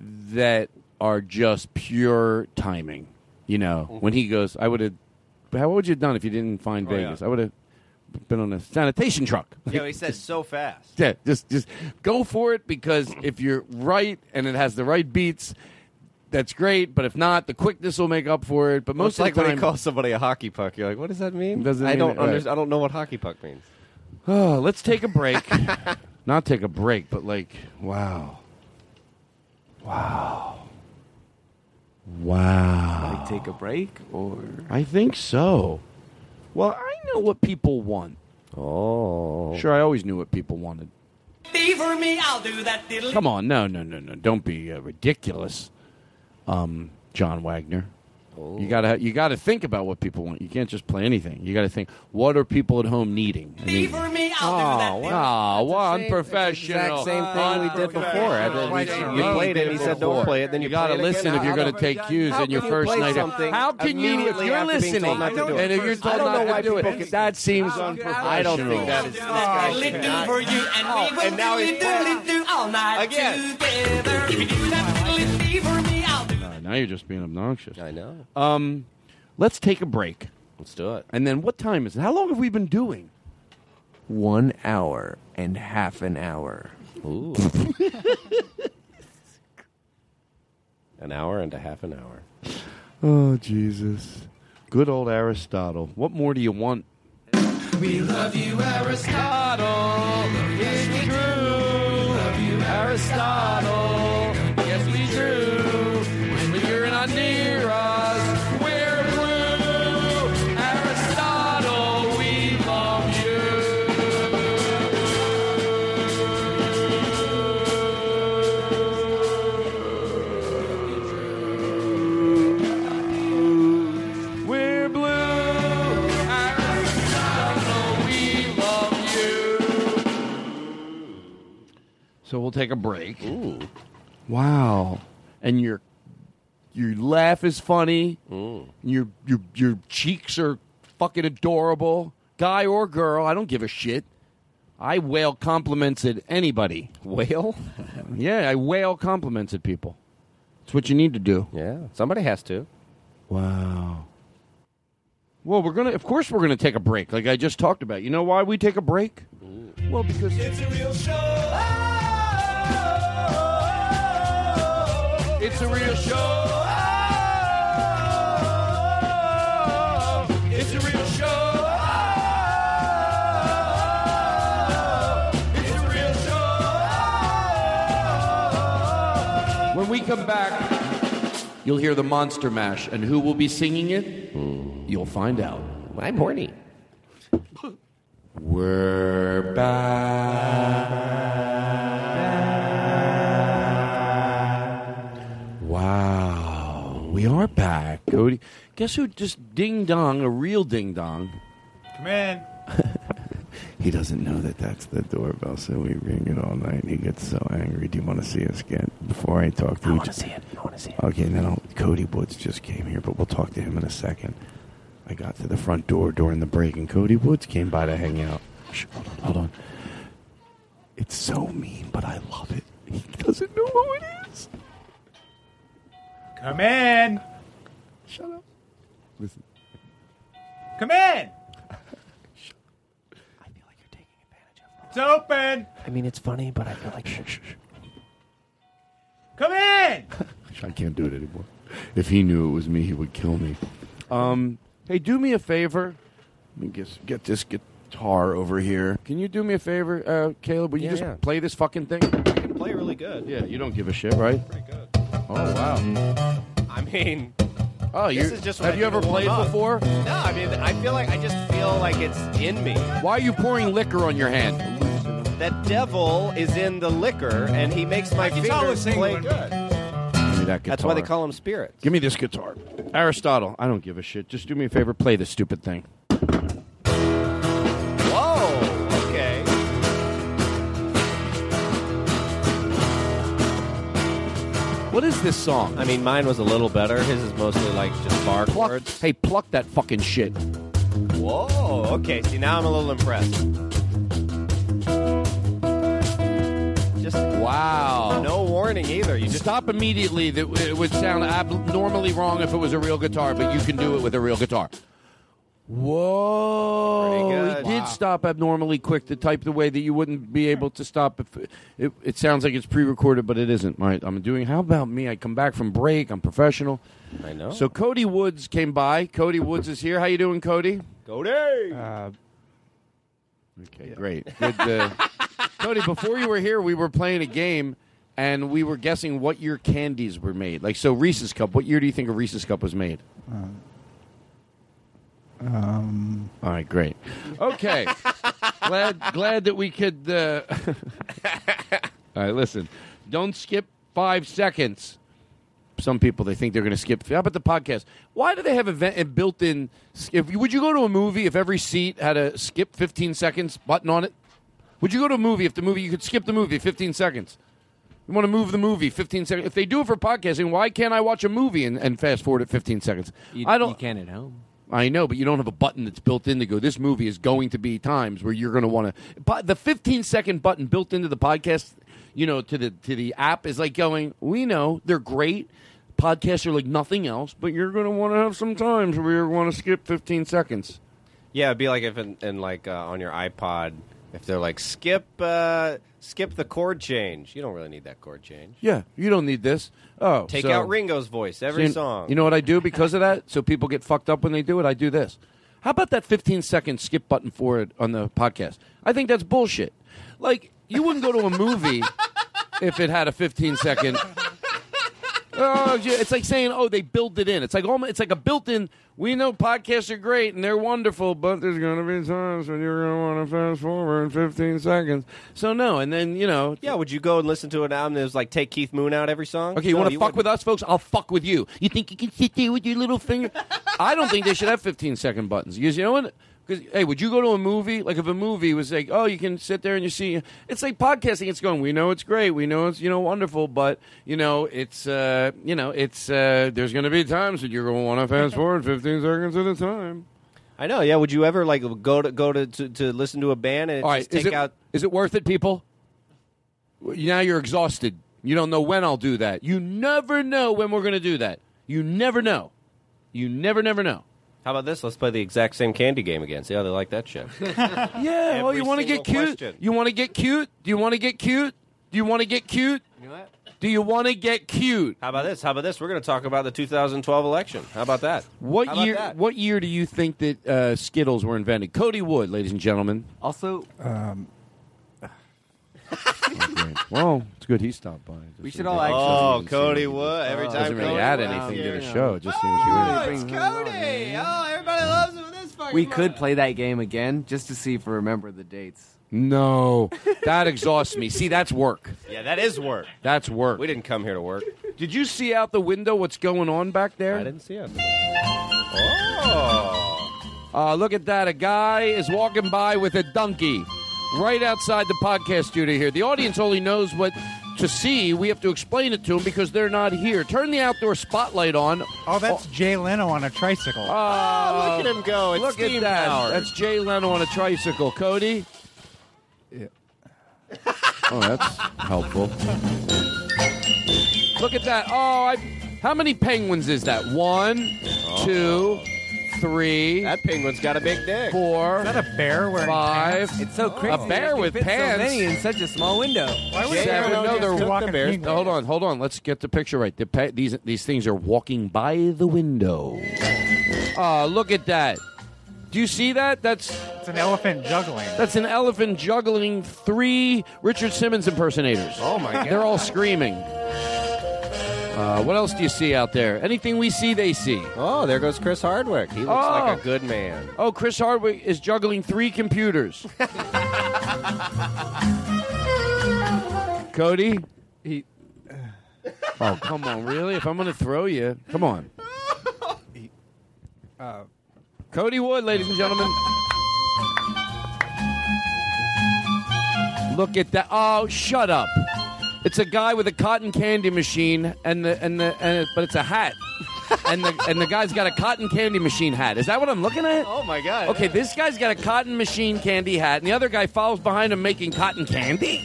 that are just pure timing. You know when he goes, I would have. How would you have done if you didn't find Oh, yeah. Vegas? I would have been on a sanitation truck. You know, he says so fast. Yeah, just just go for it because if you're right and it has the right beats, that's great. But if not, the quickness will make up for it. But Most most like the when time, he calls somebody a hockey puck. You're like, what does that mean? Doesn't I mean don't it, right. I don't know what hockey puck means. Oh, let's take a break. Not take a break, but like, wow. Wow. Wow. Like take a break or I think so. Well, I know what people want. Oh. Sure, I always knew what people wanted. Fever me, I'll do that diddle. Come on, no, no, no, no. Don't be uh, ridiculous, um, John Wagner. You gotta you gotta think about what people want. You can't just play anything. You gotta think what are people at home needing. I mean, Fever me, oh, I'll do that diddle. wow, well, unprofessional. Exact same thing we did before. I did- you, you played it, and he said, "Don't play it." Then you, You gotta play it listen again. if you're gonna take cues how in your first night. How can you, if immediately you're after being listening, told not to do it? and if you're told I don't know not why to do people it, can- that seems unprofessional. I don't think that is. This guy should for you, and Oh, we will and now he's diddly do all night Again. together. Now you're just being obnoxious. I know. Um, let's take a break. Let's do it. And then what time is it? How long have we been doing? one hour and half an hour. Ooh. An hour and a half an hour. Oh Jesus! Good old Aristotle. What more do you want? We love you, Aristotle. We'll take a break. Ooh. Wow. And your your laugh is funny. Mm. Your your your cheeks are fucking adorable. Guy or girl, I don't give a shit. I wail compliments at anybody. Whale? Yeah, I wail compliments at people. It's what you need to do. Yeah, somebody has to. Wow. Well, we're gonna. Of course, we're gonna take a break, like I just talked about. You know why we take a break? Mm. Well, because It's a real show. It's a real show. Oh, it's a real show. Oh, it's a real show. Oh. When we come back, you'll hear the Monster Mash, and who will be singing it? You'll find out. I'm horny. We're back. Wow. We are back. Cody, guess who just ding dong, a real ding dong? Come in. He doesn't know that that's the doorbell, so we ring it all night, and he gets so angry. Do you want to see us get before I talk to you? I want to see it. I want to see it. Okay, now Cody Woods just came here, but we'll talk to him in a second. I got to the front door during the break, and Cody Woods came by to hang out. Shh, hold on, hold on. It's so mean, but I love it. He doesn't know who it is. Come in. Shut up. Listen. Come in. I feel like you're taking advantage of me. It's open. I mean, it's funny, but I feel like. shh, shh, shh. Come in. I can't do it anymore. If he knew it was me, he would kill me. Um, hey, do me a favor. Let me get, get this guitar over here. Can you do me a favor, uh, Caleb? Will you Yeah, just yeah. play this fucking thing? I can play really good. Yeah, you don't give a shit, right? Pretty good. Oh wow. I mean, Oh, this you is just what have I you do ever warm played up. before? No, I mean, I feel like I just feel like it's in me. Why are you pouring liquor on your hand? That devil is in the liquor, and he makes my guitar fingers was play England. good. Give me that guitar. That's why they call him spirits. Give me this guitar. Aristotle, I don't give a shit. Just do me a favor, play this stupid thing. What is this song? I mean, mine was a little better. His is mostly like just bar Pluck, chords. hey, pluck that fucking shit. Whoa. Okay. See, now I'm a little impressed. Just Wow. no warning either. You just Stop immediately. That it would sound abnormally wrong if it was a real guitar, but you can do it with a real guitar. Whoa! He did stop abnormally quick to type the way that you wouldn't be able to stop if it, it sounds like it's pre-recorded, but it isn't. Right? I'm doing. How about me? I come back from break. I'm professional. I know. So Cody Woods came by. Cody Woods is here. How you doing, Cody? Cody. Uh, Okay, great. Good, uh, Cody, before you were here, we were playing a game, and we were guessing what year candies were made. Like, so Reese's Cup. What year do you think a Reese's Cup was made? Um, All right, great. Okay, glad glad that we could. Uh... All right, listen. Don't skip five seconds. Some people they think they're going to skip. How about the podcast? Why do they have event a built-in? If would you go to a movie if every seat had a skip fifteen seconds button on it? Would you go to a movie if the movie you could skip the movie fifteen seconds? You want to move the movie fifteen seconds? If they do it for podcasting, why can't I watch a movie and, and fast forward at fifteen seconds? You, I don't. You can at home. I know, but you don't have a button that's built in to go. This movie is going to be times where you're going to want to. The 15 second button built into the podcast, you know, to the to the app is like going. We know they're great. Podcasts are like nothing else, but you're going to want to have some times where you want to skip 15 seconds. Yeah, it'd be like if in, in like uh, on your iPod, if they're like skip uh, skip the chord change. You don't really need that chord change. Yeah, you don't need this. Oh, Take so- out Ringo's voice every So, song. You know what I do because of that? So people get fucked up when they do it. I do this. How about that 15 second skip button for it on the podcast? I think that's bullshit. Like you wouldn't go to a movie if it had a 15 second. Oh, it's like saying, "Oh, they built it in." It's like almost, it's like a built-in. We know podcasts are great and they're wonderful, but there's going to be times when you're going to want to fast forward 15 seconds. So no, and then you know, yeah, would you go and listen to an album that was like take Keith Moon out every song? Okay, you No, want to fuck wouldn't. with us, folks? I'll fuck with you. You think you can sit there with your little finger? I don't think they should have 15 second buttons. Because you know what? Because hey, would you go to a movie? Like if a movie was like, oh, you can sit there and you see. It's like podcasting. It's going. We know it's great. We know it's you know wonderful, but you know it's uh, you know it's uh, there's going to be times that you're going to want to fast forward 15 seconds at a time. I know. Yeah. Would you ever like go to go to to, to listen to a band and All right, just is take it, out? is it worth it, people? Now you're exhausted. You don't know when I'll do that. You never know when we're going to do that. You never know. You never, never know. How about this? Let's play the exact same candy game again. See how they like that shit. Yeah, well, you want to get cute? question. You want to get cute? Do you want to get cute? Do you want to get cute? You know what? Do you want to get cute? How about this? How about this? We're going to talk about the 2012 election. How about that? What How about year? that? What year do you think that uh, Skittles were invented? Cody Wood, ladies and gentlemen. Also, um, Well, it's good he stopped by. we should all like Oh, actually. Cody Wood. Every time doesn't really Cody add Wood. anything to the Yeah. show. It just seems Oh, weird. it's Cody. Oh, everybody loves him this fucking. We could play that game again just to see if we remember the dates. No, that exhausts me. See, that's work. Yeah, that is work. That's work. We didn't come here to work. Did you see out the window what's going on back there? I didn't see it. Oh. Uh, look at that. A guy is walking by with a donkey right outside the podcast studio here. The audience only knows what to see. We have to explain it to them because they're not here. Turn the outdoor spotlight on. oh, that's Jay Leno on a tricycle. Oh, oh look at him go. It's look at that. powered. That's Jay Leno on a tricycle. Cody? Yeah. oh, that's helpful. Look at that. Oh, I, how many penguins is that? One, two, three. That penguin's got a big dick. Four. Is that a bear wearing five. pants? It's so crazy. A bear with can fit pants. So many in such a small window. Why would Seven. everyone No, just they're walking a bears. penguin? Hold on, hold on. Let's get the picture right. The pe- these these things are walking by the window. Oh, look at that. Do you see that? That's It's an elephant juggling. that's an elephant juggling three Richard Simmons impersonators. Oh my god. They're all screaming. Uh, what else do you see out there? Anything we see, they see. Oh, there goes Chris Hardwick. He looks Oh. like a good man. Oh, Chris Hardwick is juggling three computers. Cody? He, Oh, come on, really? If I'm going to throw you, come on. Uh, Cody Wood, ladies and gentlemen. Look at that. Oh, shut up. It's a guy with a cotton candy machine and the and the and it, but it's a hat. and the and the guy's got a cotton candy machine hat. Is that what I'm looking at? Oh my god. Okay, this guy's got a cotton machine candy hat, and the other guy follows behind him making cotton candy.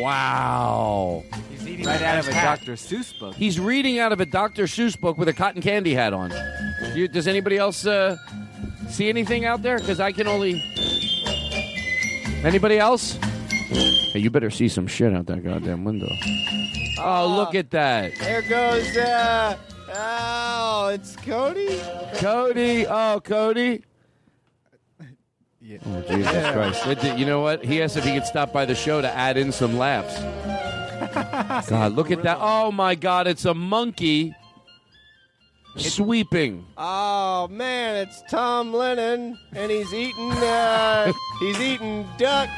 Wow. he's eating right out of a hat. Dr. Seuss book. He's reading out of a Dr. Seuss book with a cotton candy hat on. You, does anybody else uh, see anything out there? Because I can only. Anybody else? Hey, you better see some shit out that goddamn window. Oh, look at that. There goes. Uh, oh, it's Cody. Cody. Oh, Cody. Yeah. Oh, Jesus Christ. It did- You know what? He asked if he could stop by the show to add in some laughs. God, look at that. Oh, my God. It's a monkey sweeping. Oh man, it's Tom Lennon, and he's eating. Uh, he's eating duck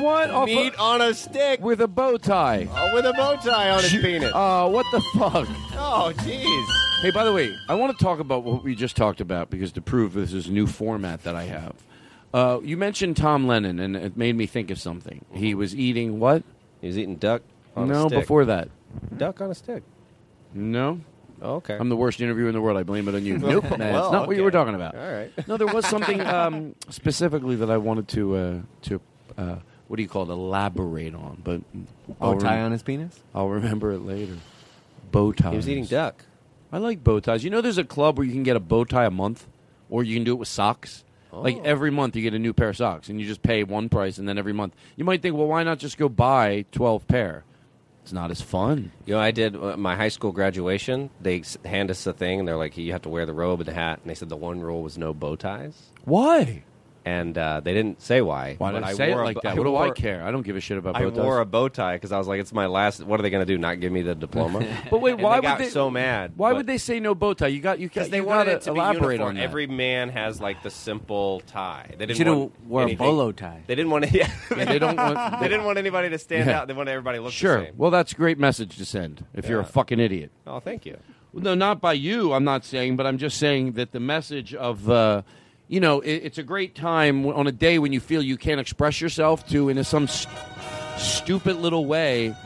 What? Off a- meat on a stick with a bow tie. uh, with a bow tie on his penis. Oh, what the fuck? Oh, jeez. Hey, by the way, I want to talk about what we just talked about because to prove this is a new format that I have. Uh, you mentioned Tom Lennon, and it made me think of something. He was eating what? He was eating duck on a no, before that. duck on a stick. No. Oh, okay. I'm the worst interviewer in the world. I blame it on you. nope, Well, that's not what you were talking about. All right. No, there was something um, specifically that I wanted to uh, to uh, what do you call it? Elaborate on, but Bow tie rem- on his penis? I'll remember it later. Bow tie. He was eating duck. I like bow ties. You know, there's a club where you can get a bow tie a month, or you can do it with socks. Like Oh. every month, you get a new pair of socks, and you just pay one price, and then every month you might think, well, why not just go buy twelve pair? It's not as fun. You know, I did uh, my high school graduation. They s- hand us a thing, and they're like, "You have to wear the robe and the hat." And they said the one rule was no bow ties. Why? And uh, they didn't say why. Why did I I say it wore a like bo- that? What do wore- I care? I don't give a shit about I bow ties. wore a bow tie because I was like, "It's my last." What are they going to do? Not give me the diploma? But wait, And why they would got they so mad? Why but- would they say no bow tie? You got you Because they wanted gotta it to be elaborate uniform. on that. Every man has like the simple tie. They didn't should've want wore a bolo tie. They didn't want to. Yeah, Yeah, they don't want- they didn't want anybody to stand Yeah. out. They wanted everybody to look sure. the same. Sure. Well, that's a great message to send if you're a fucking idiot. Oh, thank you. No, not by you. I'm not saying, but I'm just saying that the message of, uh, you know, it, it's a great time on a day when you feel you can't express yourself to, in a, some st- stupid little way,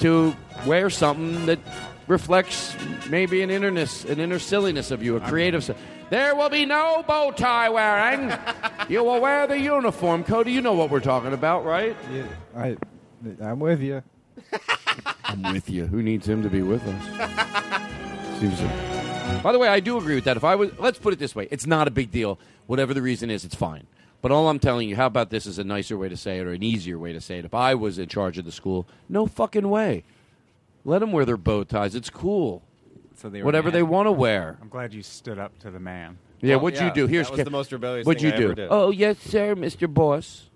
to wear something that reflects maybe an innerness, an inner silliness of you, a creative. si- There will be no bow tie wearing. you will wear the uniform, Cody. You know what we're talking about, right? Yeah, I, I'm with you. I'm with you. Who needs him to be with us? Seems By the way, I do agree with that. If I was, let's put it this way: it's not a big deal. Whatever the reason is, it's fine. But all I'm telling you, how about this is a nicer way to say it or an easier way to say it? If I was in charge of the school, no fucking way. Let them wear their bow ties. It's cool. So they were Whatever mad. they want to wear. I'm glad you stood up to the man. Yeah, Well, what'd yeah, you do? Here's that was Ke- the most rebellious What'd thing you I do? ever did. Oh yes, sir, Mr. Boss.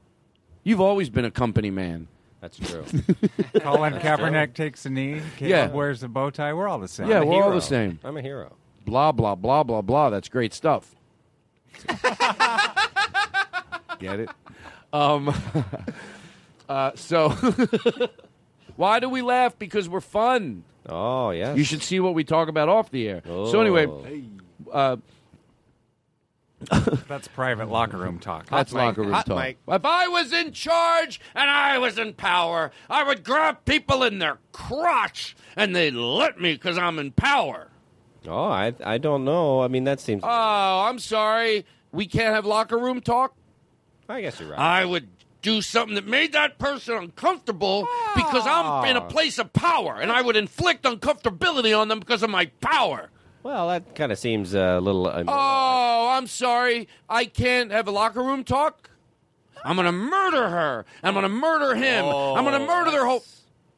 You've always been a company man. That's true. Colin Kaepernick takes a knee. Caleb Yeah. wears a bow tie. We're all the same. yeah, I'm we're all hero. the same. I'm a hero. Blah blah blah blah blah. That's great stuff. Get it? Um, uh, so, why do we laugh? Because we're fun. Oh yeah. You should see what we talk about off the air. So anyway, uh, That's private locker room talk. that's mic. locker room Hot talk. mic. If I was in charge and I was in power, I would grab people in their crotch and they'd let me because I'm in power. Oh, I I don't know. I mean, that seems. Oh, I'm sorry. We can't have locker room talk. I guess you're right. I would do something that made that person uncomfortable because I'm in a Ah. place of power, and I would inflict uncomfortability on them because of my power. Well, that kind of seems a little. Um, Oh, I'm sorry. I can't have a locker room talk. I'm going to murder her. I'm going to murder him. I'm going to murder their whole.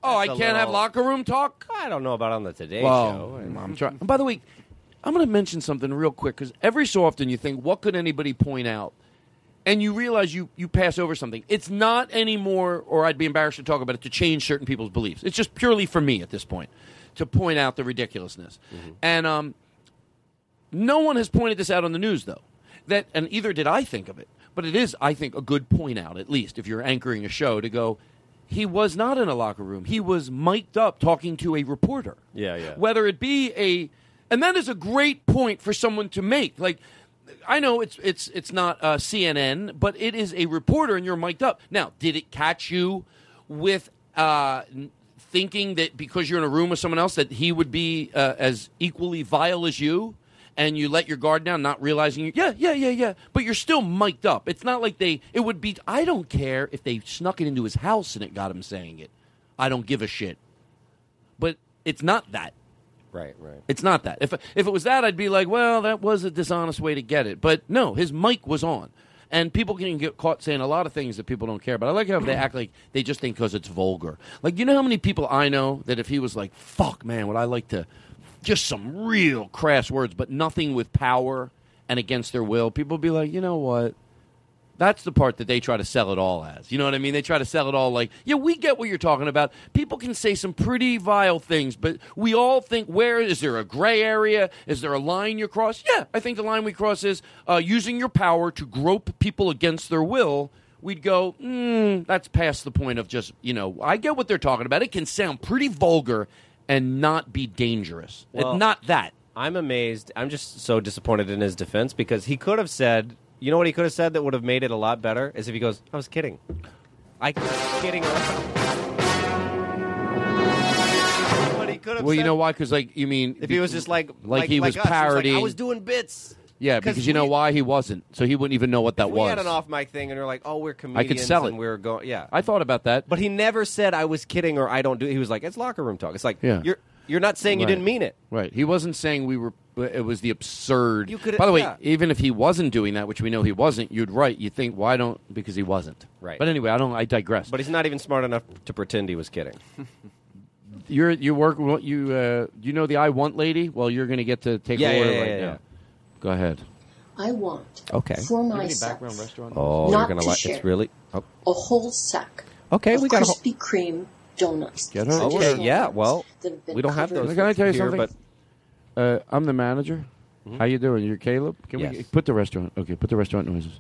Oh, I can't a have locker room talk. I don't know about on the Today Well, Show. I'm trying. By the way, I'm going to mention something real quick because every so often you think, what could anybody point out? And you realize you, you pass over something. It's not anymore, or I'd be embarrassed to talk about it, to change certain people's beliefs. It's just purely for me at this point to point out the ridiculousness. And um, no one has pointed this out on the news, though. That and either did I think of it, but it is, I think, a good point out. At least if you're anchoring a show, to go, he was not in a locker room. He was mic'd up talking to a reporter. Yeah, yeah. Whether it be a, and that is a great point for someone to make. Like, I know it's it's it's not uh, CNN, but it is a reporter, and you're mic'd up. Now, did it catch you with uh, thinking that because you're in a room with someone else that he would be uh, as equally vile as you? And you let your guard down, not realizing you. Yeah, yeah, yeah, yeah. But you're still mic'd up. It's not like they. It would be. I don't care if they snuck it into his house and it got him saying it. I don't give a shit. But it's not that. Right, right. It's not that. If if it was that, I'd be like, well, that was a dishonest way to get it. But no, his mic was on, and people can get caught saying a lot of things that people don't care about. I like how they act like they just think because it's vulgar. Like you know how many people I know that if he was like, fuck, man, would I like to, just some real crass words, but nothing with power and against their will. People be like, you know what? That's the part that they try to sell it all as. You know what I mean? They try to sell it all like, yeah, we get what you're talking about. People can say some pretty vile things, but we all think, where is there a gray area? Is there a line you cross? Yeah, I think the line we cross is uh, using your power to grope people against their will. We'd go, mm, that's past the point of just, you know, I get what they're talking about. It can sound pretty vulgar and not be dangerous. Well, not that. I'm amazed. I'm just so disappointed in his defense because he could have said, you know what he could have said that would have made it a lot better is if he goes, I was kidding. I was kidding around. But he could have Well, you know why? Because, like, you mean. If he was just like, like, he was us, like, parodying. I was doing bits. Yeah, 'Cause because you know we- why he wasn't, so he wouldn't even know what that we was. had an off mic thing, and we're like, "Oh, we're comedians," I could sell it. and we are going, yeah. I thought about that, but he never said I was kidding or I don't do. it. He was like, "It's locker room talk." It's like, Yeah. you're you're not saying you Right. didn't mean it. Right. He wasn't saying we were. It was the absurd. You could- By the way, yeah. even if he wasn't doing that, which we know he wasn't, you'd write. You think why don't because he wasn't. Right. But anyway, I don't. I digress. But he's not even smart enough to pretend he was kidding. you're you work what you uh, you know the I want lady. Well, you're going to get to take Yeah, a order yeah, right yeah, now. yeah. Go ahead. I want Okay. for You have myself background restaurant? Oh, Not you're gonna to like. share. It's really. Oh. a whole sack Okay, of we got a whole- Krispy Kreme donuts. Get her. Oh, Traditional okay, yeah. ones Well, that have been we don't have covered those. Can I tell you here, something? Uh, I'm the manager. How you doing? You're Caleb. Can we Yes. put the restaurant? Okay, put the restaurant noises.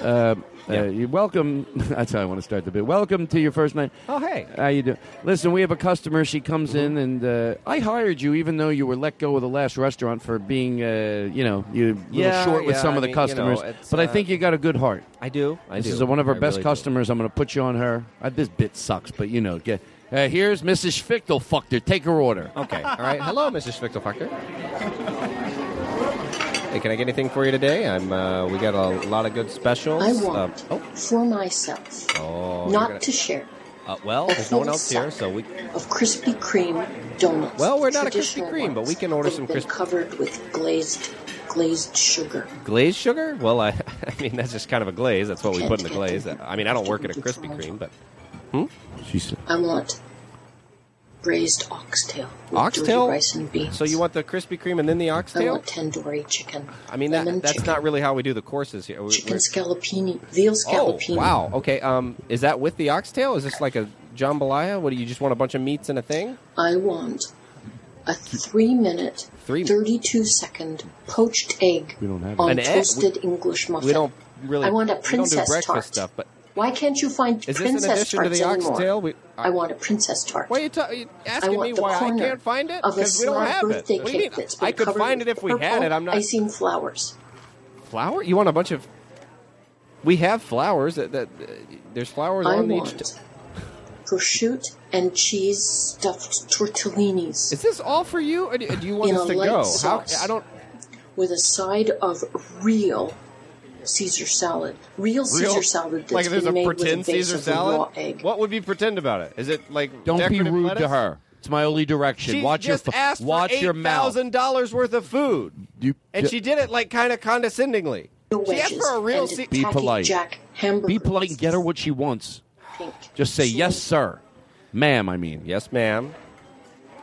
Uh, uh, you welcome. That's how I want to start the bit. Welcome to your first night. Oh, hey. How you doing? Listen, we have a customer. She comes in, and uh, I hired you, even though you were let go of the last restaurant for being, uh, you know, you a little Yeah, short with some I of the mean, you know, customers. it's, but I uh, think you got a good heart. I do. I this do. is one of our I best really do. customers. I'm going to put you on her. Uh, this bit sucks, but you know, get. Uh, here's Mrs. Fichtelfuchter. Take her order. Okay. All right. Hello, Mrs. Fichtelfucker. Hey, can I get anything for you today? I'm. Uh, we got a lot of good specials. I Uh, want for myself, oh, not gonna- to share, Uh, well, there's no one else here, so we. of Krispy Kreme donuts. Well, we're not a Krispy Kreme, but we can order some Krispy- covered with glazed glazed sugar. Glazed sugar? Well, I, I mean that's just kind of a glaze. That's what we put in the glaze. I mean, I don't work at a Krispy Kreme, but hmm? She said, I want braised oxtail, with oxtail. dirty rice and beans. So you want the Krispy Kreme and then the oxtail? I want tandoori chicken. I mean, that, that's chicken, not really how we do the courses here. We- chicken we're- scallopini, veal scallopini. Oh, wow. Okay. Um, is that with the oxtail? Is this like a jambalaya? What do you just want a bunch of meats and a thing? I want a three-minute, Three- 32-second poached egg We don't have on An egg? toasted English muffin. We don't really. I want a we don't princess do breakfast tart. stuff, but Why can't you find is princess tarts the anymore? We, I want a princess tart. why are you, ta- you I asking me why I can't find it? of a Because we don't have it. birthday What do you mean? cake that's been I could find it if we had it. I'm not. I icing flowers. Flower? You want a bunch of? We have flowers. That, that uh, there's flowers I on want each. T- prosciutto and cheese stuffed tortellinis. Is this all for you, or do, you want In us to go? How? I don't. with a side of real Caesar salad. Real Caesar Real- salad that's like there's been a made with pretend a base Caesar of a raw salad. egg. What would be pretend about it? Is it like Don't be decorative rude lettuce? to her. It's my only direction. She watch just your f- asked watch for your mouth. thousand dollars worth of food, You and she did it like kind of condescendingly. She asked for a real. and Se- be polite. Jack hamburger. Be polite and get her what she wants. Pink. Just say yes, sir, ma'am. I mean, yes, ma'am.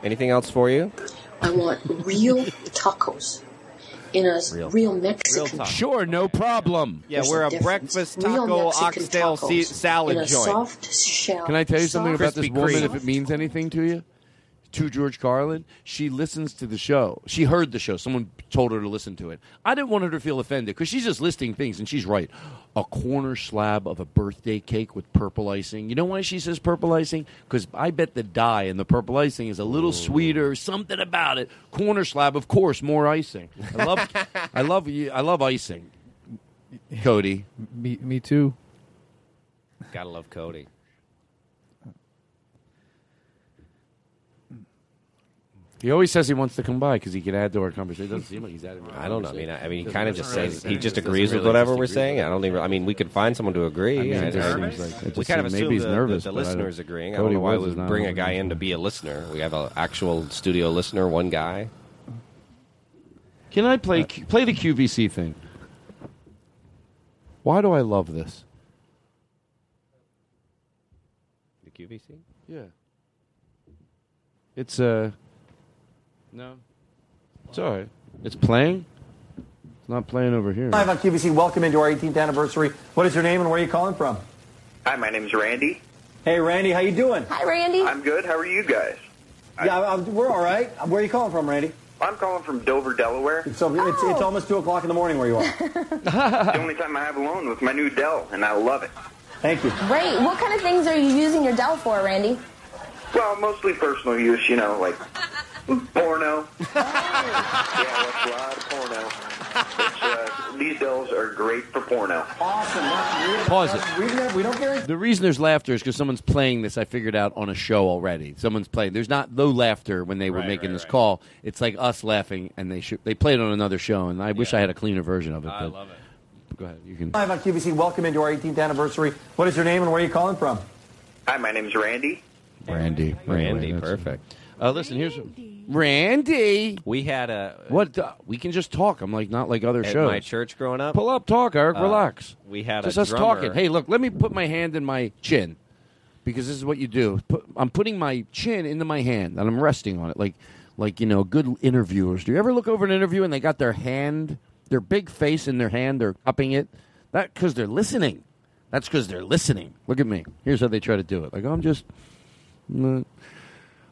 Anything else for you? I want real tacos in a real, Mexican. Sure, no problem. Yeah, There's we're a a breakfast taco oxtail tacos se- salad in a joint. soft shell. Can I tell you something about this Krispy woman? Kreme. If it means anything to you, to George Carlin, she listens to the show. She heard the show. Someone told her to listen to it. I didn't want her to feel offended because she's just listing things, and she's right. A corner slab of a birthday cake with purple icing. You know why she says purple icing? Because I bet the dye and the purple icing is a little sweeter. Something about it. Corner slab, of course, more icing. I love, I love, you- I love icing. Cody, Me, me too. Gotta love Cody. He always says he wants to come by because he can add to our conversation. It doesn't seem like he's adding. I don't know. I mean. I, I mean, he kind of just says he just agrees with whatever we're saying. I don't even. I mean, we could find someone to agree. I I- just seems like- it we kind of assume maybe he's the, nervous, the, but I don't- listeners agreeing. I Cody don't know why we is not bring a guy in to be a listener. We have an actual studio listener, one guy. Can I play play the QVC thing? Why do I love this? The QVC. Yeah. It's uh no. It's all right. It's playing. It's not playing over here. Live on QVC, welcome into our 18th anniversary. What is your name and where are you calling from? Hi, my name is Randy. Hey, Randy, how you doing? Hi, Randy. I'm good. How are you guys? Yeah, I'm, we're all right. Where are you calling from, Randy? I'm calling from Dover, Delaware. So it's, it's oh. almost 2 o'clock in the morning where you are. the only time I have alone with my new Dell, and I love it. Thank you. Great. What kind of things are you using your Dell for, Randy? Well, mostly personal use, you know, like porno. yeah, I watch a lot of porno. Uh, these Dells are great for porno. Awesome. That's really Pause it. We, don't- we don't very The reason there's laughter is because someone's playing this. I figured out on a show already. Someone's playing. There's not no laughter when they were Right, making right, this right. call. It's like us laughing, and they should they played it on another show. And I wish I had a cleaner version of it. I but love it. Go ahead. You can. Live on QVC, welcome into our 18th anniversary. What is your name and where are you calling from? Hi, my name's Randy. Randy. Randy, Anyway, that's- perfect. Uh, listen, here's Randy. We had a What? uh, we can just talk. I'm like not like other at shows. my church growing up. Pull up, talk, Eric. Uh, relax. We had a just a us drummer. talking. Hey, look. Let me put my hand in my chin because this is what you do. Put, I'm putting my chin into my hand and I'm resting on it, like like you know, good interviewers. Do you ever look over an interview and they got their hand, their big face in their hand, they're cupping it? That because they're listening. That's because they're listening. Look at me. Here's how they try to do it. Like I'm just. mm,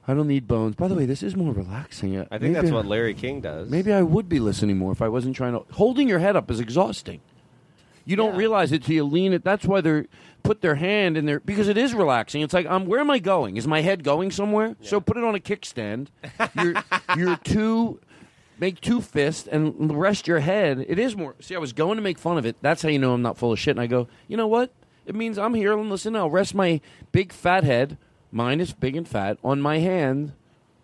I don't need bones. By the way, this is more relaxing. I think that's what Larry King does. Maybe I would be listening more if I wasn't trying to. Holding your head up is exhausting. You don't realize it till you lean it. That's why they're put their hand in there because it is relaxing. It's like, um, where am I going? Is my head going somewhere? So put it on a kickstand. You're two make two fists and rest your head. It is more. See, I was going to make fun of it. That's how you know I'm not full of shit. And I go, you know what? It means I'm here and listen. I'll rest my big fat head. Mine is big and fat on my hand.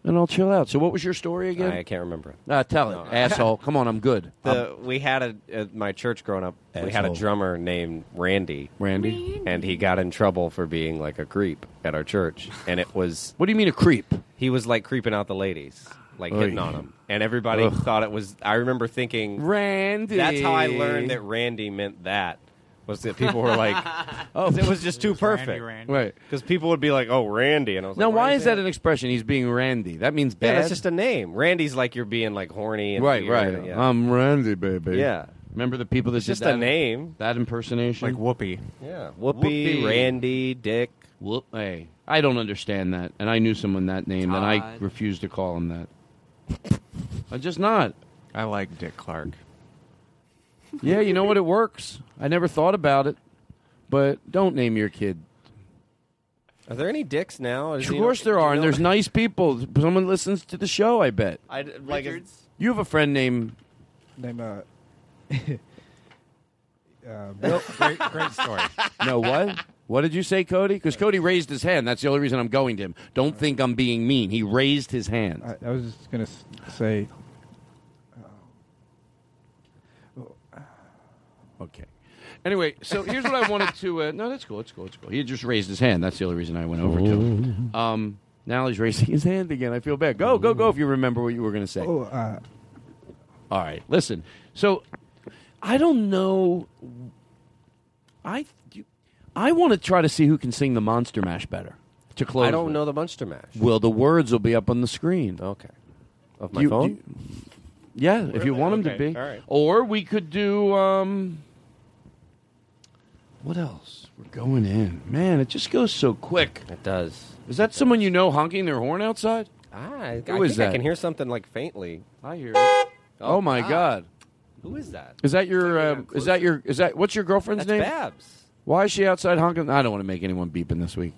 And I'll chill out. So, what was your story again? I can't remember. Uh, tell it, asshole. Come on, I'm good. The, we had a at my church growing up. We had a Asshole. drummer named Randy. Randy, and he got in trouble for being like a creep at our church. And it was what do you mean a creep? He was like creeping out the ladies, like Oy. hitting on them, and everybody Ugh. thought it was. I remember thinking Randy. That's how I learned that Randy meant that. Was that people were like, oh, it was just too perfect, Right. Because people would be like, oh, Randy, and I was like, Now, like, why is that an expression? He's being Randy. That means Yeah, bad. that's just a name. Randy's like you're being like horny and right, weird, right. yeah. I'm Randy, baby. Yeah. Remember the people that It's did just that? a name. That impersonation, Like Whoopi. Yeah, Whoopi, Randy, Dick. Whoop. Hey, I don't understand that, and I knew someone that name, and I refused to call him that. I'm just not. I like Dick Clark. Yeah, you know what? It works. I never thought about it, but don't name your kid. Are there any dicks now? Is Of he- course there are, and know- there's nice people. Someone listens to the show. I bet. I d- like You have a friend named Name uh, uh, Bill, great, great story. No, what? What did you say, Cody? Because Cody raised his hand. That's the only reason I'm going to him. Don't think I'm being mean. He raised his hand. I, I was just gonna s- say. Okay. Anyway, so here's what I wanted to. Uh, no, that's cool. That's cool. That's cool. He just raised his hand. That's the only reason I went over to him. Um, now he's raising his hand again. I feel bad. Go, go, go! If you remember what you were going to say. Oh, uh, All right, listen. So I don't know. I you- I want to try to see who can sing the Monster Mash better to close. I don't with. know the Monster Mash. Well, the words will be up on the screen. Okay. Of my You- phone? you- yeah, if you Really? want them to Okay, be. all right. Or we could do. Um, what else? We're going in. Man, it just goes so quick. It does. Is that someone you know honking their horn outside? Ah, I, Who I is think I that? can hear something like faintly. I hear it. Oh, my ah. God! Who is that? Is that your? Uh, is that your? Is that what's your girlfriend's That's name? Babs. Why is she outside honking? I don't want to make anyone beeping this week.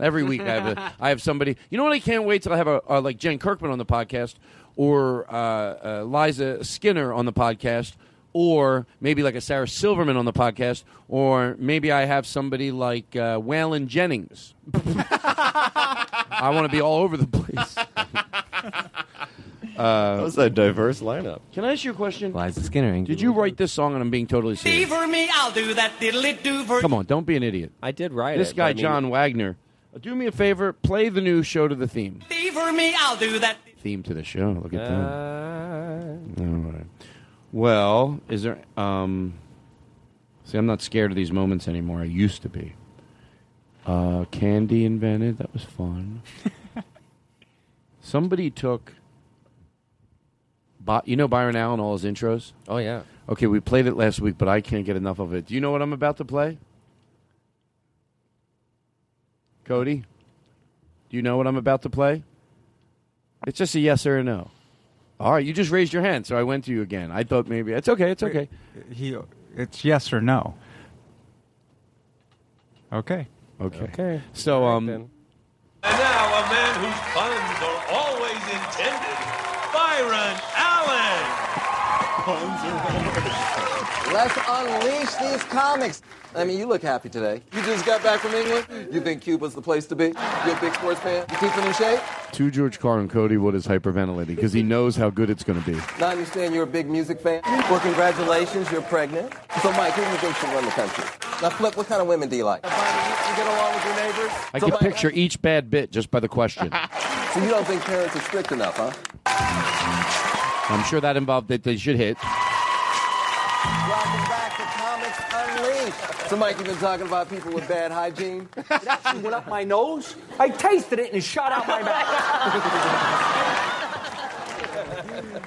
Every week I have a, I have somebody. You know what? I can't wait till I have a uh, like Jen Kirkman on the podcast, or uh, uh, Liza Skinner on the podcast, or maybe like a Sarah Silverman on the podcast, or maybe I have somebody like uh, Waylon Jennings. I want to be all over the place. Uh, That was a diverse lineup. Can I ask you a question? Liza Skinner. Did you write this song? And I'm being totally serious. for me, I'll do that diddly do for Come on, don't be an idiot. I did write This it. guy, but I mean- John Wagner. uh, Do me a favor, play the new show to the theme. for me, I'll do that. Theme to the show. Look at Uh, that. All right. Well, is there? Um, see, I'm not scared of these moments anymore. I used to be. Uh, candy invented. That was fun. Somebody took. You know Byron Allen, all his intros. Oh yeah. Okay, we played it last week, but I can't get enough of it. Do you know what I'm about to play? Cody? Do you know what I'm about to play? It's just a yes or a no. All right, you just raised your hand, so I went to you again. I thought maybe it's okay. It's okay. He, it's yes or no. Okay. Okay. Okay. So, um, And now, a man whose puns are always intended, Byron Allen. Let's unleash these comics. I mean, you look happy today. You just got back from England. You think Cuba's the place to be? You're a big sports fan? You keeping in shape? to George Carr and Cody Wood is hyperventilating because he knows how good it's going to be. Now I understand you're a big music fan. Well, congratulations, you're pregnant. So, Mike, who do you think should run the country? Now, Flip, what kind of women do you like? You get along with your neighbors? I So, can Mike, picture each bad bit just by the question. So you don't think parents are strict enough, huh? I'm sure that involved that they should hit. Welcome back to Comics Unleashed. So, Mike, you've been talking about people with bad hygiene. It actually went up my nose. I tasted it and it shot out my mouth.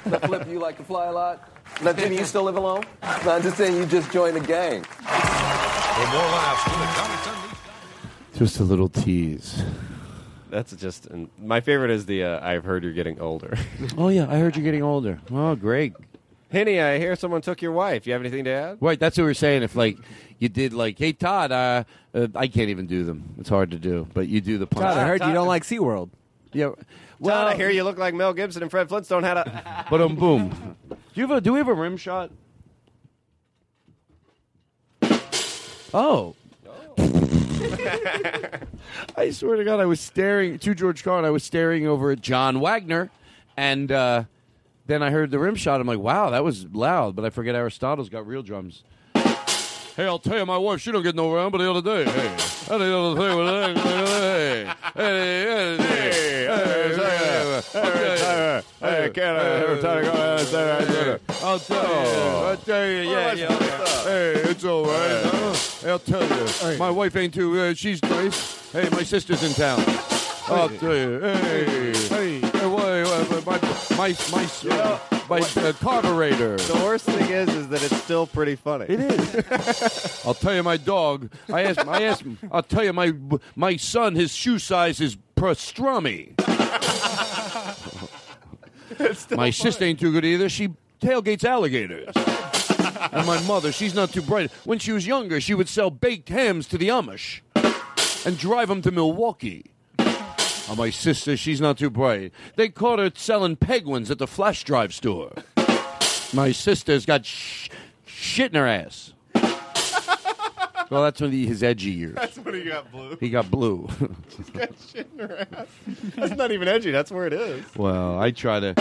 the Flip, you like to fly a lot? Now, Jimmy, you still live alone? No, I'm just saying you just joined the gang. For more laughs from the Comics Unleashed. Just a little tease. That's just and my favorite is the uh, I've heard you're getting older. Oh yeah, I heard you're getting older. Oh, great. Henny, I hear someone took your wife. You have anything to add? Right, that's what we were saying. If like you did like, hey Todd, uh, uh, I can't even do them. It's hard to do, but you do the punch. Todd, I heard you don't like SeaWorld. Yeah. Well, I hear you look like Mel Gibson and Fred Flintstone had a. But um, boom. Do you have a? Do we have a rim shot? Oh. I swear to God, I was staring to George Carlin. I was staring over at John Wagner, and uh, then I heard the rim shot. I'm like, wow, that was loud. But I forget Aristotle's got real drums. Hey, I'll tell you, my wife, she don't get no around, but the other day, hey, the other thing was, hey, hey, hey, hey, hey, hey, can I I'll tell you, I'll tell you, yeah, yeah. Hey, it's all right. huh? I'll tell you, my wife ain't too. Uh, she's nice. Hey, my sister's in town. I'll tell you. Hey, hey, hey, why, why, my my my uh, my uh, carburetor. The worst thing is, is that it's still pretty funny. It is. I'll tell you, my dog. I asked. I asked. I'll tell you, my my son. His shoe size is pastrami. my sister ain't too good either. She tailgates alligators. and my mother, she's not too bright. When she was younger, she would sell baked hams to the Amish and drive them to Milwaukee. Oh, my sister, she's not too bright. They caught her selling penguins at the flash drive store. My sister's got sh- shit in her ass. well, that's when he, his edgy years. That's when he got blue. He got blue. She's got shit in her ass. That's not even edgy. That's where it is. well, I try to.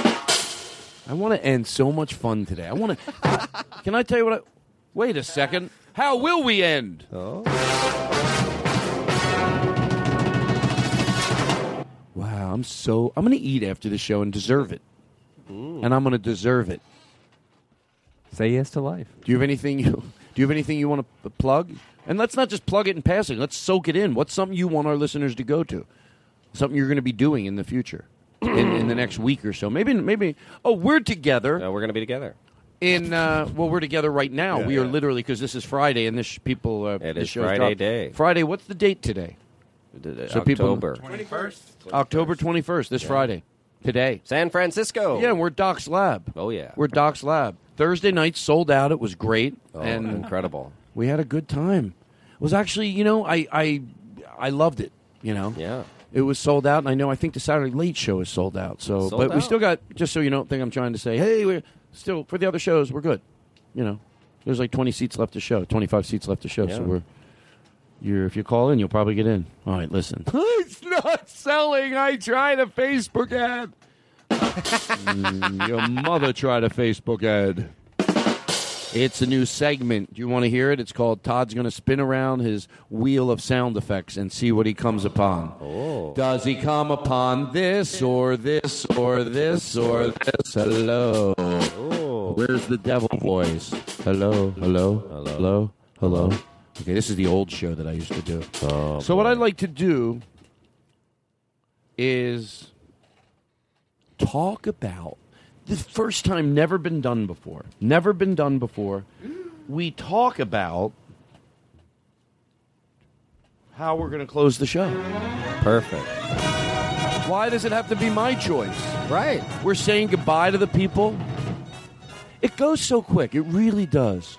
I want to end so much fun today. I want to. Can I tell you what? I, wait a second. How will we end? Oh. I'm so I'm going to eat after the show and deserve it, and I'm going to deserve it. Say yes to life. Do you have anything you Do you have anything you want to plug? And let's not just plug it in passing. Let's soak it in. What's something you want our listeners to go to? Something you're going to be doing in the future, in, in the next week or so. Maybe maybe. Oh, we're together. No, we're going to be together. In uh, well, we're together right now. Yeah, we are yeah. literally because this is Friday and this sh- people. Uh, It this is show's Friday dropped. day. Friday. What's the date today? So people- October. 21st. October 21st, this Friday. Today. San Francisco. Yeah, we're Doc's Lab. Oh, yeah. We're Doc's Lab. Thursday night sold out. It was great. Oh, and incredible. We had a good time. It was actually, you know, I I I loved it, you know. Yeah. It was sold out, and I know I think the Saturday Late Show is sold out. So, Sold but we out. still got. Just so you don't think I'm trying to say, hey, we're still for the other shows, we're good. You know, there's like 20 seats left to show, 25 seats left to show. Yeah. So we're. You're, if you call in, you'll probably get in. All right, listen. it's not selling. I tried a Facebook ad. Mm, your mother tried a Facebook ad. It's a new segment. Do you want to hear it? It's called Todd's going to spin around his wheel of sound effects and see what he comes upon. Oh. Does he come upon this or this or this or this? Hello. Where's the devil voice? Hello, Hello, hello, hello, hello. Okay, this is the old show that I used to do. Oh, so what I'd like to do is talk about the first time never been done before. Never been done before. We talk about how we're going to close the show. Perfect. Why does it have to be my choice? Right. We're saying goodbye to the people. It goes so quick. It really does.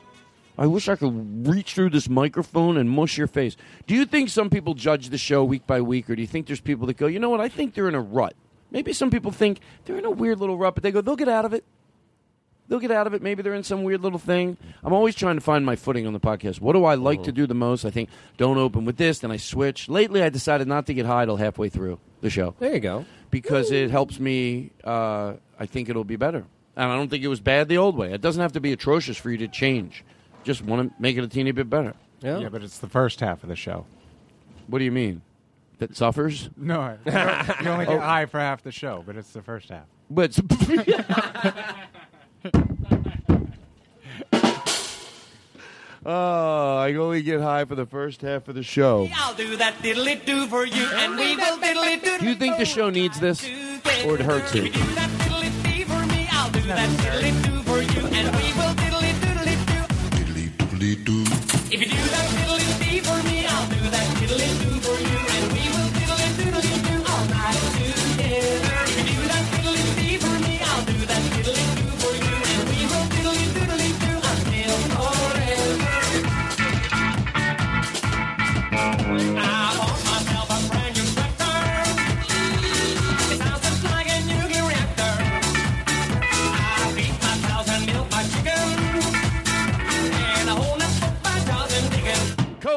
I wish I could reach through this microphone and mush your face. Do you think some people judge the show week by week, or do you think there's people that go, you know what, I think they're in a rut? Maybe some people think they're in a weird little rut, but they go, they'll get out of it. They'll get out of it. Maybe they're in some weird little thing. I'm always trying to find my footing on the podcast. What do I like to do the most? I think don't open with this, then I switch. Lately, I decided not to get high till halfway through the show. There you go. Because it helps me. Uh, I think it'll be better, and I don't think it was bad the old way. It doesn't have to be atrocious for you to change. Just want to make it a teeny bit better. Yeah. but it's the first half of the show. What do you mean? That suffers? No, you only get Oh. high for half the show, but it's the first half. But oh, I only get high for the first half of the show. I'll do that diddly do for you, and we will diddly do Do you think the show needs this, or it hurts it? diddly for me. I'll do that diddly do for you, and we will diddly doodly do.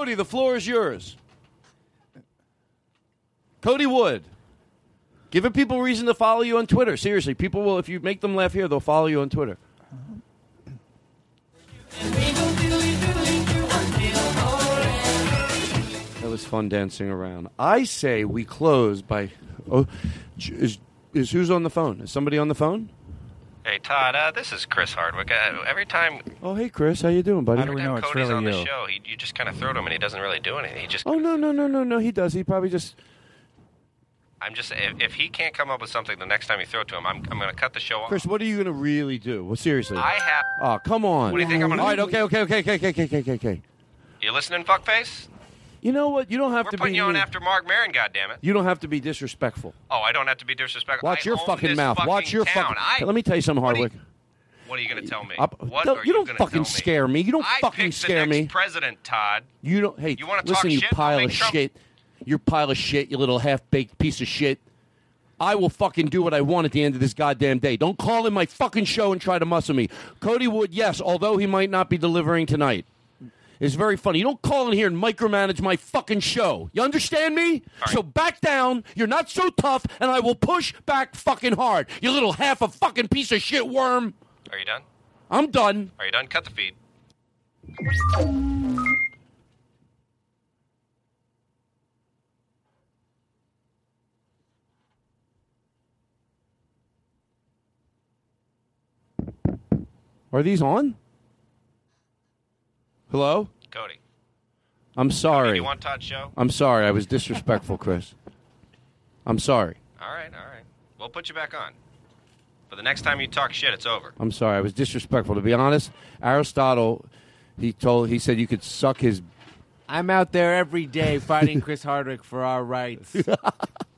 Cody, the floor is yours. Cody Wood. Giving people reason to follow you on Twitter. Seriously, people will, if you make them laugh here, they'll follow you on Twitter. That was fun dancing around. I say we close by. Oh, is, is who's on the phone? Is somebody on the phone? Hey Todd, uh, this is Chris Hardwick. Uh, every time, Oh, hey Chris, how you doing, buddy? How do every time Cody's on the show, he, you just kind of throw to him, and he doesn't really do anything. He just, Oh no no no no no, he does. He probably just. I'm just, if, if he can't come up with something the next time you throw it to him, I'm, I'm going to cut the show off. Chris, what are you going to really do? Well, seriously. I have. Oh, come on. What do you think I'm gonna All right, do? okay, okay, okay, okay, okay, okay, okay, okay, okay. You listening, fuckface? You know what? You don't have We're to putting be. you on after Marc Maron, goddammit. You don't have to be disrespectful. Oh, I don't have to be disrespectful. Watch I your own fucking this mouth. Watch your town. fucking. I, Let me tell you something, what do you- Hardwick. What are you going to tell me? Up- what don't- are you don't gonna fucking tell me? scare me. You don't I fucking picked the scare next me. President Todd. You don't. Hey, You wanna talk listen, you shit? Pile make of Trump- shit. You pile of shit. You little half baked piece of shit. I will fucking do what I want at the end of this goddamn day. Don't call in my fucking show and try to muscle me. Cody Wood, yes, although he might not be delivering tonight is very funny. You don't call in here and micromanage my fucking show. You understand me? Right. So back down. You're not so tough, and I will push back fucking hard. You little half a fucking piece of shit worm. Are you done? I'm done. Are you done? Cut the feed. Are these on? Hello? Cody. I'm sorry. Do you want Todd's show? I'm sorry. I was disrespectful, Chris. I'm sorry. All right, all right. We'll put you back on. But the next time you talk shit, it's over. I'm sorry. I was disrespectful. To be honest, Aristotle, he told, he said you could suck his. I'm out there every day fighting Chris Hardwick for our rights.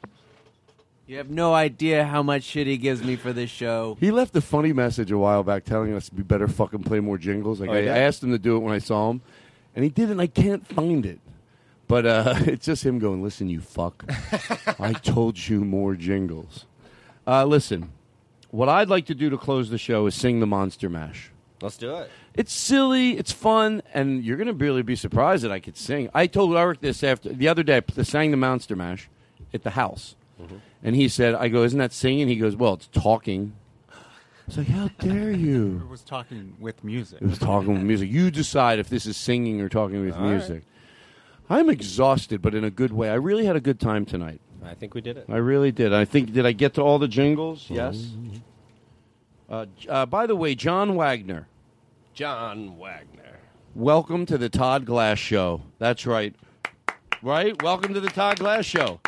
you have no idea how much shit he gives me for this show. He left a funny message a while back telling us we better fucking play more jingles. Like Oh, I, yeah? I asked him to do it when I saw him, and he did, and I can't find it. But uh, it's just him going, "Listen, you fuck! I told you more jingles." Uh, listen, what I'd like to do to close the show is sing the Monster Mash. Let's do it. It's silly, it's fun, and you're going to really be surprised that I could sing. I told Eric this after the other day. I sang the Monster Mash at the house, and he said, "I go, isn't that singing?" He goes, "Well, it's talking." I was like, "How dare you?" It was talking with music. It was talking with music. You decide if this is singing or talking with All right. music. I'm exhausted, but in a good way. I really had a good time tonight. I think we did it. I really did. I think did I get to all the jingles? Yes. Uh, uh, by the way, John Wagner, John Wagner. welcome to the Todd Glass Show. That's right. Right? Welcome to the Todd Glass Show.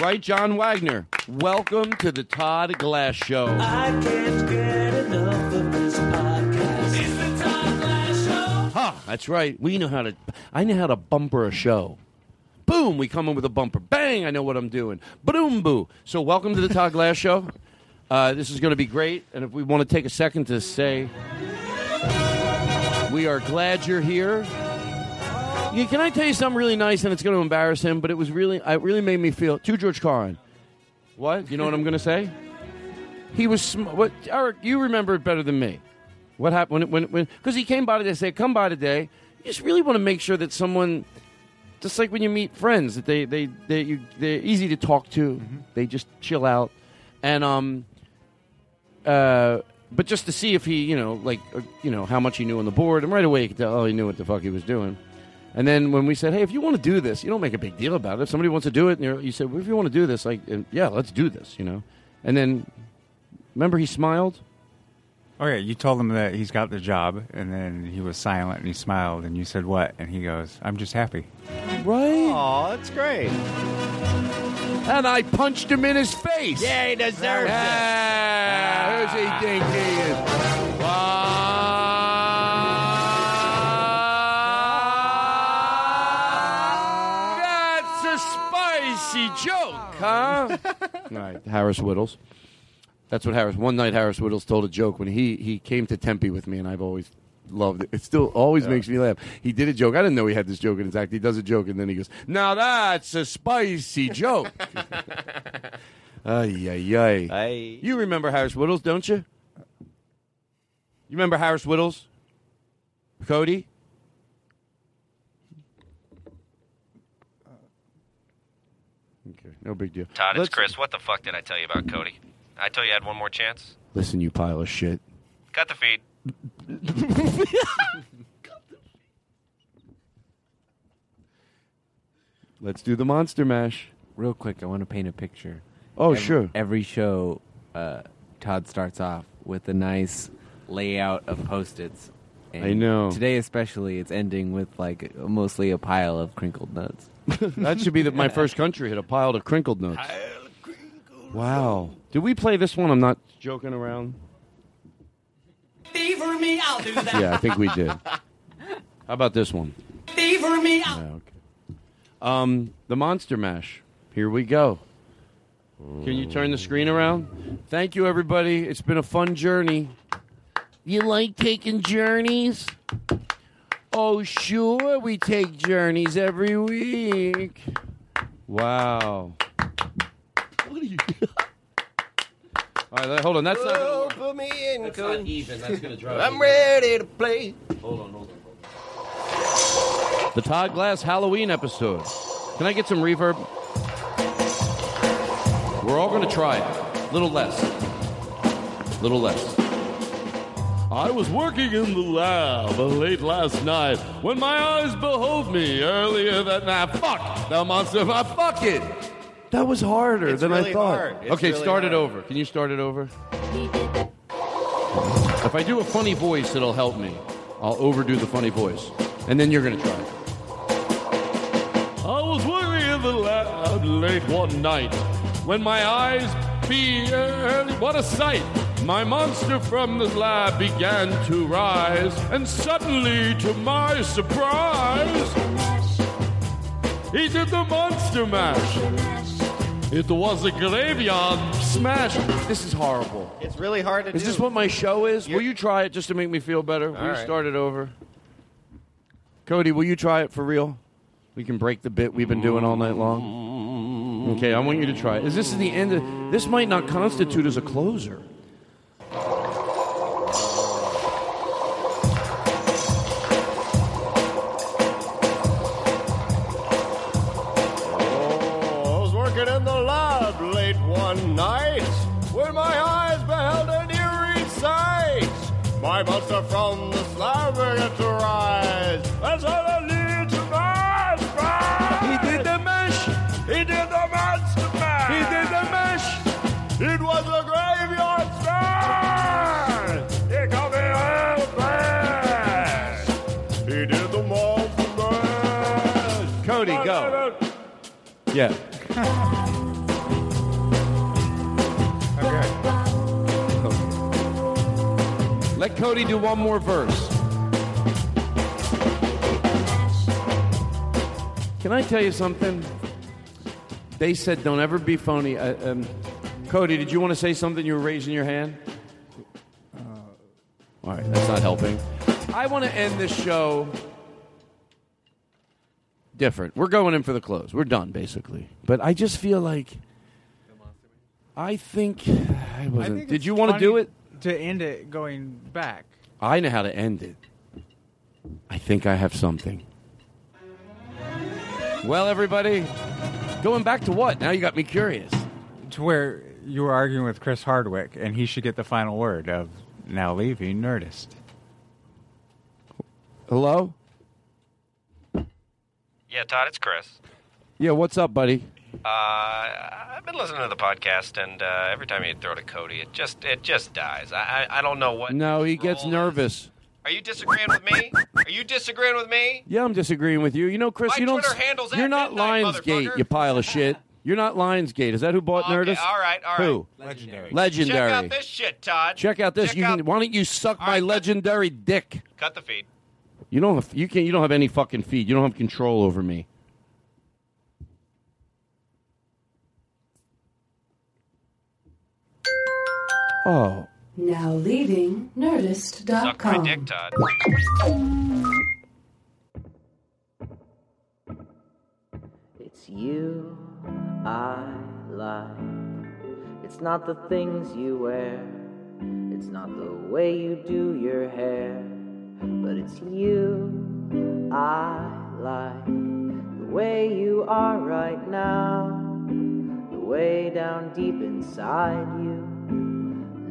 Right, John Wagner. Welcome to the Todd Glass Show. I can't get enough of this podcast. It's the Todd Glass Show. Huh, that's right. We know how to. I know how to bumper a show. Boom, we come in with a bumper. Bang, I know what I'm doing. Boom, boo. So, welcome to the Todd Glass Show. Uh, this is going to be great. And if we want to take a second to say, we are glad you're here. Yeah, can I tell you something really nice? And it's going to embarrass him, but it was really, it really made me feel. To George Carlin. What? You know what I'm going to say? He was sm- what? Eric, you remember it better than me. What happened when when because he came by today? Say, "Come by today." You just really want to make sure that someone, just like when you meet friends, that they they they you, they're easy to talk to. They just chill out, and um, uh, but just to see if he, you know, like uh, you know how much he knew on the board, and right away you could tell, oh, he knew what the fuck he was doing. And then when we said, "Hey, if you want to do this, you don't make a big deal about it. If somebody wants to do it, and you're, you said, well, if you want to do this, like, yeah, let's do this," you know. And then, remember, he smiled. Oh yeah, you told him that he's got the job, and then he was silent and he smiled, and you said what? And he goes, "I'm just happy." Right? Oh, that's great. And I punched him in his face. Yeah, he deserves Ah, who's he think he is? That's spicy joke, huh? All right, Harris Wittels. That's what Harris. One night, Harris Wittels told a joke when he he came to Tempe with me, and I've always loved it. It still always makes me laugh. He did a joke. I didn't know he had this joke in his act. He does a joke, and then he goes, "Now that's a spicy joke." Ay ay ay. You remember Harris Wittels, don't you? You remember Harris Wittels? Cody? Okay, no big deal. Todd, it's Let's- Chris. What the fuck did I tell you about Cody? I told you I had one more chance. Listen, you pile of shit. Cut the feed. Let's do the Monster Mash. Real quick, I want to paint a picture. Oh, Every- sure. Every show, uh, Todd starts off with a nice layout of post-its. And I know. Today, especially, it's ending with like mostly a pile of crinkled notes. that should be the, my first country hit a pile of crinkled notes. Wow. Did we play this one? I'm not joking around. Fever me, I'll do that. Yeah, I think we did. How about this one? Fever me, I'll. Yeah, okay. Um, the Monster Mash. Here we go. Can you turn the screen around? Thank you, everybody. It's been a fun journey. You like taking journeys? Oh, sure. We take journeys every week. Wow. What are you? All right, hold on. That's not gonna oh, work. put me in, That's not even. That's gonna drive I'm ready to play. Hold on, hold on. The Todd Glass Halloween episode. Can I get some reverb? We're all going to try it. Little less. Little less. I was working in the lab late last night when my eyes behold me earlier than that night. Fuck! That monster. Ah, fuck it! That was harder It's than I thought. hard. Okay, really start it over. Can you start it over? If I do a funny voice, it'll help me. I'll overdo the funny voice, and then you're gonna try. it. I was working in the lab late one night when my eyes beheld what a sight. My monster from the lab began to rise, and suddenly, to my surprise, he did the monster mash. It was a graveyard smash. This is horrible. It's really hard to do. Is do. this what my show is? Will you try it just to make me feel better? will you right. start it over? Cody, will you try it for real? We can break the bit we've been doing all night long. Okay, I want you to try it. Is this the end of this might not constitute as a closer. One night when my eyes beheld an eerie sight. My monster from the slab began to rise, and suddenly to my surprise, he did the mesh. He did the monster mash. He did the mesh. It was a graveyard smash. He got me out back. He did the monster mash. Cody, go. Yeah. Let Cody do one more verse. Can I tell you something? They said don't ever be phony. Uh, um, Cody, did you want to say something? You were raising your hand. All right, that's not helping. I want to end this show different. We're going in for the close. We're done, basically. But I just feel like I think I I wasn't. think Did you want to do it? To end it going back. I know how to end it. I think I have something. Well, everybody, going back to what? Now you got me curious. To where you were arguing with Chris Hardwick, and he should get the final word of now leaving Nerdist. Hello? Yeah, Todd, it's Chris. Yeah, what's up, buddy? Uh, I've been listening to the podcast, and uh, every time you throw to Cody, it just it just dies. I I, I don't know what. No, he gets nervous. Are you disagreeing with me? Are you disagreeing with me? Yeah, I'm disagreeing with you. You know, Chris, My you don't. Twitter handle's you're not midnight, Lionsgate, you pile of shit. You're not Lionsgate. Is that who bought Okay, Nerdist? all right, all right. Who? Legendary. Legendary. Check out this shit, Todd. Check out this. Check you out- can, why don't you suck my legendary dick? Cut the feed. You don't. Have, you can. You don't have any fucking feed. You don't have control over me. Oh. Now leaving Nerdist.com. Suck my dick, Todd. It's you I like. It's not the things you wear. It's not the way you do your hair. But it's you I like. The way you are right now. The way down deep inside you.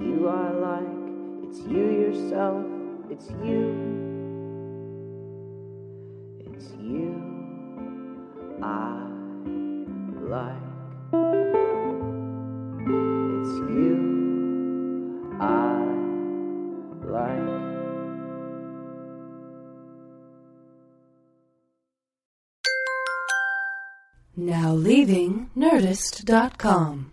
you I like, it's you yourself, it's you. It's you. I like. It's you I like. Now leaving Nerdist.com.